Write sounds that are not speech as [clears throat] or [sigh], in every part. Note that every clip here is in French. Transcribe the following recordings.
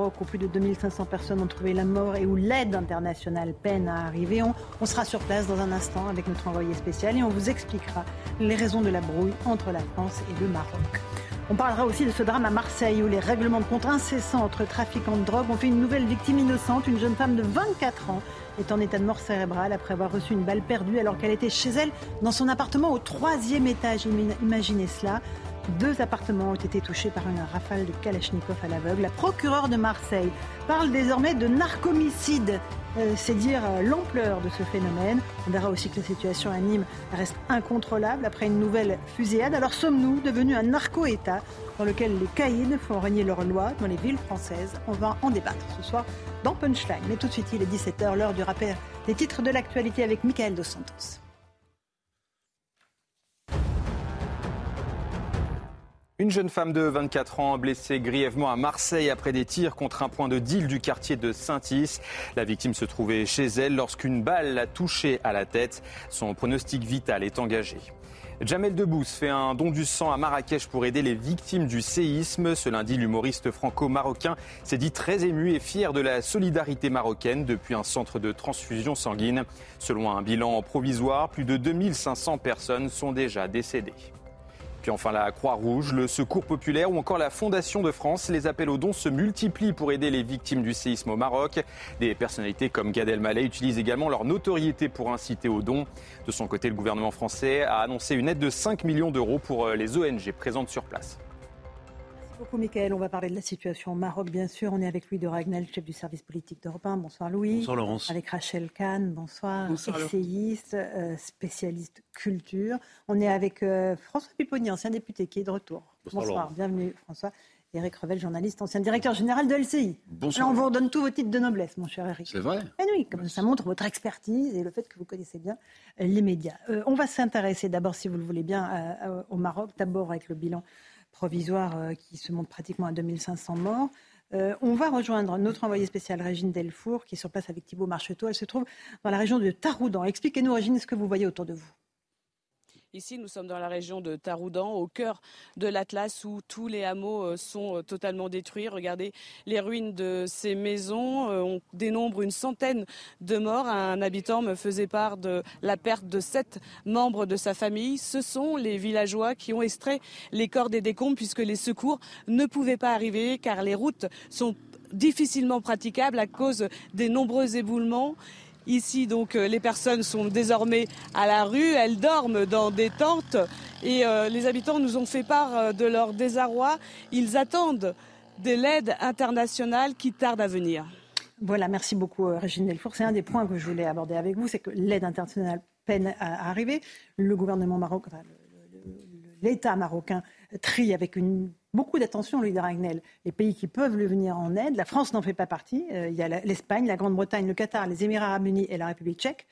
Maroc, où plus de 2500 personnes ont trouvé la mort et où l'aide internationale peine à arriver. On, on sera sur place dans un instant avec notre envoyé spécial et on vous expliquera les raisons de la brouille entre la France et le Maroc. On parlera aussi de ce drame à Marseille où les règlements de compte incessants entre trafiquants de drogue ont fait une nouvelle victime innocente. Une jeune femme de 24 ans est en état de mort cérébrale après avoir reçu une balle perdue alors qu'elle était chez elle dans son appartement au troisième étage. Ima- Imaginez cela. Deux appartements ont été touchés par une rafale de Kalachnikov à l'aveugle. La procureure de Marseille parle désormais de narcomicide. Euh, C'est dire euh, l'ampleur de ce phénomène. On verra aussi que la situation à Nîmes reste incontrôlable après une nouvelle fusillade. Alors sommes-nous devenus un narco-État dans lequel les caïds font régner leur loi dans les villes françaises? On va en débattre ce soir dans Punchline. Mais tout de suite, il est 17h, l'heure du rappel des titres de l'actualité avec Michael Dos Santos. Une jeune femme de 24 ans blessée grièvement à Marseille après des tirs contre un point de deal du quartier de Saint-Is. La victime se trouvait chez elle lorsqu'une balle l'a touchée à la tête. Son pronostic vital est engagé. Jamel Debbouze fait un don du sang à Marrakech pour aider les victimes du séisme. Ce lundi, l'humoriste franco-marocain s'est dit très ému et fier de la solidarité marocaine depuis un centre de transfusion sanguine. Selon un bilan provisoire, plus de 2500 personnes sont déjà décédées. Puis enfin la Croix-Rouge, le Secours populaire ou encore la Fondation de France. Les appels aux dons se multiplient pour aider les victimes du séisme au Maroc. Des personnalités comme Gad Elmaleh utilisent également leur notoriété pour inciter aux dons. De son côté, le gouvernement français a annoncé une aide de 5 millions d'euros pour euh, les ONG présentes sur place. Merci beaucoup, Michael. On va parler de la situation au Maroc, bien sûr. On est avec Louis de Ragnel, chef du service politique d'Europe 1. Bonsoir, Louis. Bonsoir, Laurence. Avec Rachel Kahn, bonsoir. Bonsoir. Essayiste, euh, spécialiste culture. On est avec euh, François Pipponi, ancien député, qui est de retour. Bonsoir, bienvenue, François. Eric Revel, journaliste, ancien directeur général de LCI. Bonsoir. Là, on vous redonne tous vos titres de noblesse, mon cher Eric. C'est vrai Eh oui, comme ça montre votre expertise et le fait que vous connaissez bien euh, les médias. Euh, on va s'intéresser d'abord, si vous le voulez bien, à- à- au Maroc, d'abord avec le bilan provisoire euh, qui se monte pratiquement à 2500 morts. Euh, on va rejoindre notre envoyée spéciale Régine Delfour, qui est sur place avec Thibault Marcheteau. Elle se trouve dans la région de Taroudan. Expliquez-nous, Régine, ce que vous voyez autour de vous. Ici, nous sommes dans la région de Taroudan, au cœur de l'Atlas, où tous les hameaux euh, sont euh, totalement détruits. Regardez les ruines de ces maisons. Euh, On dénombre une centaine de morts. Un habitant me faisait part de la perte de sept membres de sa famille. Ce sont les villageois qui ont extrait les corps des décombres, puisque les secours ne pouvaient pas arriver, car les routes sont difficilement praticables à cause des nombreux éboulements. Ici, donc, euh, les personnes sont désormais à la rue, elles dorment dans des tentes et euh, les habitants nous ont fait part euh, de leur désarroi. Ils attendent de l'aide internationale qui tarde à venir. Voilà, merci beaucoup, Régine Delfour. C'est un des points que je voulais aborder avec vous, c'est que l'aide internationale peine à arriver. Le gouvernement marocain, l'État marocain trie avec une, beaucoup d'attention, Louis de Ragnel, les pays qui peuvent lui venir en aide. La France n'en fait pas partie. Euh, il y a l'Espagne, la Grande-Bretagne, le Qatar, les Émirats arabes unis et la République tchèque.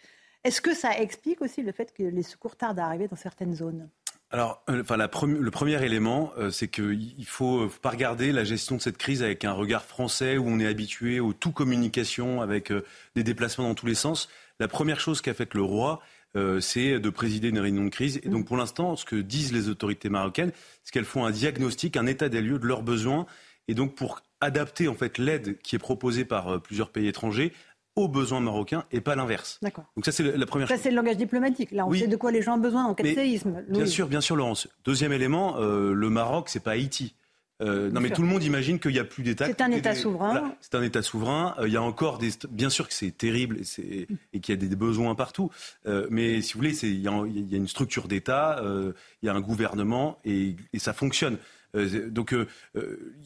Est-ce que ça explique aussi le fait que les secours tardent à arriver dans certaines zones? Alors, euh, enfin, le premier élément, euh, c'est qu'il ne faut, faut pas regarder la gestion de cette crise avec un regard français où on est habitué au tout communication avec des déplacements dans tous les sens. La première chose qu'a faite le roi, euh, c'est de présider une réunion de crise. Et donc, pour l'instant, ce que disent les autorités marocaines, c'est qu'elles font un diagnostic, un état des lieux de leurs besoins. Et donc, pour adapter en fait l'aide qui est proposée par euh, plusieurs pays étrangers aux besoins marocains et pas l'inverse. D'accord. Donc ça, c'est la première Ça, c'est le langage diplomatique. Là, on Oui. sait de quoi les gens ont besoin en cas de séisme. Bien sûr, bien sûr, Laurence. Deuxième élément, euh, le Maroc, c'est pas Haïti. Euh, non, mais tout le monde imagine qu'il n'y a plus d'État. C'est un État souverain. C'est un État souverain. Euh, Il y a encore des. Bien sûr que c'est terrible et, c'est- et qu'il y a des besoins partout. Euh, mais si vous voulez, c'est- il y, a, il y a une structure d'État, euh, il y a un gouvernement et, et ça fonctionne. Euh, donc euh,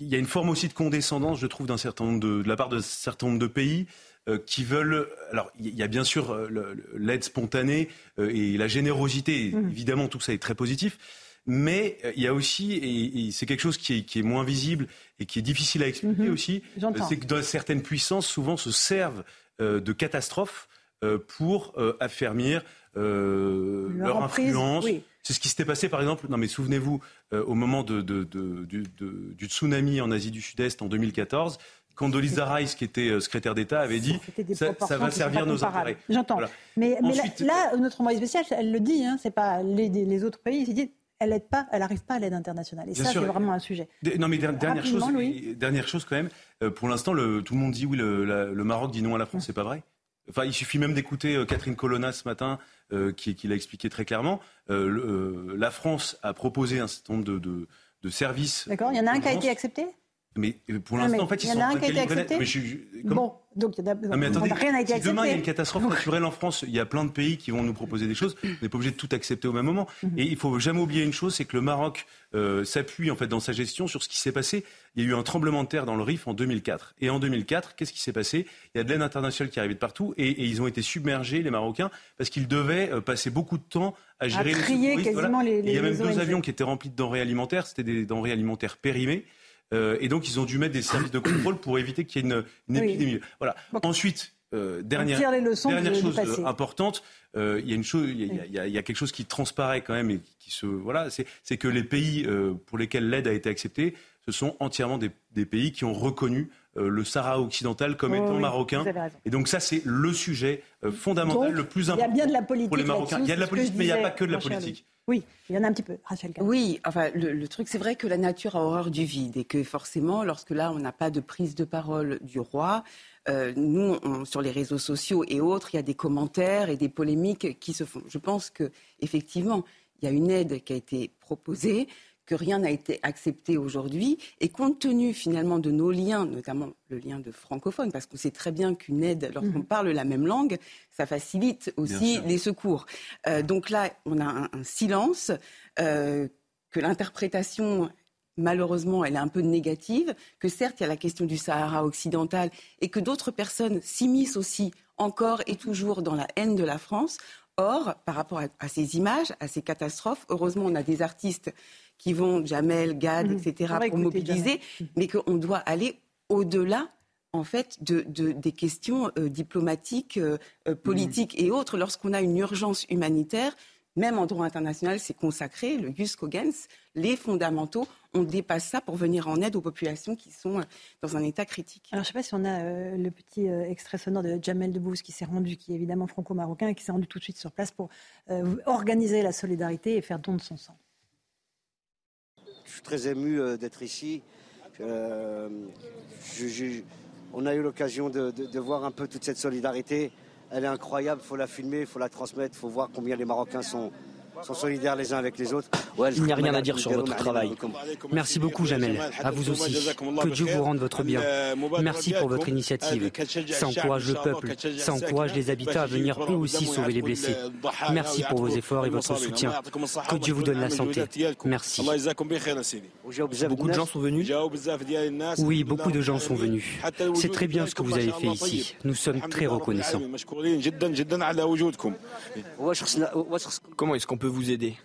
il y a une forme aussi de condescendance, je trouve, d'un certain nombre de, de la part de certain nombre de pays euh, qui veulent. Alors, il y a bien sûr l'aide spontanée euh, et la générosité. Mhm. Évidemment, tout ça est très positif. Mais euh, il y a aussi, et, c'est quelque chose qui est, moins visible et qui est difficile à expliquer mhm. aussi, c'est que dans certaines puissances, souvent se servent de catastrophes pour affermir leur, influence. C'est ce qui s'était passé, par exemple, non mais souvenez-vous, au moment de, du, tsunami en Asie du Sud-Est en 2014, Condoleezza Rice, qui était euh, secrétaire d'État, avait dit ça, ça va servir nos intérêts. J'entends. Mais, là, notre envoyé spécial, elle le dit, hein, c'est pas les, autres pays, il dit elle n'arrive pas, elle pas à l'aide internationale. Et ça, c'est vraiment un sujet. Non, mais dernière chose, dernière chose quand même. Euh, pour l'instant, tout le monde dit oui, le, Maroc dit non à la France. C'est pas vrai. Enfin, il suffit même d'écouter euh, Catherine Colonna ce matin, qui, l'a expliqué très clairement. la France a proposé un certain nombre de, de services. D'accord. Il y en a un qui a été accepté? Mais euh, pour l'instant, en fait, ils sont. Il y en a un qui a été accepté. bon, donc il y a, mais attendez, rien n'a été accepté. Demain, il y a une catastrophe naturelle en France. Il y a plein de pays qui vont nous proposer des choses. On n'est pas obligé de tout accepter au même moment. Mhm. Et il faut jamais oublier une chose, c'est que le Maroc euh, s'appuie en fait dans sa gestion sur ce qui s'est passé. Il y a eu un tremblement de terre dans le Rif en 2004. Et en 2004, qu'est-ce qui s'est passé? Il y a de l'aide internationale qui arrivait de partout et, et, ils ont été submergés, les Marocains, parce qu'ils devaient euh, passer beaucoup de temps à gérer à les quasiment les, les, Il y a même deux avions qui étaient remplis de denrées alimentaires. C'était des denrées alimentaires périmées. Euh, et donc, ils ont dû mettre des services de contrôle pour éviter qu'il y ait une, épidémie. Voilà. Ensuite, euh, dernière, dernière chose euh, importante, il y a une chose, il y, a quelque chose qui transparaît quand même et qui se, voilà, c'est que les pays pour lesquels l'aide a été acceptée, ce sont entièrement des, pays qui ont reconnu le Sahara occidental comme étant marocain. Et donc ça, c'est le sujet fondamental, le plus important. Il y a bien de la politique pour les Marocains. Il y a de la politique, mais il n'y a pas que de la politique. Oui, il y en a un petit peu, Rachel. Oui, enfin, le, truc, c'est vrai que la nature a horreur du vide et que forcément, lorsque là, on n'a pas de prise de parole du roi, euh, nous, sur les réseaux sociaux et autres, il y a des commentaires et des polémiques qui se font. Je pense que effectivement, il y a une aide qui a été proposée que rien n'a été accepté aujourd'hui. Et compte tenu finalement de nos liens, notamment le lien de francophone, parce qu'on sait très bien qu'une aide, lorsqu'on mhm. parle la même langue, ça facilite aussi les secours. Euh, donc là, on a un, silence, euh, que l'interprétation malheureusement, elle est un peu négative, que certes, il y a la question du Sahara occidental et que d'autres personnes s'immiscent aussi encore et toujours dans la haine de la France. Or, par rapport à, ces images, à ces catastrophes, heureusement, on a des artistes qui vont, Jamel, Gad, mmh. etc., pour mobiliser, mmh. mais qu'on doit aller au-delà en fait, de, des questions euh, diplomatiques, euh, euh, politiques et autres. Lorsqu'on a une urgence humanitaire, même en droit international, c'est consacré, le jus cogens, les fondamentaux, on dépasse ça pour venir en aide aux populations qui sont dans un état critique. Alors, je ne sais pas si on a le petit extrait sonore de Jamel Debbouze qui s'est rendu, qui est évidemment franco-marocain, et qui s'est rendu tout de suite sur place pour organiser la solidarité et faire don de son sang. Je suis très ému euh, d'être ici. Euh, on a eu l'occasion de, voir un peu toute cette solidarité. Elle est incroyable, il faut la filmer, il faut la transmettre, il faut voir combien les Marocains sont, sont solidaires les uns avec les autres. Il n'y a rien à dire sur votre travail. Merci beaucoup, Jamel. À vous aussi. Que Dieu vous rende votre bien. Merci pour votre initiative. Ça encourage le peuple, ça encourage les habitants à venir eux aussi sauver les blessés. Merci pour vos efforts et votre soutien. Que Dieu vous donne la santé. Merci. Beaucoup de gens sont venus Oui, beaucoup de gens sont venus. C'est très bien ce que vous avez fait ici. Nous sommes très reconnaissants. Comment est-ce qu'on peut vous aider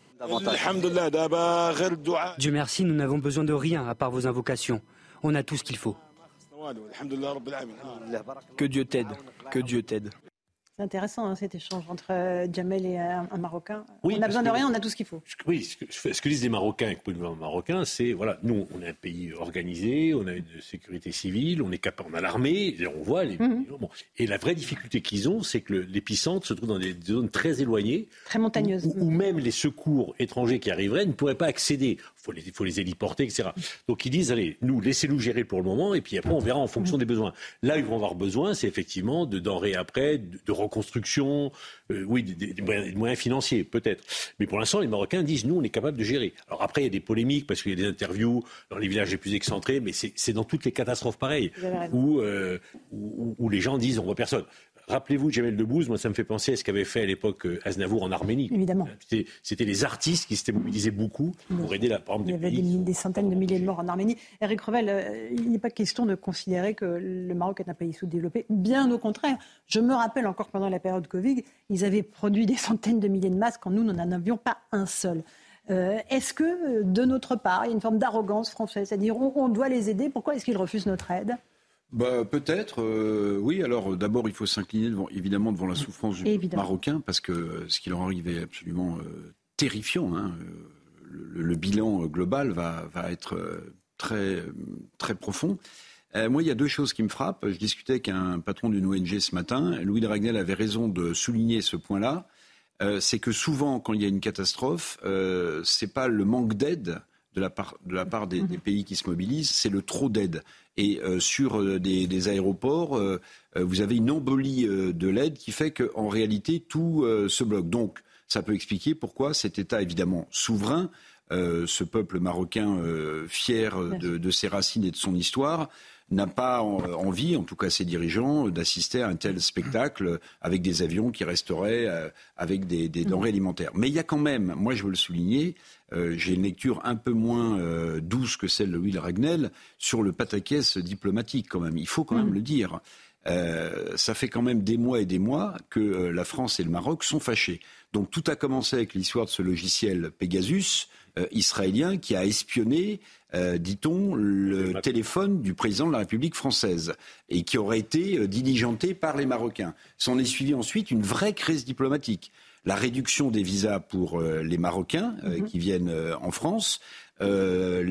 Dieu merci, nous n'avons besoin de rien à part vos invocations. On a tout ce qu'il faut. Que Dieu t'aide, que Dieu t'aide. C'est intéressant hein, cet échange entre euh, Jamel et un, Marocain. on a besoin de rien, on a tout ce qu'il faut. Oui, ce que, ce que, disent les Marocains le Marocain, c'est voilà, nous, on est un pays organisé, on a une sécurité civile, on est capable, on a l'armée, on voit les. Mhm. bon. Et la vraie difficulté qu'ils ont, c'est que l'épicentre se trouve dans des zones très éloignées, très montagneuses, où, même les secours étrangers qui arriveraient ne pourraient pas accéder. Il faut les, faut les héliporter, etc. Donc ils disent allez, nous, laissez-nous gérer pour le moment, et puis après on verra en fonction des besoins. Là, ils vont avoir besoin, c'est effectivement de denrées après, de, de construction, euh, oui, des, moyens financiers, peut-être. Mais pour l'instant, les Marocains disent, nous, on est capable de gérer. Alors après, il y a des polémiques, parce qu'il y a des interviews dans les villages les plus excentrés, mais c'est dans toutes les catastrophes pareilles, euh, où, où, les gens disent, on voit personne. Rappelez-vous Jamel Debbouze, moi ça me fait penser à ce qu'avait fait à l'époque euh, Aznavour en Arménie. Évidemment. C'était les artistes qui s'étaient mobilisés beaucoup pour aider la par Il y avait des, centaines de milliers de morts en Arménie. Eric Revel, euh, il n'est pas question de considérer que le Maroc est un pays sous-développé. Bien au contraire. Je me rappelle encore pendant la période Covid, ils avaient produit des centaines de milliers de masques quand nous, nous n'en avions pas un seul. est-ce que de notre part, il y a une forme d'arrogance française C'est-à-dire, on, doit les aider. Pourquoi est-ce qu'ils refusent notre aide? Bah, Peut-être, oui. Alors d'abord, il faut s'incliner évidemment devant la souffrance du Marocain, parce que ce qui leur arrive est absolument terrifiant. Hein. Le, bilan global va, va être très, très profond. Euh, moi, il y a deux choses qui me frappent. Je discutais avec un patron d'une ONG ce matin. Louis de Ragnel avait raison de souligner ce point-là. Euh, c'est que souvent, quand il y a une catastrophe, euh, c'est pas le manque d'aide de la part, de la part des, pays qui se mobilisent, c'est le trop d'aide. Et euh, sur des, aéroports, vous avez une embolie de l'aide qui fait qu'en réalité, tout se bloque. Donc, ça peut expliquer pourquoi cet État, évidemment souverain, ce peuple marocain fier de, ses racines et de son histoire, n'a pas envie, en tout cas ses dirigeants, d'assister à un tel spectacle avec des avions qui resteraient euh, avec des, mm. denrées alimentaires. Mais il y a quand même, moi je veux le souligner, euh, j'ai une lecture un peu moins euh, douce que celle de Will Ragnel sur le pataquès diplomatique quand même. Il faut quand même mm. le dire. ça fait quand même des mois et des mois que la France et le Maroc sont fâchés. Donc tout a commencé avec l'histoire de ce logiciel Pegasus israélien qui a espionné euh, dit-on, le téléphone du président de la République française et qui aurait été euh, diligenté par les Marocains. S'en est suivi ensuite une vraie crise diplomatique. La réduction des visas pour euh, les Marocains mhm. qui viennent en France, l'arrêt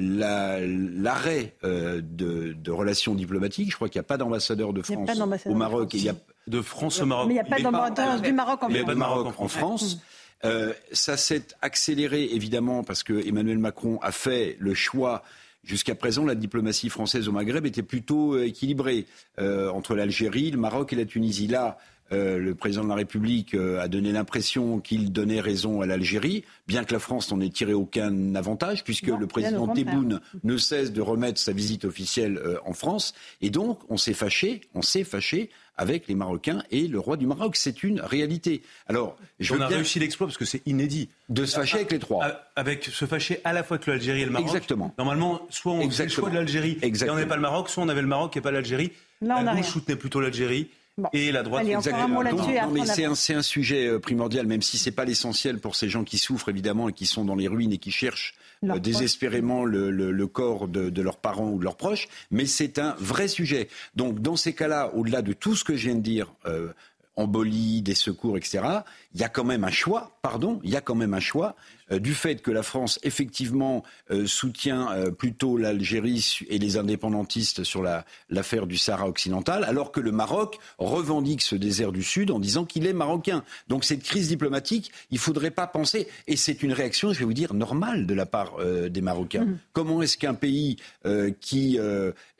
de, relations diplomatiques. Je crois qu'il n'y a pas d'ambassadeur de France au Maroc. Il y a de France au Maroc. Mais il n'y a pas d'ambassadeur du Maroc en, Maroc en France. Euh, ça s'est accéléré évidemment parce que Emmanuel Macron a fait le choix. Jusqu'à présent, la diplomatie française au Maghreb était plutôt euh, équilibrée euh, entre l'Algérie, le Maroc et la Tunisie. Là, le président de la République a donné l'impression qu'il donnait raison à l'Algérie, bien que la France n'en ait tiré aucun avantage, puisque le président Tebboune ne cesse de remettre sa visite officielle en France. Et donc, on s'est fâché, on s'est fâché avec les Marocains et le roi du Maroc. C'est une réalité. Alors, on a réussi l'exploit parce que c'est inédit. De se fâcher avec les trois. Avec se fâcher à la fois avec l'Algérie et le Maroc. Exactement. Normalement, soit on fait le choix de l'Algérie et on n'est pas le Maroc, soit on avait le Maroc et pas l'Algérie. La gauche soutenait plutôt l'Algérie. Et la droite, exactement. c'est un, sujet euh, primordial, même si c'est pas l'essentiel pour ces gens qui souffrent évidemment et qui sont dans les ruines et qui cherchent euh, désespérément le, corps de, leurs parents ou de leurs proches, mais c'est un vrai sujet. Donc dans ces cas-là, au-delà de tout ce que je viens de dire, euh, embolie, des secours, etc., il y a quand même un choix, pardon, il y a quand même un choix du fait que la France, effectivement, euh, soutient euh, plutôt l'Algérie et les indépendantistes sur l'affaire du Sahara occidental, alors que le Maroc revendique ce désert du Sud en disant qu'il est marocain. Donc cette crise diplomatique, il ne faudrait pas penser, et c'est une réaction, je vais vous dire, normale de la part des Marocains. Mmh. Comment est-ce qu'un pays qui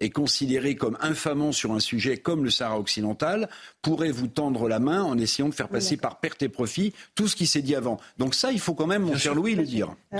est considéré comme infamant sur un sujet comme le Sahara occidental pourrait vous tendre la main en essayant de faire passer par perte et profit tout ce qui s'est dit avant? Donc ça, il faut quand même, mon cher Louis, le dire. Euh,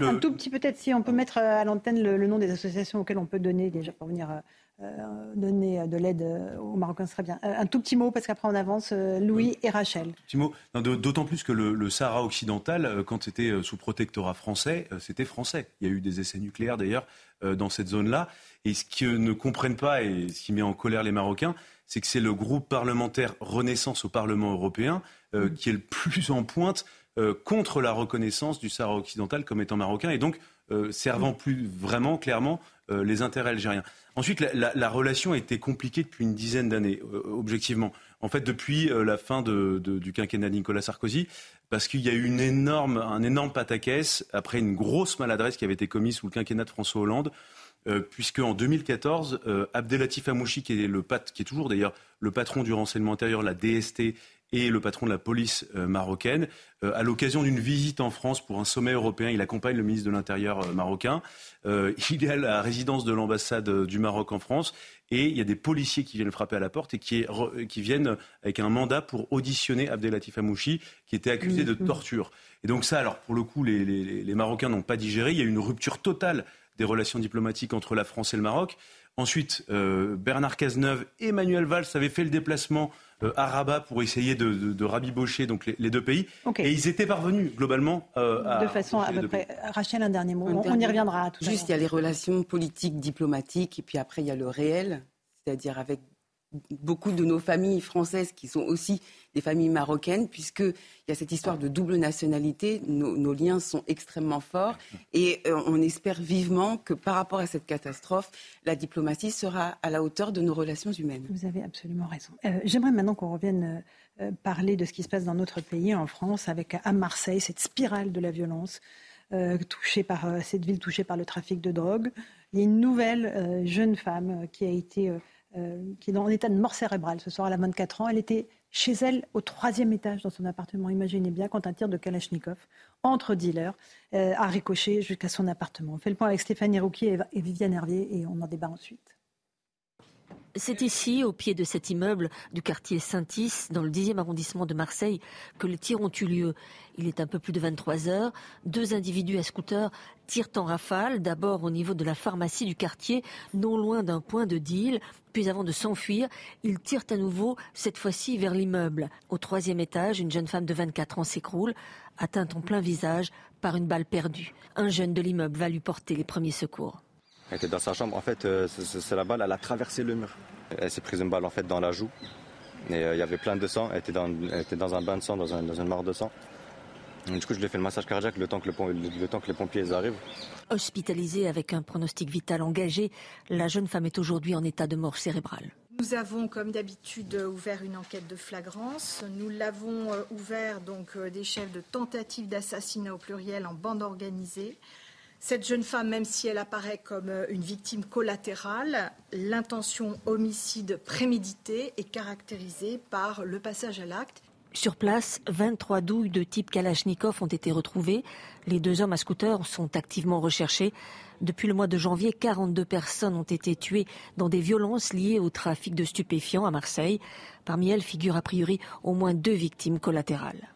un, tout petit peut-être, si on peut mettre à l'antenne le, nom des associations auxquelles on peut donner déjà pour venir euh, donner de l'aide aux Marocains, ce serait bien. Un tout petit mot, parce qu'après on avance, Louis et Rachel. Petit mot, d'autant plus que le, Sahara occidental, quand c'était sous protectorat français, c'était français. Il y a eu des essais nucléaires d'ailleurs dans cette zone-là. Et ce qu'ils ne comprennent pas et ce qui met en colère les Marocains, c'est que c'est le groupe parlementaire Renaissance au Parlement européen mmh. qui est le plus en pointe euh, contre la reconnaissance du Sahara occidental comme étant marocain et donc euh, servant plus vraiment clairement euh, les intérêts algériens. Ensuite, la, relation a été compliquée depuis une dizaine d'années, objectivement. En fait, depuis la fin du quinquennat de Nicolas Sarkozy, parce qu'il y a eu une énorme, un énorme pataquès après une grosse maladresse qui avait été commise sous le quinquennat de François Hollande. puisque en 2014, Abdelatif Amouchi, qui est, le qui est toujours d'ailleurs le patron du renseignement intérieur, la DST, et le patron de la police euh, marocaine. Euh, à l'occasion d'une visite en France pour un sommet européen, il accompagne le ministre de l'Intérieur euh, marocain. il est à la résidence de l'ambassade du Maroc en France et il y a des policiers qui viennent frapper à la porte et qui, qui viennent avec un mandat pour auditionner Abdelatif Amouchi, qui était accusé de mm-hmm. torture. Et donc ça, alors pour le coup, les, les, les Marocains n'ont pas digéré. Il y a eu une rupture totale des relations diplomatiques entre la France et le Maroc. Ensuite, Bernard Cazeneuve et Emmanuel Valls avaient fait le déplacement euh, à Rabat pour essayer de, rabibocher donc les, deux pays. Et ils étaient parvenus globalement euh, à. De façon à peu près. Rachel, un dernier mot. on, y reviendra tout Juste, il y a les relations politiques, diplomatiques, et puis après, il y a le réel, c'est-à-dire avec beaucoup de nos familles françaises qui sont aussi des familles marocaines, puisqu'il y a cette histoire de double nationalité, nos, liens sont extrêmement forts et euh, on espère vivement que par rapport à cette catastrophe, la diplomatie sera à la hauteur de nos relations humaines. Vous avez absolument raison. Euh, j'aimerais maintenant qu'on revienne euh, parler de ce qui se passe dans notre pays, en France, avec à Marseille cette spirale de la violence. touchée par cette ville touchée par le trafic de drogue. Il y a une nouvelle jeune femme qui a été qui est un état de mort cérébrale ce soir, à la 24 ans. Elle était chez elle au troisième étage dans son appartement. Imaginez bien quand un tir de Kalachnikov entre dealers euh, a ricoché jusqu'à son appartement. On fait le point avec Stéphanie Rouquier et Viviane Hervier et on en débat ensuite. C'est ici, au pied de cet immeuble du quartier Saint-Is, dans le 10e arrondissement de Marseille, que les tirs ont eu lieu. Il est un peu plus de 23 heures. Deux individus à scooter tirent en rafale, d'abord au niveau de la pharmacie du quartier, non loin d'un point de deal. Puis avant de s'enfuir, ils tirent à nouveau, cette fois-ci vers l'immeuble. Au troisième étage, une jeune femme de 24 ans s'écroule, atteinte en plein visage par une balle perdue. Un jeune de l'immeuble va lui porter les premiers secours. Elle était dans sa chambre. En fait, euh, c'est la balle, elle a traversé le mur. Elle s'est prise une balle en fait dans la joue. Et euh, il y avait plein de sang. Elle était dans, était dans un bain de sang, dans, un, dans une mare de sang. du coup, je lui ai fait le massage cardiaque le temps que, le, temps que les pompiers arrivent. Hospitalisée avec un pronostic vital engagé, la jeune femme est aujourd'hui en état de mort cérébrale. Nous avons, comme d'habitude, ouvert une enquête de flagrance. Nous l'avons euh, ouvert donc des chefs de tentative d'assassinat au pluriel en bande organisée. Cette jeune femme, même si elle apparaît comme euh, une victime collatérale, l'intention homicide prémédité est caractérisée par le passage à l'acte. Sur place, 23 douilles de type Kalachnikov ont été retrouvées. Les deux hommes à scooter sont activement recherchés. Depuis le mois de janvier, 42 personnes ont été tuées dans des violences liées au trafic de stupéfiants à Marseille. Parmi elles figurent a priori au moins deux victimes collatérales.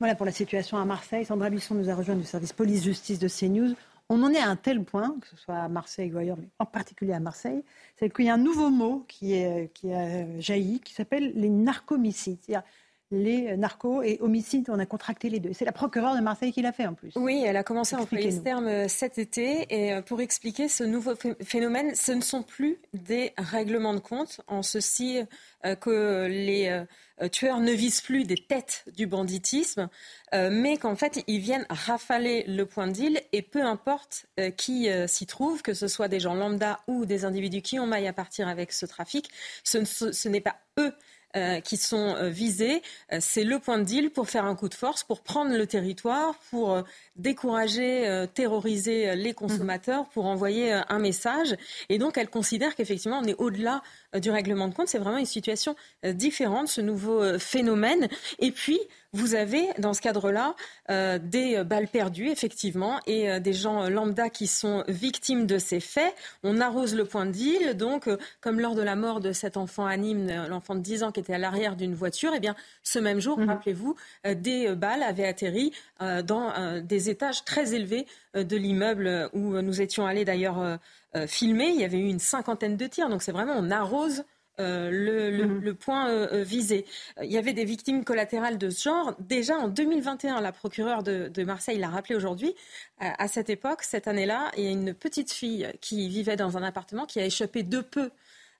Voilà pour la situation à Marseille. Sandra Buisson nous a rejoint du service police-justice de CNews. On en est à un tel point, que ce soit à Marseille ou ailleurs, mais en particulier à Marseille, c'est qu'il y a un nouveau mot qui, est, qui a jailli, qui s'appelle les narcomicides. Les narcos et homicides, on a contracté les deux. C'est la procureure de Marseille qui l'a fait en plus. Oui, elle a commencé à employer ce terme euh, cet été. Et euh, pour expliquer ce nouveau phénomène, ce ne sont plus des règlements de compte, en ceci euh, que les tueurs ne visent plus des têtes du banditisme, mais qu'en fait, ils viennent rafaler le point de deal et peu importe qui s'y trouve, que ce soit des gens lambda ou des individus qui ont maille à partir avec ce trafic, ce n'est pas eux euh, qui sont euh, visés. Euh, c'est le point de deal pour faire un coup de force, pour prendre le territoire, pour décourager, terroriser les consommateurs, pour envoyer un message. Et donc, elle considère qu'effectivement, on est au-delà du règlement de compte. C'est vraiment une situation différente, ce nouveau phénomène. Et puis, vous avez, dans ce cadre-là, euh, des balles perdues, effectivement, et euh, des gens lambda qui sont victimes de ces faits. On arrose le point de deal. Donc, euh, comme lors de la mort de cet enfant anime, l'enfant de 10 ans qui était à l'arrière d'une voiture, eh bien, ce même jour, mhm. rappelez-vous, des balles avaient atterri dans des étages très élevés de l'immeuble où nous étions allés d'ailleurs filmer. Il y avait eu une cinquantaine de tirs. Donc, c'est vraiment, on arrose euh, mhm. le, point euh, euh, visé. Il y avait des victimes collatérales de ce genre. Déjà en 2021, la procureure de, Marseille l'a rappelé aujourd'hui. À, cette époque, cette année-là, il y a une petite fille qui vivait dans un appartement qui a échappé de peu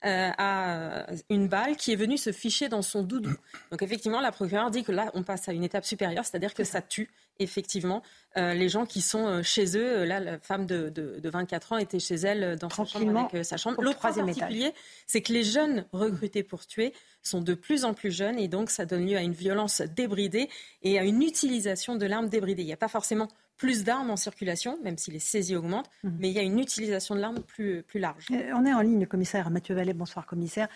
à une balle qui est venue se ficher dans son doudou. Donc effectivement, la procureure dit que là, on passe à une étape supérieure, c'est-à-dire que ça tue effectivement euh, les gens qui sont euh, chez eux. Euh, là, la femme de, 24 ans était chez elle dans sa chambre avec sa chambre. L'autre point particulier, c'est que les jeunes recrutés pour tuer sont de plus en plus jeunes et donc ça donne lieu à une violence débridée et à une utilisation de l'arme débridée. Il n'y a pas forcément plus d'armes en circulation, même si les saisies augmentent, mhm. mais il y a une utilisation de l'arme plus, plus large. On est en ligne, le commissaire Mathieu Vallée. Bonsoir, commissaire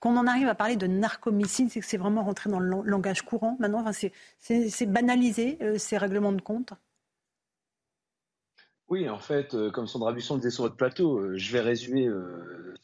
qu'on en arrive à parler de narcomicide, c'est que c'est vraiment rentré dans le langage courant maintenant. Enfin, c'est banalisé, euh, ces règlements de compte. Oui, en fait, euh, comme Sandra Busson disait sur votre plateau, euh, je vais résumer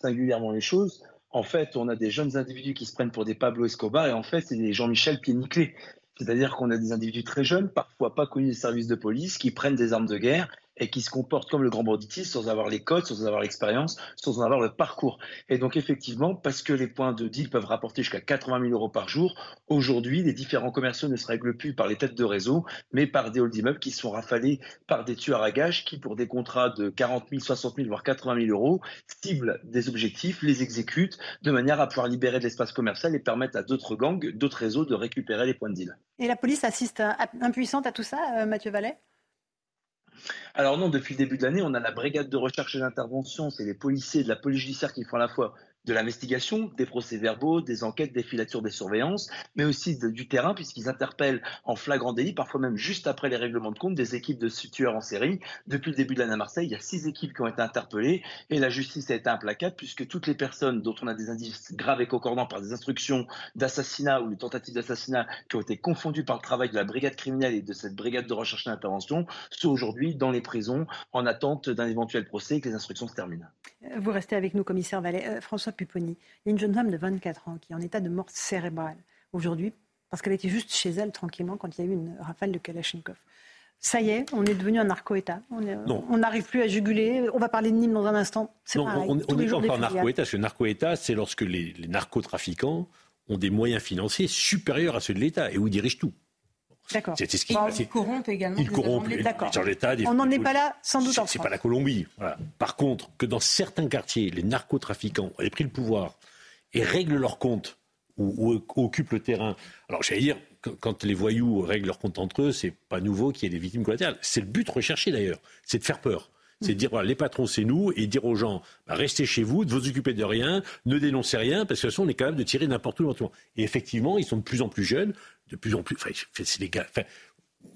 singulièrement les choses. En fait, on a des jeunes individus qui se prennent pour des Pablo Escobar et en fait, c'est des Jean-Michel pieds C'est-à-dire qu'on a des individus très jeunes, parfois pas connus des services de police, qui prennent des armes de guerre et qui se comportent comme le grand banditisme sans avoir les codes, sans avoir l'expérience, sans avoir le parcours. Et donc effectivement, parce que les points de deal peuvent rapporter jusqu'à 80 000 euros par jour, aujourd'hui, les différents commerciaux ne se règlent plus par les têtes de réseau, mais par des halls d'immeubles qui sont rafalés par des tueurs à gages qui, pour des contrats de 40 000, 60 000, voire 80 000 euros, ciblent des objectifs, les exécutent de manière à pouvoir libérer de l'espace commercial et permettre à d'autres gangs, d'autres réseaux de récupérer les points de deal. Et la police assiste impuissante à tout ça, euh, Mathieu Vallet? Alors non, depuis le début de l'année, on a la brigade de recherche et d'intervention, c'est les policiers de la police judiciaire qui font à la fois de l'investigation, des procès-verbaux, des enquêtes, des filatures, des surveillances, mais aussi du terrain, puisqu'ils interpellent en flagrant délit, parfois même juste après les règlements de compte, des équipes de tueurs en série. Depuis le début de l'année à Marseille, il y a six équipes qui ont été interpellées et la justice a été implacable, puisque toutes les personnes dont on a des indices graves et concordants par des instructions d'assassinat ou de tentatives d'assassinat qui ont été confondues par le travail de la brigade criminelle et de cette brigade de recherche et d'intervention sont aujourd'hui dans les prisons en attente d'un éventuel procès et que les instructions se terminent. Vous restez avec nous, commissaire Vallet. Euh, François Pupponi. Il y a une jeune femme de 24 ans qui est en état de mort cérébrale aujourd'hui parce qu'elle était juste chez elle tranquillement quand il y a eu une rafale de Kalachnikov. Ça y est, on est devenu un narco-État. On n'arrive plus à juguler. On va parler de Nîmes dans un instant. Non, on n'est pas encore narco-État. Ce narco-État, c'est lorsque les, les narcotrafiquants ont des moyens financiers supérieurs à ceux de l'État et où ils dirigent tout. D'accord. C'est ce qui, ils corrompent également. Ils corrompent l'État. On n'en est pas là, sans doute C'est pas la Colombie. Par contre, que dans certains quartiers, les narcotrafiquants aient pris le pouvoir et règlent leurs comptes ou, occupent le terrain. Alors, j'allais dire, quand les voyous règlent leurs comptes entre eux, c'est pas nouveau qu'il y ait des victimes collatérales. C'est le but recherché d'ailleurs, c'est de faire peur. C'est de dire, les patrons, c'est nous, et dire aux gens, bah, restez chez vous, ne vous occupez de rien, ne dénoncez rien, parce que de toute façon, on est capable de tirer n'importe où. Et effectivement, ils sont de plus en plus jeunes, de plus en plus. Enfin, c'est les gars.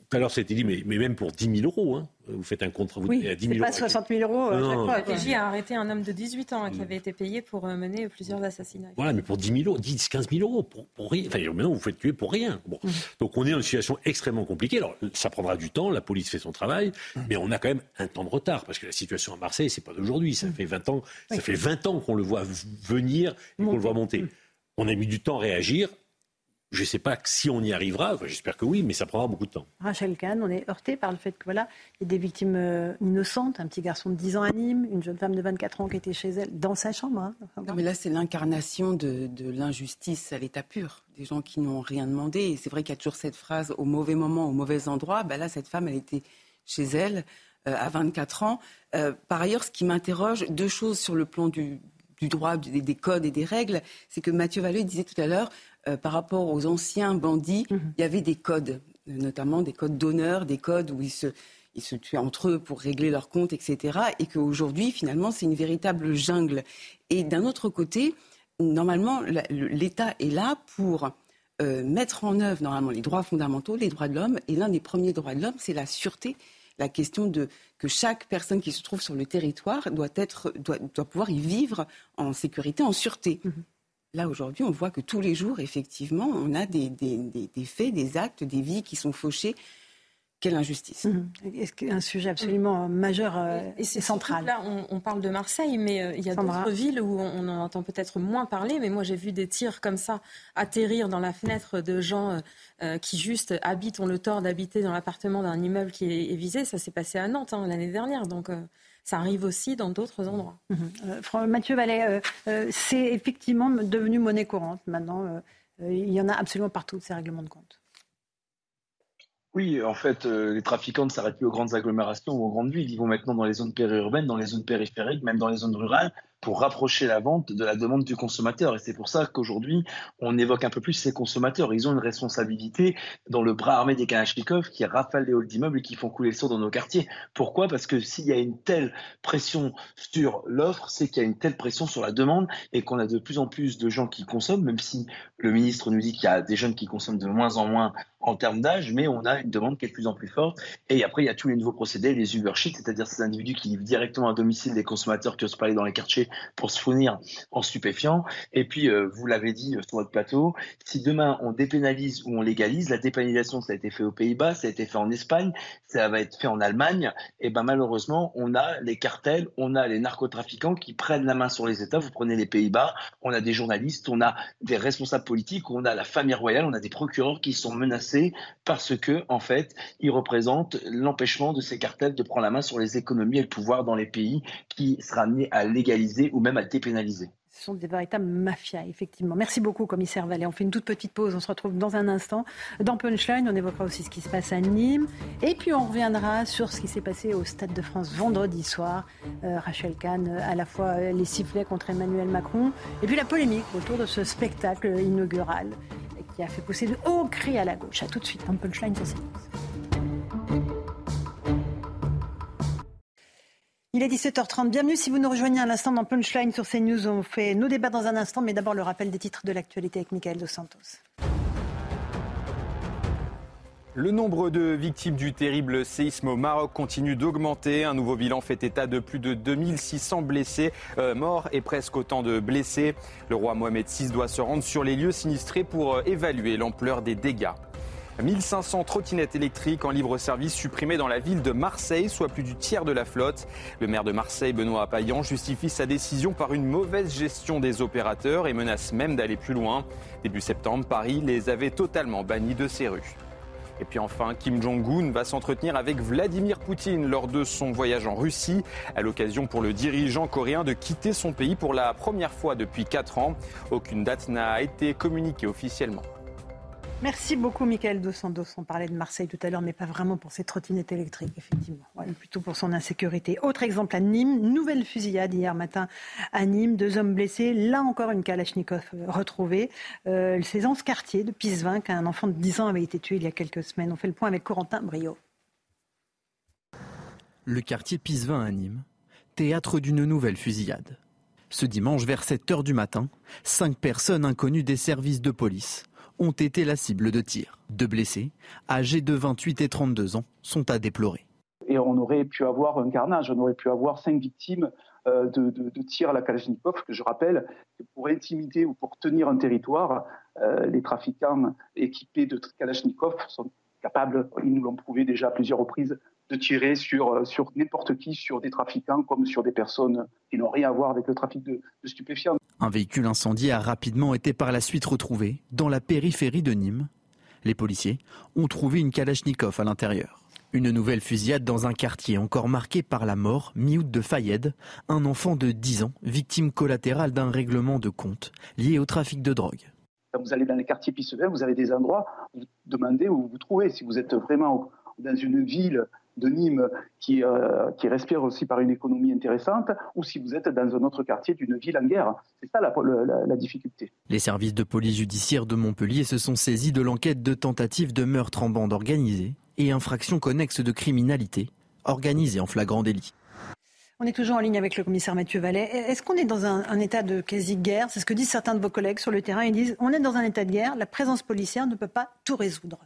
Tout à l'heure, c'était dit, mais, mais, même pour 10 000 euros, hein, vous faites un contrat, vous oui, à 10 000 pas 60 000 euros à chaque fois. La PJ a arrêté un homme de 18 ans hein, qui avait été payé pour euh, mener plusieurs assassinats. Voilà, mais pour 10 000 euros, 10, 15 000 euros, pour, pour rien. Enfin, maintenant, vous faites tuer pour rien. Bon. Mmh. Donc, on est dans une situation extrêmement compliquée. Alors, ça prendra du temps, la police fait son travail, mmh. mais on a quand même un temps de retard, parce que la situation à Marseille, c'est pas d'aujourd'hui. Ça mmh. fait 20 ans, ça fait 20 ans qu'on le voit venir et qu'on le voit monter. On a mis du temps à réagir. Je ne sais pas si on y arrivera, j'espère que oui, mais ça prendra beaucoup de temps. Rachel Kahn, on est heurté par le fait que voilà, il y a des victimes euh, innocentes, un petit garçon de 10 ans à Nîmes, une jeune femme de 24 ans qui était chez elle, dans sa chambre. Hein. non, mais là, c'est l'incarnation de, l'injustice à l'état pur. Des gens qui n'ont rien demandé. Et c'est vrai qu'il y a toujours cette phrase au mauvais moment, au mauvais endroit. Ben là, cette femme, elle était chez elle euh, à 24 ans. Euh, par ailleurs, ce qui m'interroge, deux choses sur le plan du, droit, des, codes et des règles, c'est que Mathieu Vallée disait tout à l'heure, euh, par rapport aux anciens bandits, mhm. il y avait des codes, notamment des codes d'honneur, des codes où ils se, ils se tuaient entre eux pour régler leurs comptes, etc. Et qu'aujourd'hui, finalement, c'est une véritable jungle. Et d'un autre côté, normalement, l'État est là pour euh, mettre en œuvre, normalement, les droits fondamentaux, les droits de l'homme. Et l'un des premiers droits de l'homme, c'est la sûreté la question de que chaque personne qui se trouve sur le territoire doit, être, doit, doit pouvoir y vivre en sécurité, en sûreté. Mhm. Là, aujourd'hui, on voit que tous les jours, effectivement, on a des, faits, des actes, des vies qui sont fauchées. Quelle injustice. Mmh. Est-ce un sujet absolument majeur euh, et, c'est central Là, on, parle de Marseille, mais euh, il y a d'autres villes où on, en entend peut-être moins parler. Mais moi, j'ai vu des tirs comme ça atterrir dans la fenêtre de gens euh, qui juste habitent, ont le tort d'habiter dans l'appartement d'un immeuble qui est, visé. Ça s'est passé à Nantes hein, l'année dernière. Donc ça arrive aussi dans d'autres endroits. Mhm. Euh, Mathieu Vallet, euh, euh, c'est effectivement devenu monnaie courante maintenant. il y en a absolument partout, ces règlements de compte. Oui, en fait, les trafiquants ne s'arrêtent plus aux grandes agglomérations ou aux grandes villes. Ils vont maintenant dans les zones périurbaines, dans les zones périphériques, même dans les zones rurales, pour rapprocher la vente de la demande du consommateur. Et c'est pour ça qu'aujourd'hui, on évoque un peu plus ces consommateurs. Ils ont une responsabilité dans le bras armé des Kalachnikov qui rafalent les halls d'immeubles et qui font couler le sang dans nos quartiers. Pourquoi? Parce que s'il y a une telle pression sur l'offre, c'est qu'il y a une telle pression sur la demande et qu'on a de plus en plus de gens qui consomment, même si le ministre nous dit qu'il y a des jeunes qui consomment de moins en moins en termes d'âge, mais on a une demande qui est de plus en plus forte. Et après, il y a tous les nouveaux procédés, les Uber c'est-à-dire ces individus qui livrent directement à domicile des consommateurs qui osent pas aller dans les quartiers pour se fournir en stupéfiants. Et puis, euh, vous l'avez dit sur votre plateau, si demain on dépénalise ou on légalise, la dépénalisation, ça a été fait aux Pays-Bas, ça a été fait en Espagne, ça va être fait en Allemagne, et ben malheureusement, on a les cartels, on a les narcotrafiquants qui prennent la main sur les États. Vous prenez les Pays-Bas, on a des journalistes, on a des responsables politiques, on a la famille royale, on a des procureurs qui sont menacés parce que, en fait, ils représentent l'empêchement de ces cartels de prendre la main sur les économies et le pouvoir dans les pays qui sera amené à légaliser ou même à dépénaliser. Ce sont des véritables mafias, effectivement. Merci beaucoup, commissaire Vallée. On fait une toute petite pause. On se retrouve dans un instant. Dans Punchline, on évoquera aussi ce qui se passe à Nîmes. Et puis, on reviendra sur ce qui s'est passé au Stade de France vendredi soir. Euh, Rachel Kahn, à la fois euh, les sifflets contre Emmanuel Macron, et puis la polémique autour de ce spectacle inaugural qui a fait pousser de hauts cris à la gauche. A tout de suite dans Punchline sur. Il est 17h30. Bienvenue si vous nous rejoignez à l'instant dans Punchline sur CNews. On fait nos débats dans un instant, mais d'abord le rappel des titres de l'actualité avec Michael Dos Santos. Le nombre de victimes du terrible séisme au Maroc continue d'augmenter. Un nouveau bilan fait état de plus de 2600 blessés, euh, morts et presque autant de blessés. Le roi Mohamed VI doit se rendre sur les lieux sinistrés pour euh, évaluer l'ampleur des dégâts. 1500 trottinettes électriques en libre service supprimées dans la ville de Marseille, soit plus du tiers de la flotte. Le maire de Marseille, Benoît Payan, justifie sa décision par une mauvaise gestion des opérateurs et menace même d'aller plus loin. Début septembre, Paris les avait totalement bannis de ses rues. Et puis enfin, Kim Jong-un va s'entretenir avec Vladimir Poutine lors de son voyage en Russie, à l'occasion pour le dirigeant coréen de quitter son pays pour la première fois depuis 4 ans. Aucune date n'a été communiquée officiellement. Merci beaucoup, Michael Dos Santos. On parlait de Marseille tout à l'heure, mais pas vraiment pour ses trottinettes électriques, effectivement. plutôt pour son insécurité. Autre exemple à Nîmes, nouvelle fusillade hier matin à Nîmes. Deux hommes blessés. Là encore, une Kalachnikov retrouvée. Euh, c'est dans ce quartier de Pisevin qu'un enfant de 10 ans avait été tué il y a quelques semaines. On fait le point avec Corentin Brio. Le quartier Pisevin à Nîmes, théâtre d'une nouvelle fusillade. Ce dimanche, vers 7 heures du matin, cinq personnes inconnues des services de police ont été la cible de tirs. Deux blessés, âgés de 28 et 32 ans, sont à déplorer. Et on aurait pu avoir un carnage, on aurait pu avoir cinq victimes euh, de, tirs à la Kalachnikov, que je rappelle, pour intimider ou pour tenir un territoire, euh, les trafiquants équipés de Kalachnikov sont capables, ils nous l'ont prouvé déjà à plusieurs reprises, de tirer sur, euh, sur n'importe qui, sur des trafiquants comme sur des personnes qui n'ont rien à voir avec le trafic de, stupéfiants. Un véhicule incendié a rapidement été par la suite retrouvé dans la périphérie de Nîmes. Les policiers ont trouvé une Kalachnikov à l'intérieur. Une nouvelle fusillade dans un quartier encore marqué par la mort, mi-août de Fayed, un enfant de 10 ans, victime collatérale d'un règlement de compte lié au trafic de drogue. Quand vous allez dans les quartiers pissevins, vous avez des endroits où vous demandez où vous vous trouvez. Si vous êtes vraiment dans une ville de Nîmes qui, euh, qui respire aussi par une économie intéressante, ou si vous êtes dans un autre quartier d'une ville en guerre. C'est ça la, la, difficulté. Les services de police judiciaire de Montpellier se sont saisis de l'enquête de tentative de meurtre en bande organisée et infraction connexe de criminalité organisée en flagrant délit. On est toujours en ligne avec le commissaire Mathieu Vallet. Est-ce qu'on est dans un, un état de quasi-guerre? C'est ce que disent certains de vos collègues sur le terrain. Ils disent on est dans un état de guerre, la présence policière ne peut pas tout résoudre.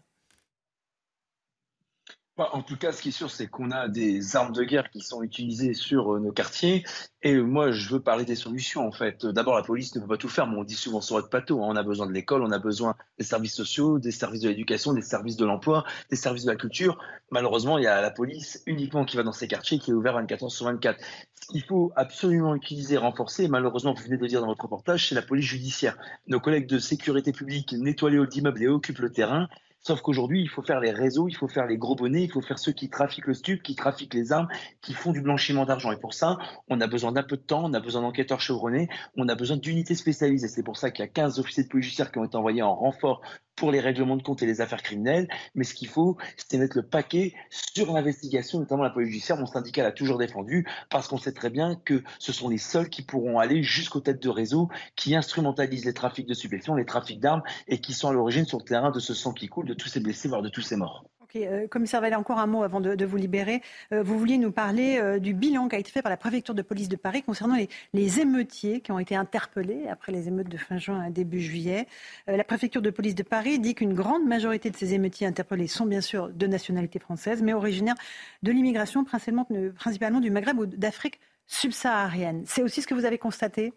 En tout cas, ce qui est sûr, c'est qu'on a des armes de guerre qui sont utilisées sur euh, nos quartiers. Et moi, je veux parler des solutions, en fait. D'abord, la police ne peut pas tout faire, mais on dit souvent sur votre plateau. Hein. On a besoin de l'école, on a besoin des services sociaux, des services de l'éducation, des services de l'emploi, des services de la culture. Malheureusement, il y a la police uniquement qui va dans ces quartiers, qui est ouvert 24 heures sur 24. Ce qu'il faut absolument utiliser, renforcer, malheureusement, vous venez de le dire dans votre reportage, c'est la police judiciaire. Nos collègues de sécurité publique nettoient les halls d'immeubles et occupent le terrain. Sauf qu'aujourd'hui, il faut faire les réseaux, il faut faire les gros bonnets, il faut faire ceux qui trafiquent le stup, qui trafiquent les armes, qui font du blanchiment d'argent. Et pour ça, on a besoin d'un peu de temps, on a besoin d'enquêteurs chevronnés, on a besoin d'unités spécialisées. C'est pour ça qu'il y a 15 officiers de police judiciaire qui ont été envoyés en renfort pour les règlements de compte et les affaires criminelles. Mais ce qu'il faut, c'est mettre le paquet sur l'investigation, notamment la police judiciaire. Mon syndicat l'a toujours défendu parce qu'on sait très bien que ce sont les seuls qui pourront aller jusqu'aux têtes de réseau qui instrumentalisent les trafics de stupéfiants, les trafics d'armes et qui sont à l'origine sur le terrain de ce sang qui coule, de tous ces blessés, voire de tous ces morts. Euh, commissaire Vallée, encore un mot avant de, vous libérer. Euh, vous vouliez nous parler euh, du bilan qui a été fait par la préfecture de police de Paris concernant les, émeutiers qui ont été interpellés après les émeutes de fin juin à début juillet. la préfecture de police de Paris dit qu'une grande majorité de ces émeutiers interpellés sont bien sûr de nationalité française, mais originaires de l'immigration, principalement, principalement du Maghreb ou d'Afrique subsaharienne. C'est aussi ce que vous avez constaté?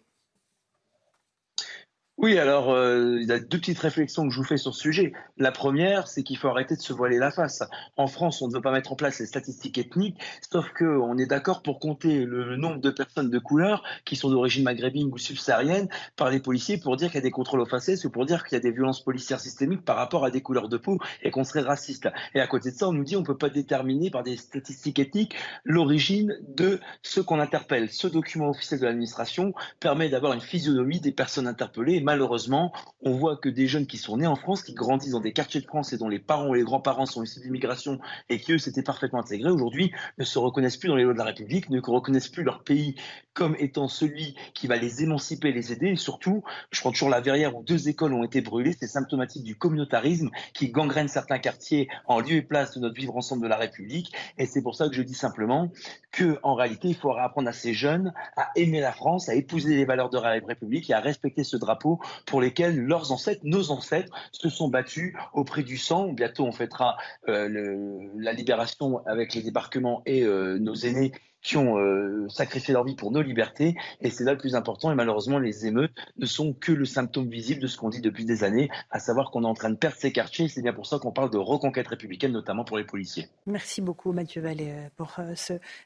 Oui, alors euh, il y a deux petites réflexions que je vous fais sur ce sujet. La première, c'est qu'il faut arrêter de se voiler la face. En France, on ne veut pas mettre en place les statistiques ethniques, sauf qu'on est d'accord pour compter le, nombre de personnes de couleur qui sont d'origine maghrébine ou subsaharienne par les policiers pour dire qu'il y a des contrôles aux ou pour dire qu'il y a des violences policières systémiques par rapport à des couleurs de peau et qu'on serait raciste. Et à côté de ça, on nous dit on ne peut pas déterminer par des statistiques ethniques l'origine de ceux qu'on interpelle. Ce document officiel de l'administration permet d'avoir une physionomie des personnes interpellées malheureusement, on voit que des jeunes qui sont nés en France, qui grandissent dans des quartiers de France et dont les parents et les grands-parents sont issus d'immigration et qui, eux, s'étaient parfaitement intégrés, aujourd'hui ne se reconnaissent plus dans les lois de la République, ne reconnaissent plus leur pays comme étant celui qui va les émanciper, les aider. Et surtout, je prends toujours la verrière où deux écoles ont été brûlées, c'est symptomatique du communautarisme qui gangrène certains quartiers en lieu et place de notre vivre ensemble de la République. Et c'est pour ça que je dis simplement que, en réalité, il faut apprendre à ces jeunes à aimer la France, à épouser les valeurs de la République et à respecter ce drapeau pour lesquels leurs ancêtres, nos ancêtres, se sont battus au prix du sang. Bientôt, on fêtera euh, la libération avec les débarquements et euh, nos aînés qui ont euh, sacrifié leur vie pour nos libertés. Et c'est là le plus important. Et malheureusement, les émeutes ne sont que le symptôme visible de ce qu'on dit depuis des années, à savoir qu'on est en train de perdre ces quartiers. C'est bien pour ça qu'on parle de reconquête républicaine, notamment pour les policiers. Merci beaucoup, Mathieu Vallée, euh, pour euh,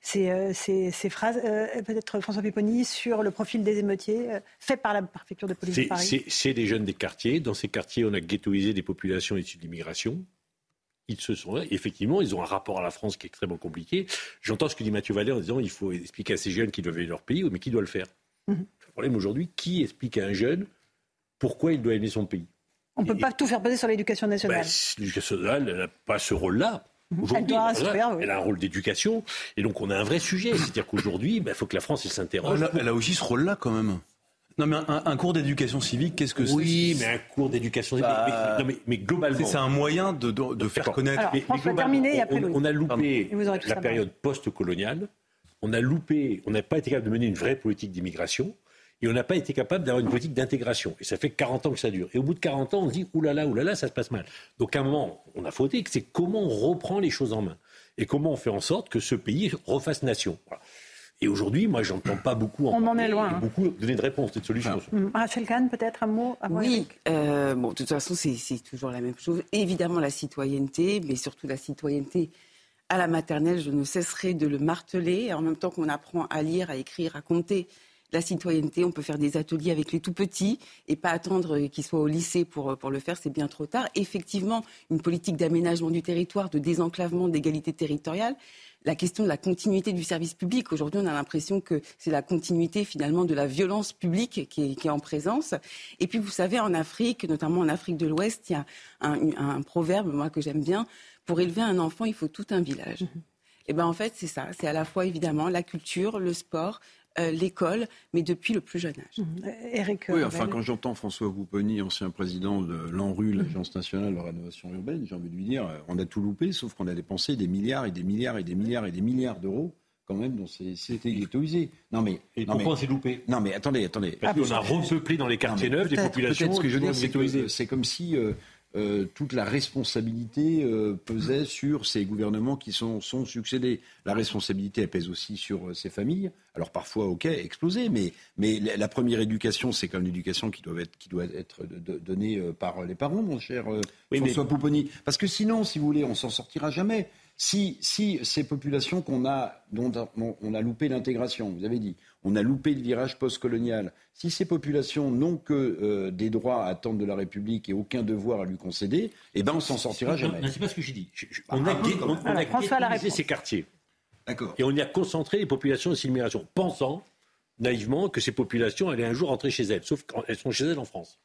ces, ces, phrases. Peut-être François Pipponi sur le profil des émeutiers fait par la préfecture de police de Paris. C'est des jeunes des quartiers. Dans ces quartiers, on a ghettoisé des populations issues de l'immigration ils se sont effectivement, ils ont un rapport à la France qui est extrêmement compliqué. J'entends ce que dit Mathieu Vallée en disant il faut expliquer à ces jeunes qu'ils doivent aimer leur pays, mais qui doit le faire? Mhm. Le problème aujourd'hui, qui explique à un jeune pourquoi il doit aimer son pays? On ne peut pas tout faire passer sur l'éducation nationale. Ben, l'éducation nationale, elle n'a pas ce rôle-là. Mhm. Elle, elle, a un rôle d'éducation, et donc on a un vrai sujet. C'est-à-dire qu'aujourd'hui, il ben, faut que la France s'interroge. elle a aussi ce rôle-là quand même. Non, mais un, cours d'éducation civique, qu'est-ce que c'est Oui, mais un cours d'éducation civique. Bah, mais, globalement. C'est un moyen de, de, faire connaître. Alors, mais, terminer, on, on, a loupé la période post-coloniale. On a loupé, on n'a pas été capable de mener une vraie politique d'immigration. Et on n'a pas été capable d'avoir une politique d'intégration. Et ça fait 40 ans que ça dure. Et au bout de 40 ans, on se dit, oulala, oulala, ça se passe mal. Donc à un moment, on a fauté, c'est comment on reprend les choses en main. Et comment on fait en sorte que ce pays refasse nation. Voilà. Et aujourd'hui, moi, j'entends pas beaucoup en On en est loin. Hein. Beaucoup donner de réponses, de solutions. Hum, Rachel Kahn, peut-être un mot Oui, euh, bon, de toute façon, c'est toujours la même chose. Évidemment, la citoyenneté, mais surtout la citoyenneté à la maternelle, je ne cesserai de le marteler. En même temps qu'on apprend à lire, à écrire, à compter, la citoyenneté, on peut faire des ateliers avec les tout petits et pas attendre qu'ils soient au lycée pour, pour le faire, c'est bien trop tard. Effectivement, une politique d'aménagement du territoire, de désenclavement, d'égalité territoriale, la question de la continuité du service public. Aujourd'hui, on a l'impression que c'est la continuité finalement de la violence publique qui est, en présence. Et puis, vous savez, en Afrique, notamment en Afrique de l'Ouest, il y a un, proverbe, moi, que j'aime bien. Pour élever un enfant, il faut tout un village. Mm-hmm. Et ben en fait, c'est ça. C'est à la fois évidemment la culture, le sport, l'école, mais depuis le plus jeune âge. Eric mmh. Oui, enfin, quand j'entends François Pouponi, ancien président de l'ANRU, mmh. l'Agence nationale de rénovation urbaine, j'ai envie de lui dire, euh, on a tout loupé, sauf qu'on a dépensé des milliards et des milliards et des milliards et des milliards d'euros quand même dans ces cités ghettoisées. Non mais et pourquoi c'est loupé? Non mais attendez, attendez. Parce qu'on a repeuplé dans les quartiers neufs des populations. Ce que je veux dire, c'est comme si euh, euh, toute la responsabilité euh, pesait sur ces gouvernements qui sont, sont succédés. La responsabilité, elle pèse aussi sur euh, ces familles. Alors parfois, ok, explosées, mais, mais la, première éducation, c'est comme l'éducation qui doit être, qui doit être donnée par les parents, mon cher François Pouponi. Parce que sinon, si vous voulez, on s'en sortira jamais. Si, si ces populations qu'on a, dont on a loupé l'intégration, vous avez dit, on a loupé le virage postcolonial. Si ces populations n'ont que euh, des droits à attendre de la République et aucun devoir à lui concéder, eh ben on s'en sortira jamais. C'est pas ce que j'ai dit. on a, on, ces quartiers. Et on y a concentré les populations de l'immigration, pensant naïvement que ces populations allaient un jour rentrer chez elles, sauf qu'elles sont chez elles en France.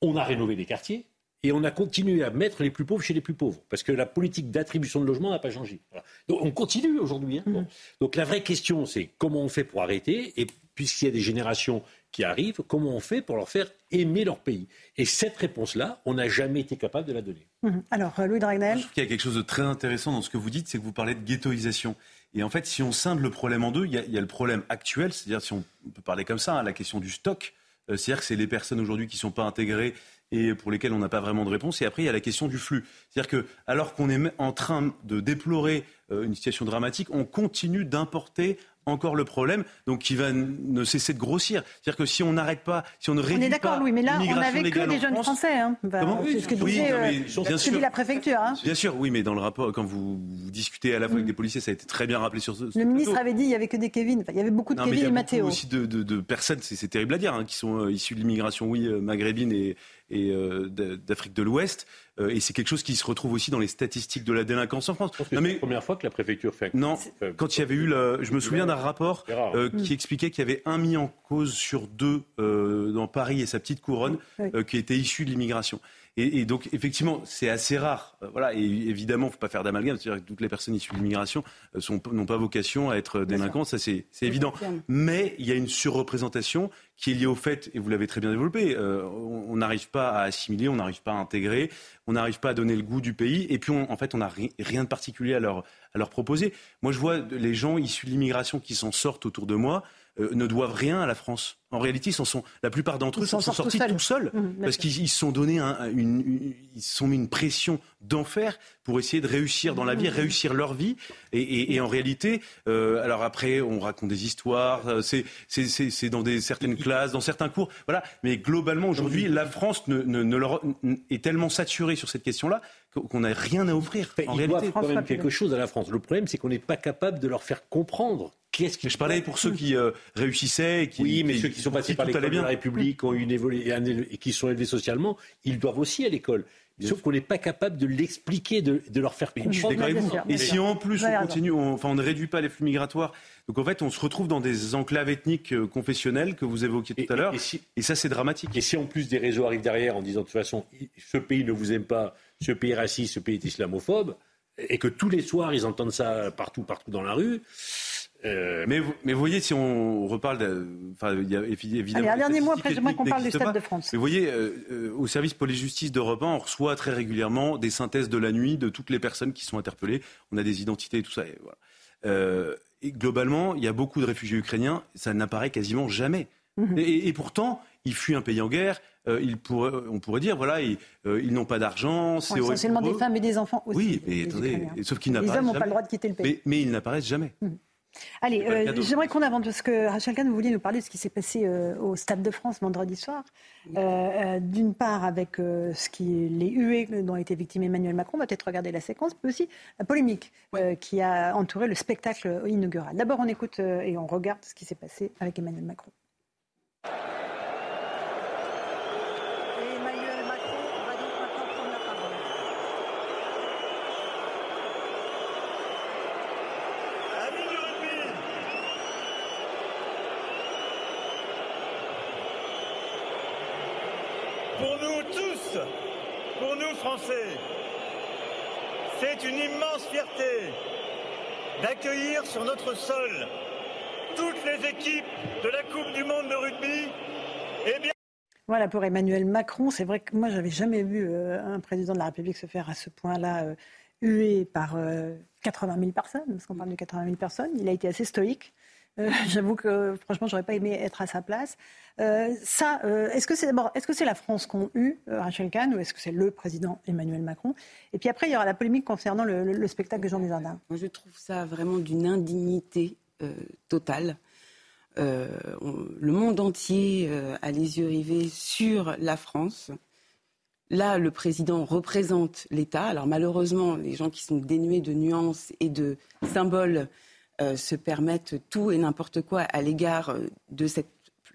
On a rénové les quartiers, et on a continué à mettre les plus pauvres chez les plus pauvres, parce que la politique d'attribution de logement n'a pas changé. Donc on continue aujourd'hui. Hein. Mm-hmm. Donc la vraie question, c'est comment on fait pour arrêter, et puisqu'il y a des générations qui arrivent, comment on fait pour leur faire aimer leur pays? Et cette réponse-là, on n'a jamais été capable de la donner. Mm-hmm. Alors, euh, Louis Dragnel? Je trouve qu'il y a quelque chose de très intéressant dans ce que vous dites, c'est que vous parlez de ghettoisation. Et en fait, si on scinde le problème en deux, il y a, le problème actuel, c'est-à-dire si on peut parler comme ça, hein, la question du stock, euh, c'est-à-dire que c'est les personnes aujourd'hui qui ne sont pas intégrées et pour lesquels on n'a pas vraiment de réponse. Et après, il y a la question du flux. C'est-à-dire que, alors qu'on est en train de déplorer une situation dramatique, on continue d'importer encore le problème, donc qui va ne cesser de grossir. C'est-à-dire que si on n'arrête pas, si on ne réduit on est d'accord, oui, mais là, on n'avait que des jeunes Français. Hein. c'est ce que, disait, euh, bien sûr, dit la préfecture. Hein. Bien sûr, oui, mais dans le rapport, quand vous, discutez à la fois avec mm. des policiers, ça a été très bien rappelé sur ce. Le ministre avait dit qu'il n'y avait que des Kevin. il y avait beaucoup de Kevin et Mathéo. Il y a aussi de, de, personnes, c'est terrible à dire, hein, qui sont euh, issues de l'immigration, oui, euh, maghrébine et, et euh, d'Afrique de l'Ouest. Euh, et c'est quelque chose qui se retrouve aussi dans les statistiques de la délinquance en France. C'est la première fois que la préfecture fait. Non, quand il y avait eu, je me souviens d'un rapport euh, qui expliquait qu'il y avait un mis en cause sur deux dans Paris et sa petite couronne qui était issu de l'immigration. Et, donc, effectivement, c'est assez rare. Euh, voilà, et évidemment, il ne faut pas faire d'amalgame. C'est-à-dire que toutes les personnes issues de l'immigration euh, n'ont pas vocation à être délinquantes, ça c'est évident. Mais il y a une surreprésentation qui est liée au fait, et vous l'avez très bien développé, euh, on n'arrive pas à assimiler, on n'arrive pas à intégrer, on n'arrive pas à donner le goût du pays, et puis en fait, on n'a rien de particulier à leur, à leur proposer. Moi, je vois les gens issus de l'immigration qui s'en sortent autour de moi. Euh, ne doivent rien à la France. En réalité, ils sont, la plupart d'entre eux sont sortis tout seuls, mmh, parce qu'ils se sont donné une, ils sont mis une pression d'enfer pour essayer de réussir dans la vie, mmh. réussir leur vie. Et, en réalité, euh, alors après, on raconte des histoires, euh, c'est dans des, certaines classes, dans certains cours, voilà. Mais globalement, aujourd'hui, la France ne, ne, leur, est tellement saturée sur cette question-là qu'on n'a rien à offrir. en ils réalité. doivent quand même quelque chose à la France. Le problème, c'est qu'on n'est pas capable de leur faire comprendre je parlais pour ceux qui euh, réussissaient. Et qui, oui, mais ceux qui sont passés par l'école de la République, ont une et qui sont élevés socialement, ils doivent aussi à l'école. Sauf qu'on n'est pas capable de l'expliquer, de, leur faire comprendre. Et si en plus on continue, enfin on ne réduit pas les flux migratoires, donc en fait on se retrouve dans des enclaves ethniques euh, confessionnelles que vous évoquiez tout à l'heure, et, ça c'est dramatique. Et si en plus des réseaux arrivent derrière en disant de toute façon ce pays ne vous aime pas, ce pays est raciste, ce pays est islamophobe, et que tous les soirs ils entendent ça partout, partout dans la rue, euh, mais, mais vous voyez, si on reparle, enfin, il y a évidemment. Allez, un dernier mot après, j'aimerais qu'on parle du Stade de France. Mais vous voyez, euh, euh, au service police-justice d'Europe 1, on reçoit très régulièrement des synthèses de la nuit de toutes les personnes qui sont interpellées. On a des identités et tout ça. Et, voilà. et globalement, il y a beaucoup de réfugiés ukrainiens, ça n'apparaît quasiment jamais. Mhm. et, pourtant, ils fuient un pays en guerre. ils pourraient, on pourrait dire, voilà, ils, n'ont pas d'argent. C'est essentiellement des femmes et des enfants aussi. Oui, mais attendez, sauf qu'ils n'apparaissent Les hommes n'ont pas le droit de quitter le pays. Mais, ils n'apparaissent jamais. Mhm. Allez, euh, j'aimerais qu'on avance parce que Rachel Kahn, vous vouliez nous parler de ce qui s'est passé euh, au Stade de France vendredi soir. Euh, d'une part, avec ce qui les huées dont a été victime Emmanuel Macron, on va peut-être regarder la séquence, mais aussi la polémique qui a entouré le spectacle inaugural. D'abord, on écoute et on regarde ce qui s'est passé avec Emmanuel Macron. C'est une immense fierté d'accueillir sur notre sol toutes les équipes de la Coupe du Monde de rugby. Eh. Voilà pour Emmanuel Macron. C'est vrai que moi, j'avais jamais vu euh, un président de la République se faire à ce point-là euh, hué par 80 euh, 000 personnes, parce qu'on parle de 80 000 personnes. Il a été assez stoïque. Euh, [laughs] j'avoue que franchement, j'aurais pas aimé être à sa place. Euh, ça, euh, est-ce que c'est d'abord, est-ce que c'est la France qu'ont eu Rachel Kahn ou est-ce que c'est le président Emmanuel Macron? Et puis après, il y aura la polémique concernant le, spectacle de Jean Desjardins. Moi, je trouve ça vraiment d'une indignité totale. le monde entier a les yeux rivés sur la France. Là, le président représente l'État. Alors malheureusement, les gens qui sont dénués de nuances et de symboles se permettent tout et n'importe quoi à l'égard euh, de cette,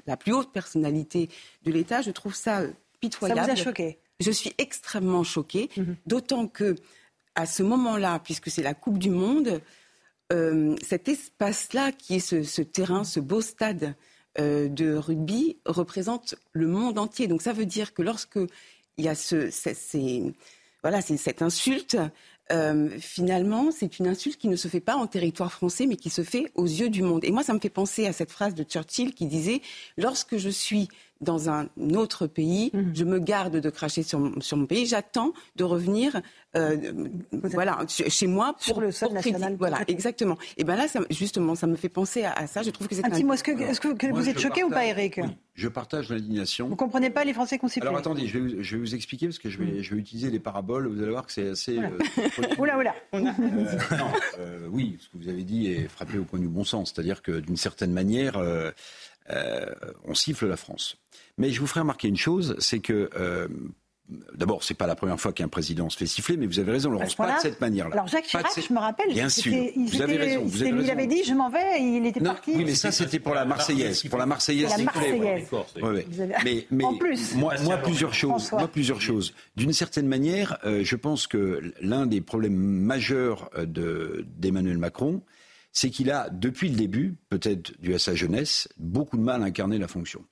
la plus haute personnalité de l'État. Je trouve ça pitoyable. Ça vous a choqué? Je suis extrêmement choquée, mhm. d'autant que à ce moment-là, puisque c'est la Coupe du Monde, euh, cet espace-là, qui est ce, terrain, ce beau stade de rugby, représente le monde entier. Donc ça veut dire que lorsque il y a ce, voilà, cette insulte, euh, finalement, c'est une insulte qui ne se fait pas en territoire français, mais qui se fait aux yeux du monde. Et moi, ça me fait penser à cette phrase de Churchill qui disait Lorsque je suis dans un autre pays, mhm. je me garde de cracher sur, sur mon pays. J'attends de revenir euh, voilà, chez moi pour, le sol national. Voilà, exactement. Et ben là, ça, justement, ça me fait penser à, ça. Je trouve que c'est un petit mot. Est-ce que, est que, vous êtes choqué ou pas, Eric Je partage l'indignation. Vous comprenez pas les Français qu'on Alors attendez, je vais, vous, je vais, vous, expliquer parce que je vais, mm. je vais utiliser les paraboles. Vous allez voir que c'est assez. [laughs] Oula, euh, oula. oula. Euh, oui, ce que vous avez dit est frappé au point du bon sens. C'est-à-dire que d'une certaine manière, on siffle la France. Mais je vous ferai remarquer une chose, c'est que D'abord, c'est pas la première fois qu'un président se fait siffler, mais vous avez raison, Laurence, pas de cette manière-là. Alors Jacques Chirac, je me rappelle, bien sûr, vous avez raison. Vous avez il avait dit, je m'en vais, il était parti. Oui, mais ça, c'était pour la Marseillaise, pour la Marseillaise. La Marseillaise. Mais, mais [laughs] en plus, moi, moi plusieurs choses. Moi, plusieurs choses. D'une certaine manière, euh, je pense que l'un des problèmes majeurs euh, d'Emmanuel Macron, c'est qu'il a, depuis le début, peut-être dû à sa jeunesse, beaucoup de mal à incarner la fonction.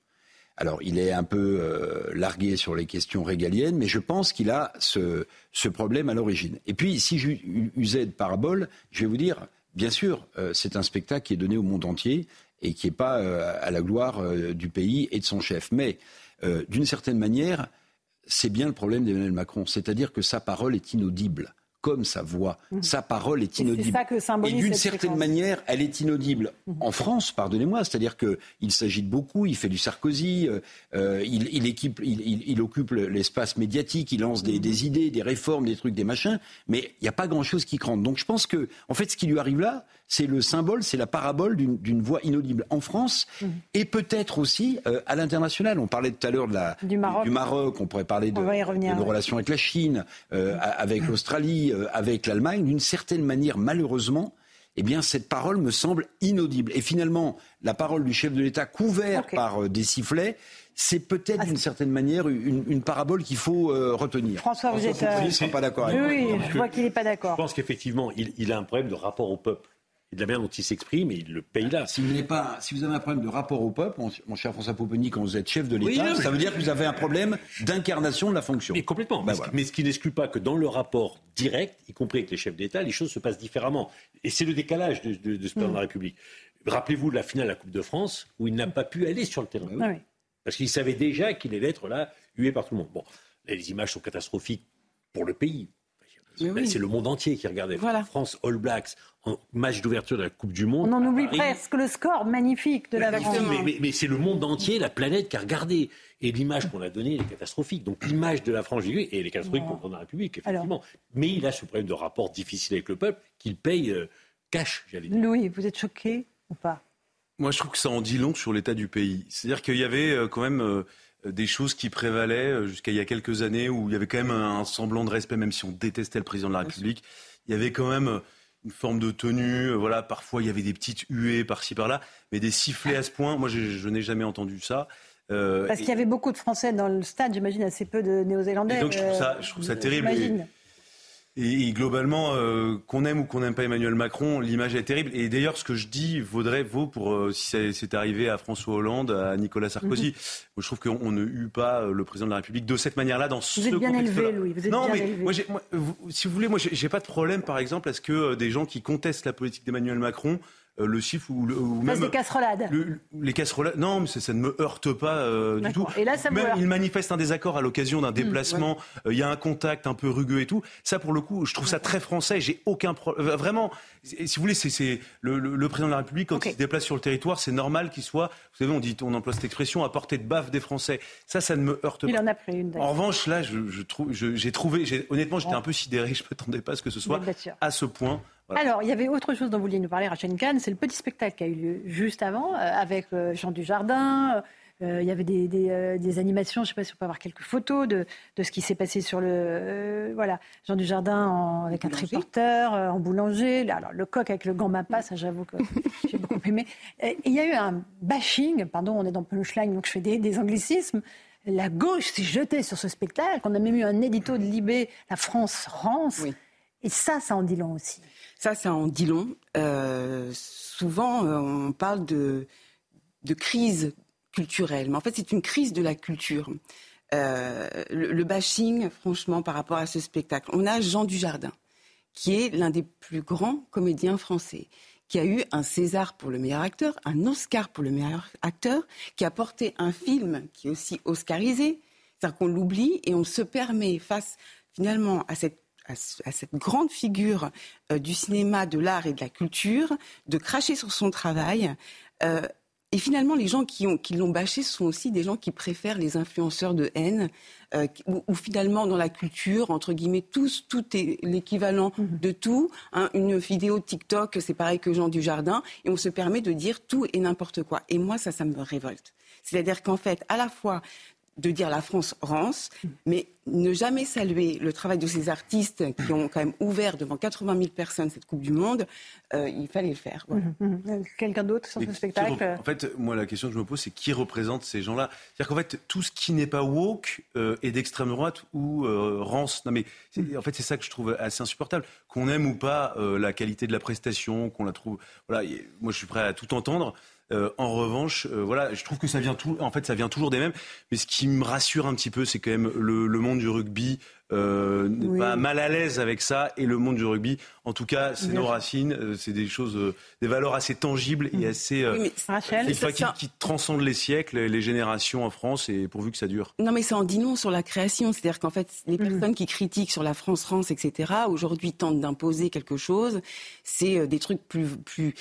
Alors, il est un peu euh, largué sur les questions régaliennes, mais je pense qu'il a ce, problème à l'origine. Et puis, si j'usais de parabole, je vais vous dire, bien sûr, euh, c'est un spectacle qui est donné au monde entier et qui n'est pas euh, à la gloire du pays et de son chef. Mais, d'une certaine manière, c'est bien le problème d'Emmanuel Macron, c'est-à-dire que sa parole est inaudible comme sa voix. Mhm. Sa parole est inaudible. Et, d'une certaine manière, elle est inaudible mhm. en France, pardonnez-moi. C'est-à-dire qu'il s'agit de beaucoup, il fait du Sarkozy, euh, euh, il, équipe, il, occupe l'espace médiatique, il lance des, des, idées, des réformes, des trucs, des machins, mais il n'y a pas grand-chose qui crante. Donc je pense que, en fait, ce qui lui arrive là, c'est le symbole, c'est la parabole d'une voix inaudible en France mhm. et peut-être aussi euh, à l'international. On parlait tout à l'heure du, Maroc. on pourrait parler de, nos relations avec la Chine, euh, avec l'Australie, euh, avec l'Allemagne. D'une certaine manière, malheureusement, eh bien, cette parole me semble inaudible. Et finalement, la parole du chef de l'État couverte par des sifflets, c'est peut-être ah, d'une certaine manière une, parabole qu'il faut retenir. François, vous êtes. pas d'accord avec Oui, je vois qu'il n'est pas d'accord. Je pense qu'effectivement, il, a un problème de rapport au peuple et de la manière dont il s'exprime, et il le paye là. Si vous, pas, si vous avez un problème de rapport au peuple, mon cher François Pouponi, quand vous êtes chef de l'État, ça veut dire que vous avez un problème d'incarnation de la fonction. Mais complètement. Ben mais, ce qui n'exclut pas que dans le rapport direct, y compris avec les chefs d'État, les choses se passent différemment. Et c'est le décalage de, de, de ce président de la mm. République. Rappelez-vous de la finale de la Coupe de France, où il n'a pas pu aller sur le terrain. Ah Parce qu'il savait déjà qu'il allait être là, hué par tout le monde. Bon, les images sont catastrophiques pour le pays. C'est le monde entier qui regardait. France All Blacks en match d'ouverture de la Coupe du Monde. On en oublie presque le score magnifique de la France. Mais, c'est le monde entier, la planète qui a regardé. Et l'image qu'on a donnée, est catastrophique. Donc l'image de la France, et elle est catastrophique pour la République, effectivement. mais il a ce problème de rapport difficile avec le peuple qu'il paye euh, cash, j'allais dire. Louis, vous êtes choqué ou pas? Moi, je trouve que ça en dit long sur l'état du pays. C'est-à-dire qu'il y avait euh, quand même... Euh, des choses qui prévalaient jusqu'à il y a quelques années où il y avait quand même un semblant de respect, même si on détestait le président de la République. Il y avait quand même euh, une forme de tenue. Euh, voilà, parfois il y avait des petites huées par-ci par-là, mais des sifflets à ce point, moi je, n'ai jamais entendu ça. Parce qu'il y avait beaucoup de Français dans le stade, j'imagine assez peu de Néo-Zélandais. donc je trouve ça, je trouve ça terrible. Et, globalement, euh, qu'on aime ou qu'on n'aime pas Emmanuel Macron, l'image est terrible. Et d'ailleurs, ce que je dis vaudrait vaut pour euh, si c'est arrivé à François Hollande, à Nicolas Sarkozy. Mhm. je trouve qu'on ne eut pas euh, le président de la République de cette manière-là dans ce contexte. Vous êtes bien élevé, Louis. Vous êtes non, mais Moi, si vous voulez, moi, j'ai pas de problème, par exemple, à ce que des gens qui contestent la politique d'Emmanuel Macron euh, le chiffre ou, ou même des casserolades. les casserolades. Non, mais ça, ne me heurte pas euh, du tout. Et là, ça même il manifeste un désaccord à l'occasion d'un mmh, déplacement. Euh, il y a un contact un peu rugueux et tout. Ça, pour le coup, je trouve ça très français. J'ai aucun problème. Vraiment, si vous voulez, c'est le, président de la République quand il se déplace sur le territoire, c'est normal qu'il soit. Vous savez, on dit, on emploie cette expression, à portée de baffe des Français. Ça, ça ne me heurte pas. Il en a pris une. En revanche, là, je, trouve, j'ai trouvé, honnêtement, j'étais un peu sidéré. [laughs] Je ne m'attendais pas à ce que ce soit à ce point. Alors, il y avait autre chose dont vous vouliez nous parler, Rachel Kahn, c'est le petit spectacle qui a eu lieu juste avant, euh, avec euh, Jean Dujardin. Euh, il y avait des, animations, je ne sais pas si on peut avoir quelques photos de, ce qui s'est passé sur le. voilà, Jean Dujardin avec un triporteur, en boulanger. Alors, le coq avec le gamba ça j'avoue que [laughs] j'ai beaucoup aimé. il y a eu un bashing, pardon, on est dans punchline, donc je fais des, anglicismes la gauche s'est jetée sur ce spectacle. On a même eu un édito de Libé, La France rance. Et ça, ça en dit long aussi. Ça, ça en dit long. Euh, souvent, euh, on parle de, crise culturelle, mais en fait, c'est une crise de la culture. Euh, le, bashing, franchement, par rapport à ce spectacle. On a Jean Dujardin, qui est l'un des plus grands comédiens français, qui a eu un César pour le meilleur acteur, un Oscar pour le meilleur acteur, qui a porté un film qui est aussi oscarisé. C'est-à-dire qu'on l'oublie et on se permet, face finalement à cette à, cette grande figure euh, du cinéma, de l'art et de la culture, de cracher sur son travail. Euh, et finalement, les gens qui, ont, qui l'ont bâché sont aussi des gens qui préfèrent les influenceurs de haine, euh, où, finalement, dans la culture, entre guillemets, tous, tout est l'équivalent mhm. de tout. Hein. une vidéo TikTok, c'est pareil que Jean Dujardin, et on se permet de dire tout et n'importe quoi. Et moi, ça, ça me révolte. C'est-à-dire qu'en fait, à la fois, de dire la France rance, mais ne jamais saluer le travail de ces artistes qui ont quand même ouvert devant 80 000 personnes cette Coupe du Monde, euh, il fallait le faire. Mmh, mmh, mmh. Quelqu'un d'autre sur ce spectacle En fait, moi, la question que je me pose, c'est qui représente ces gens-là? C'est-à-dire qu'en fait, tout ce qui n'est pas woke euh, est d'extrême droite ou euh, rance. Non, mais en fait, c'est ça que je trouve assez insupportable. Qu'on aime ou pas la qualité de la prestation, qu'on la trouve. Voilà, moi, je suis prêt à tout entendre. Euh, en revanche, euh, voilà, je trouve que ça vient tout, en fait, ça vient toujours des mêmes. Mais ce qui me rassure un petit peu, c'est quand même le, monde du rugby euh, n'est pas mal à l'aise avec ça. Et le monde du rugby, en tout cas, c'est nos racines, c'est des choses, des valeurs assez tangibles et mm. assez qui, transcendent les siècles, les générations en France, et pourvu que ça dure. Non, mais ça en dit non sur la création. C'est-à-dire qu'en fait, les mm. personnes qui critiquent sur la France-France, etc., aujourd'hui tentent d'imposer quelque chose. C'est des trucs plus, plus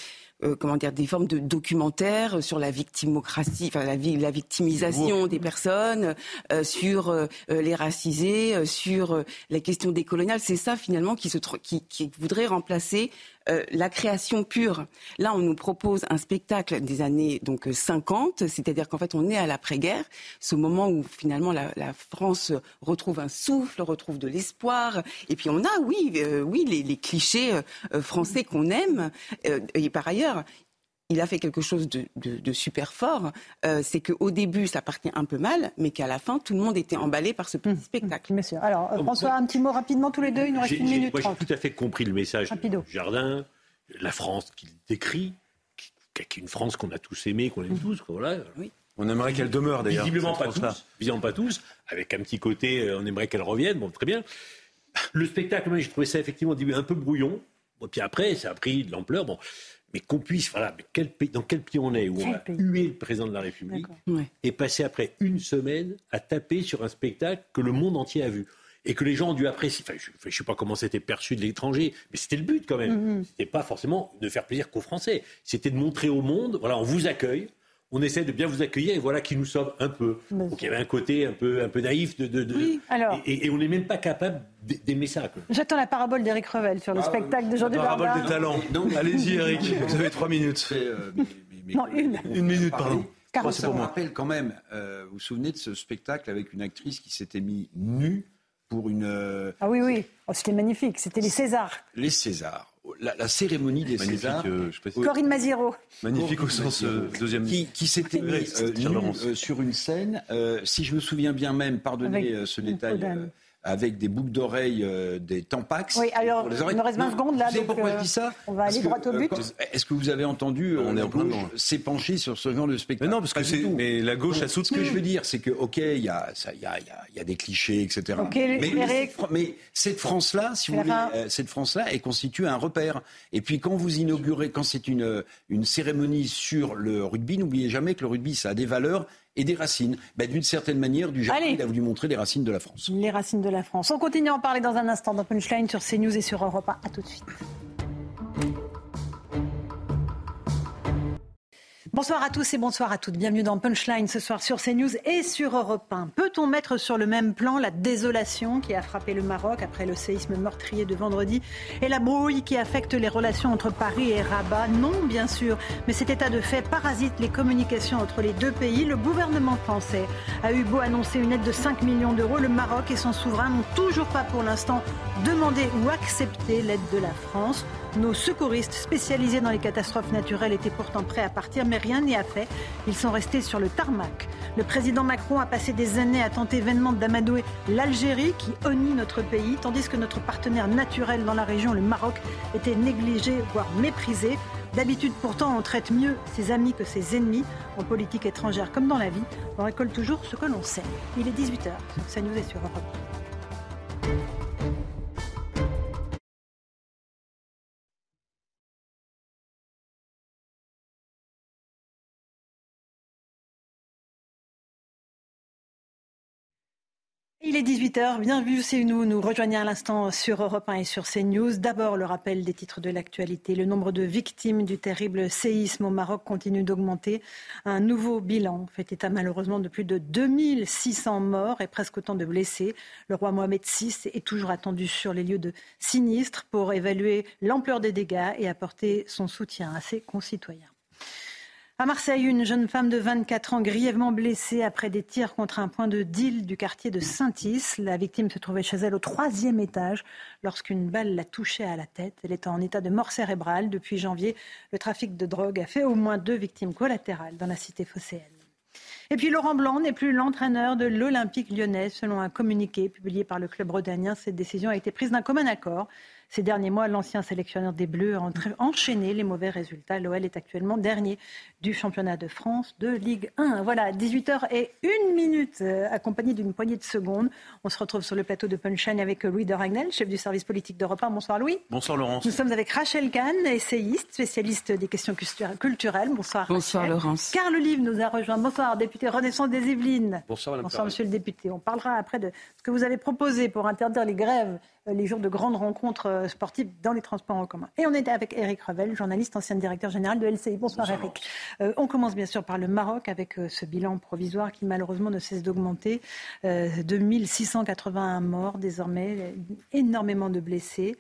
euh, comment dire, des formes de documentaires sur la victimocratie, enfin la, la victimisation des personnes, euh, sur euh, les racisés, sur la question des coloniales. C'est ça finalement qui, se, qui, qui voudrait remplacer euh, la création pure. Là, on nous propose un spectacle des années donc 50, c'est-à-dire qu'en fait, on est à l'après-guerre, ce moment où finalement la, France retrouve un souffle, retrouve de l'espoir, et puis on a, oui, euh, oui, les, clichés euh, français qu'on aime. et par ailleurs, il a fait quelque chose de, super fort. c'est qu'au début, ça partait un peu mal, mais qu'à la fin, tout le monde était emballé par ce petit mmh. spectacle. Monsieur. Alors, François, un petit mot rapidement, tous les deux, il nous reste une minute. Moi, j'ai tout à fait compris le message du Jardin, la France qu'il décrit, qui est une France qu'on a tous aimée, qu'on aime tous. Voilà. Oui. On aimerait qu'elle demeure d'ailleurs. Visiblement pas tous, visiblement pas tous, avec un petit côté, euh, on aimerait qu'elle revienne, bon, très bien. Le spectacle, moi, j'ai trouvé ça effectivement un peu brouillon. Bon, puis après, ça a pris de l'ampleur. Bon, mais qu'on puisse, voilà, mais quel pays, dans quel pays on est, où on a hué le président de la République, et passer après une semaine à taper sur un spectacle que le monde entier a vu. Et que les gens ont dû apprécier. Enfin, je ne sais pas comment c'était perçu de l'étranger, mais c'était le but quand même. Mm-hmm. C'était pas forcément de faire plaisir qu'aux Français. C'était de montrer au monde, voilà, on vous accueille, on essaie de bien vous accueillir et voilà qui nous sommes un peu. Donc il y avait un côté un peu, un peu naïf de, de, Et, on n'est même pas capable d'aimer ça. J'attends la parabole d'Éric Revel sur le ah, spectacle de parabole des talents. Allez-y Eric, vous avez trois minutes. Euh, non, une. Une minute, pardon. Moi, ça me rappelle quand même, euh, vous vous souvenez de ce spectacle avec une actrice qui s'était mise nue pour une... Euh, ah oui, oui, oh, c'était magnifique, c'était les Césars. Les Césars la, cérémonie des Césars. Euh, Corinne Maziro. Magnifique au sens euh, deuxième. Qui, qui s'était mis euh, sur une scène, si je me souviens bien même, pardonnez ce détail avec des boucles d'oreilles, euh, des tampax. Oui, alors, il me reste 20 secondes là. Vous savez pourquoi je dis ça On va aller droit au but. Est-ce que vous avez entendu on est en plein s'épancher sur ce genre de spectacle Mais non, parce que c'est. Mais la gauche a soutenu. Ce que je veux dire, c'est que, OK, il y y, a, y, a, des clichés, etc. mais, mais, cette France-là, si vous voulez, euh, cette France-là, elle constitue un repère. Et puis quand vous inaugurez, quand c'est une, une cérémonie sur le rugby, n'oubliez jamais que le rugby, ça a des valeurs et des racines. Ben, D'une certaine manière, du jardin, il a voulu montrer les racines de la France. Les racines de la France. On continue à en parler dans un instant dans Punchline sur CNews et sur Europe 1. À tout de suite. Bonsoir à tous et bonsoir à toutes. Bienvenue dans Punchline ce soir sur CNews et sur Europe 1. Peut-on mettre sur le même plan la désolation qui a frappé le Maroc après le séisme meurtrier de vendredi et la brouille qui affecte les relations entre Paris et Rabat? Non, bien sûr, mais cet état de fait parasite les communications entre les deux pays. Le gouvernement français a eu beau annoncer une aide de 5 millions d'euros, le Maroc et son souverain n'ont toujours pas pour l'instant demandé ou accepté l'aide de la France. Nos secouristes spécialisés dans les catastrophes naturelles étaient pourtant prêts à partir, mais rien n'y a fait. Ils sont restés sur le tarmac. Le président Macron a passé des années à tenter vainement d'amadouer l'Algérie, qui honnie notre pays, tandis que notre partenaire naturel dans la région, le Maroc, était négligé, voire méprisé. D'habitude, pourtant, on traite mieux ses amis que ses ennemis. En politique étrangère comme dans la vie, on récolte toujours ce que l'on sait. Il est 18h Ça nous est sur Europe. Il est 18h, bien vu, c'est nous. Nous rejoignons à l'instant sur Europe 1 et sur CNews. D'abord, le rappel des titres de l'actualité. Le nombre de victimes du terrible séisme au Maroc continue d'augmenter. Un nouveau bilan fait état malheureusement de plus de 2600 morts et presque autant de blessés. Le roi Mohamed VI est toujours attendu sur les lieux de sinistre pour évaluer l'ampleur des dégâts et apporter son soutien à ses concitoyens. À Marseille, une jeune femme de 24 ans grièvement blessée après des tirs contre un point de deal du quartier de Saint-Is. La victime se trouvait chez elle au troisième étage lorsqu'une balle l'a touchée à la tête. Elle est en état de mort cérébrale. Depuis janvier, le trafic de drogue a fait au moins deux victimes collatérales dans la cité phocéenne. Et puis Laurent Blanc n'est plus l'entraîneur de l'Olympique lyonnais. Selon un communiqué publié par le club rhodanien, cette décision a été prise d'un commun accord. Ces derniers mois, l'ancien sélectionneur des Bleus a enchaîné les mauvais résultats. L'OL est actuellement dernier du championnat de France de Ligue 1. Voilà, 18h et une minute, euh, accompagné d'une poignée de secondes. On se retrouve sur le plateau de Punchline avec Louis de Ragnel, chef du service politique d'Europe 1. Bonsoir Louis. Bonsoir Laurence. Nous sommes avec Rachel Kahn, essayiste, spécialiste des questions culturelles. Bonsoir Bonsoir Laurence. Carl Olive nous a rejoint. Bonsoir, député Renaissance des Yvelines. Bonsoir Madame Bonsoir Monsieur le député. On parlera après de ce que vous avez proposé pour interdire les grèves euh, les jours de grandes rencontres euh, sportives dans les transports en commun. Et on est avec Eric Revel, journaliste, ancien directeur général de LCI. Bonsoir, Eric. Euh, on commence bien sûr par le Maroc avec ce bilan provisoire qui malheureusement ne cesse d'augmenter. 2681 morts désormais, énormément de blessés.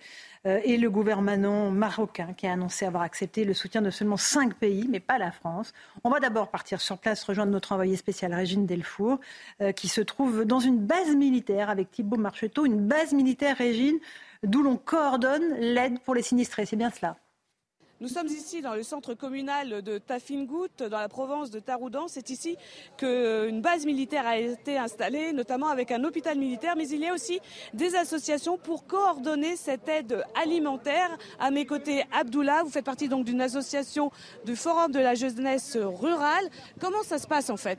Euh, et le gouvernement marocain qui a annoncé avoir accepté le soutien de seulement cinq pays, mais pas la France. On va d'abord partir sur place, rejoindre notre envoyé spécial Régine Delfour, euh, qui se trouve dans une base militaire avec Thibault Marcheteau, une base militaire, Régine, d'où l'on coordonne l'aide pour les sinistrés. C'est bien cela nous sommes ici dans le centre communal de Tafingout, dans la province de Taroudan. C'est ici qu'une base militaire a été installée, notamment avec un hôpital militaire, mais il y a aussi des associations pour coordonner cette aide alimentaire. À mes côtés, Abdullah, vous faites partie donc d'une association du Forum de la jeunesse rurale. Comment ça se passe en fait?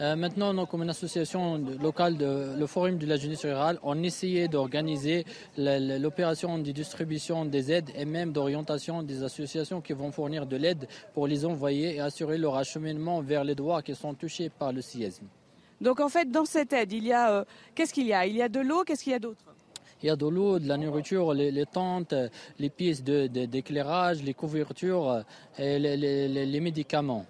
Euh, maintenant, comme une association locale, de, le Forum de la jeunesse rurale, on essayait d'organiser l'opération de distribution des aides et même d'orientation des associations qui vont fournir de l'aide pour les envoyer et assurer leur acheminement vers les droits qui sont touchés par le séisme. Donc en fait, dans cette aide, il y a euh, qu'est-ce qu'il y a? Il y a de l'eau, qu'est-ce qu'il y a d'autre? Il y a de l'eau, de la nourriture, les, tentes, les pièces d'éclairage, les couvertures et les médicaments.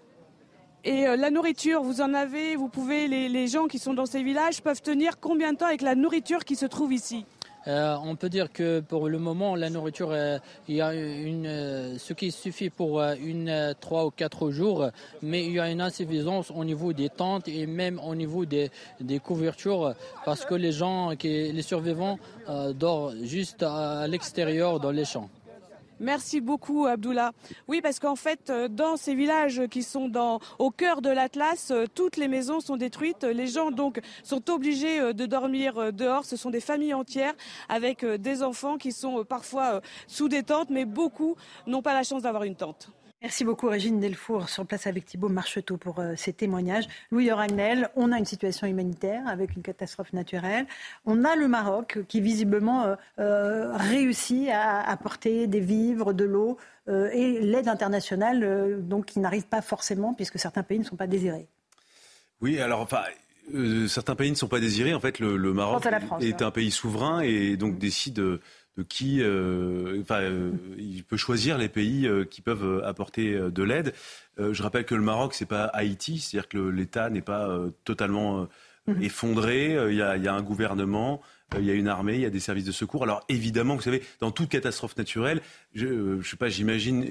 Et euh, la nourriture, vous en avez, vous pouvez, les, gens qui sont dans ces villages peuvent tenir combien de temps avec la nourriture qui se trouve ici? Euh, on peut dire que pour le moment, la nourriture, euh, il y a une, ce qui suffit pour une trois ou quatre jours, mais il y a une insuffisance au niveau des tentes et même au niveau des, des couvertures, parce que les gens, qui, les survivants, dorment juste à l'extérieur dans les champs. Merci beaucoup, Abdullah. Oui, parce qu'en fait, euh, dans ces villages qui sont au cœur de l'Atlas, euh, toutes les maisons sont détruites. Les gens, donc, sont obligés euh, de dormir dehors. Ce sont des familles entières avec des enfants qui sont parfois sous des tentes, mais beaucoup n'ont pas la chance d'avoir une tente. Merci beaucoup Régine Delfour sur place avec Thibault Marcheteau pour euh, ces témoignages. Louis Ragnel, on a une situation humanitaire avec une catastrophe naturelle. On a le Maroc qui visiblement euh, euh, réussit à apporter des vivres, de l'eau et l'aide internationale donc qui n'arrive pas forcément puisque certains pays ne sont pas désirés. Oui, alors enfin, certains pays ne sont pas désirés. En fait, le, Maroc est, un pays souverain et donc décide de qui, euh, enfin, euh, il peut choisir les pays euh, qui peuvent apporter de l'aide. je rappelle que le Maroc, c'est pas Haïti, c'est-à-dire que l'État n'est pas totalement mhm. effondré. Il y, a, il y, a, un gouvernement, il y a une armée, il y a des services de secours. Alors évidemment, vous savez, dans toute catastrophe naturelle, je, je sais pas, j'imagine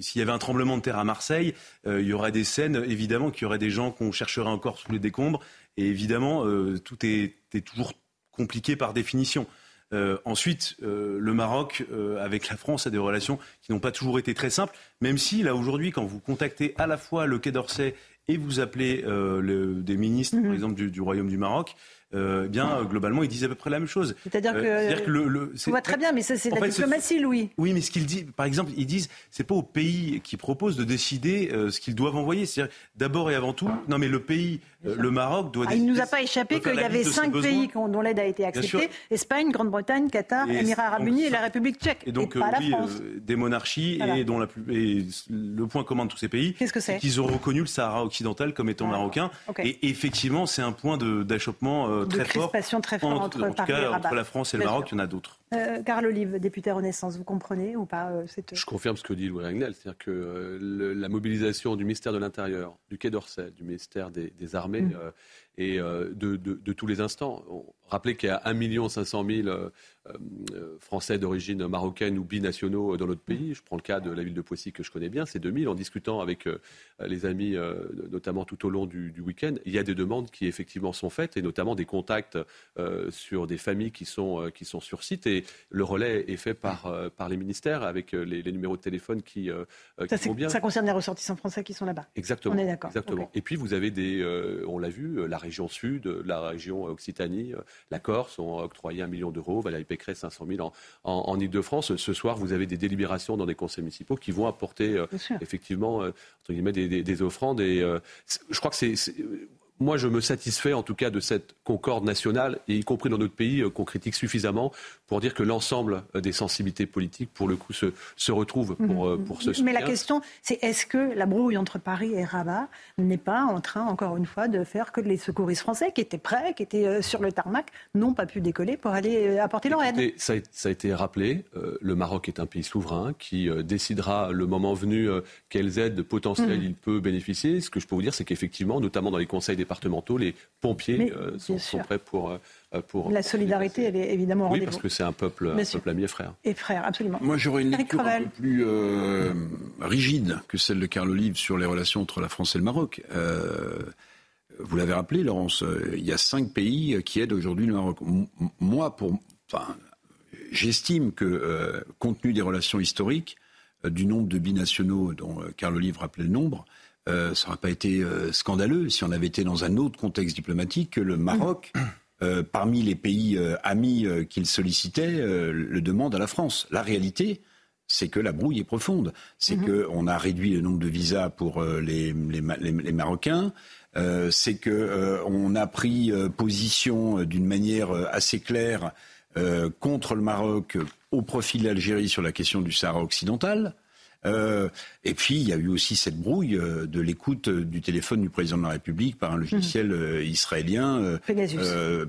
s'il y avait un tremblement de terre à Marseille, il y aurait des scènes, évidemment, qu'il y aurait des gens qu'on chercherait encore sous les décombres. Et évidemment, tout est, est toujours compliqué par définition. Euh, ensuite, euh, le Maroc, euh, avec la France, a des relations qui n'ont pas toujours été très simples, même si, là, aujourd'hui, quand vous contactez à la fois le Quai d'Orsay et vous appelez des ministres, par mhm. exemple, du, Royaume du Maroc, eh bien, globalement, ils disent à peu près la même chose. C'est-à-dire que, le, le on voit très bien, mais ça, c'est la diplomatie, Louis. Oui, mais ce qu'ils disent, par exemple, ils disent, c'est pas au pays qui propose de décider ce qu'ils doivent envoyer. C'est-à-dire, d'abord et avant tout, non, mais le pays euh, le Maroc doit. Ah, il ne nous a pas échappé qu'il y avait cinq pays dont l'aide a été acceptée Espagne, Grande-Bretagne, Qatar, Émirats Arabes Unis et la République tchèque. Et donc, pas la France. Euh, des monarchies et dont la le point commun de tous ces pays, qu'est-ce que c'est Qu'ils ont reconnu le Sahara occidental comme étant marocain. Et effectivement, c'est un point d'achoppement très, fort très fort entre, en tout cas, entre la France et le Maroc. Il y en a d'autres. Euh, Carl Olive, député Renaissance, vous comprenez ou pas euh, Je confirme ce que dit Louis Ragnel, c'est-à-dire que euh, la mobilisation du ministère de l'Intérieur, du Quai d'Orsay, du ministère des, Armées mm. Et de, tous les instants. Rappelez qu'il y a 1 500 000 euh, français d'origine marocaine ou binationaux dans notre pays. Je prends le cas de la ville de Poissy que je connais bien, c'est 2000. En discutant avec euh, les amis, euh, notamment tout au long du, week-end, il y a des demandes qui effectivement sont faites et notamment des contacts sur des familles qui sont, qui sont sur site et le relais est fait par, par les ministères avec les, numéros de téléphone qui, ça, vont bien. Ça concerne les ressortissants français qui sont là-bas. Exactement. On est d'accord. Exactement. Et puis vous avez des, on l'a vu, la région sud, la région Occitanie, la Corse ont octroyé un million d'euros. Valérie Pécresse 500 000 en, en, Ile-de-France. Ce soir, vous avez des délibérations dans des conseils municipaux qui vont apporter euh, effectivement euh, entre guillemets, des, des, offrandes. Et euh, je crois que c'est moi, je me satisfais en tout cas de cette concorde nationale, et y compris dans notre pays, qu'on critique suffisamment pour dire que l'ensemble des sensibilités politiques, pour le coup, se, se retrouvent pour, mmh. pour ce Mais la question, c'est est-ce que la brouille entre Paris et Rabat n'est pas en train, encore une fois, de faire que les secouristes français, qui étaient prêts, qui étaient euh, sur le tarmac, n'ont pas pu décoller pour aller euh, apporter leur aide? Ça a, ça a, été rappelé, euh, le Maroc est un pays souverain qui décidera le moment venu quelles aides potentielles mmh. il peut bénéficier. Ce que je peux vous dire, c'est qu'effectivement, notamment dans les conseils départementaux, les pompiers sont, sont, prêts pour euh, la solidarité, elle est évidemment Oui, parce que c'est un peuple, un peuple ami et frère. Et frère, absolument. Moi, j'aurais une lecture un peu plus euh, rigide que celle de Carl Olive sur les relations entre la France et le Maroc. Euh, vous l'avez rappelé, Laurence, il y a cinq pays qui aident aujourd'hui le Maroc. Moi, pour, enfin, j'estime que, compte tenu des relations historiques, du nombre de binationaux dont Carl Olive rappelait le nombre, ça n'aurait pas été scandaleux si on avait été dans un autre contexte diplomatique que le Maroc. Euh, parmi les pays euh, amis euh, qu'il sollicitait, le demande à la France. La réalité, c'est que la brouille est profonde. C'est mhm. qu'on a réduit le nombre de visas pour les, les, Marocains. c'est qu'on a pris position d'une manière assez claire contre le Maroc au profit de l'Algérie sur la question du Sahara occidental. Euh, et puis, il y a eu aussi cette brouille euh, de l'écoute euh, du téléphone du président de la République par un logiciel mhm. israélien, Pegasus.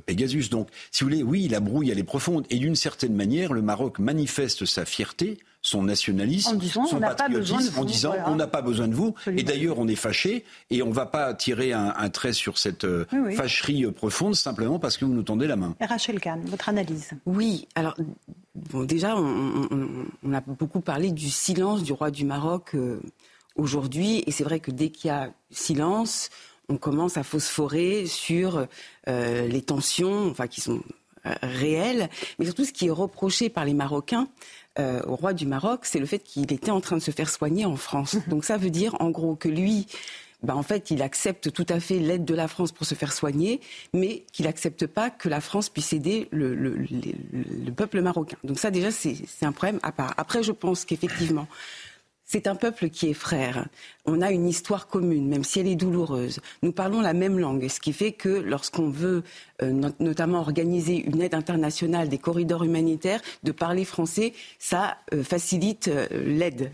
Pegasus. Donc, si vous voulez, oui, la brouille, elle est profonde. Et d'une certaine manière, le Maroc manifeste sa fierté son nationalisme, son patriotisme, en disant on n'a pas besoin de vous. Et d'ailleurs, on est fâché et on ne va pas tirer un, trait sur cette fâcherie profonde simplement parce que vous nous tendez la main. Rachel Kahn, votre analyse. Oui, alors Bon, déjà, on, a beaucoup parlé du silence du roi du Maroc euh, aujourd'hui, et c'est vrai que dès qu'il y a silence, on commence à phosphorer sur euh, les tensions, enfin qui sont euh, réelles, mais surtout ce qui est reproché par les Marocains au roi du Maroc, c'est le fait qu'il était en train de se faire soigner en France. [laughs] Donc ça veut dire en gros que lui, bah, en fait, il accepte tout à fait l'aide de la France pour se faire soigner, mais qu'il n'accepte pas que la France puisse aider le, le peuple marocain. Donc ça, déjà, c'est un problème à part. Après, je pense qu'effectivement, c'est un peuple qui est frère. On a une histoire commune, même si elle est douloureuse. Nous parlons la même langue, ce qui fait que lorsqu'on veut euh, notamment organiser une aide internationale, des corridors humanitaires, de parler français, ça euh, facilite euh, l'aide.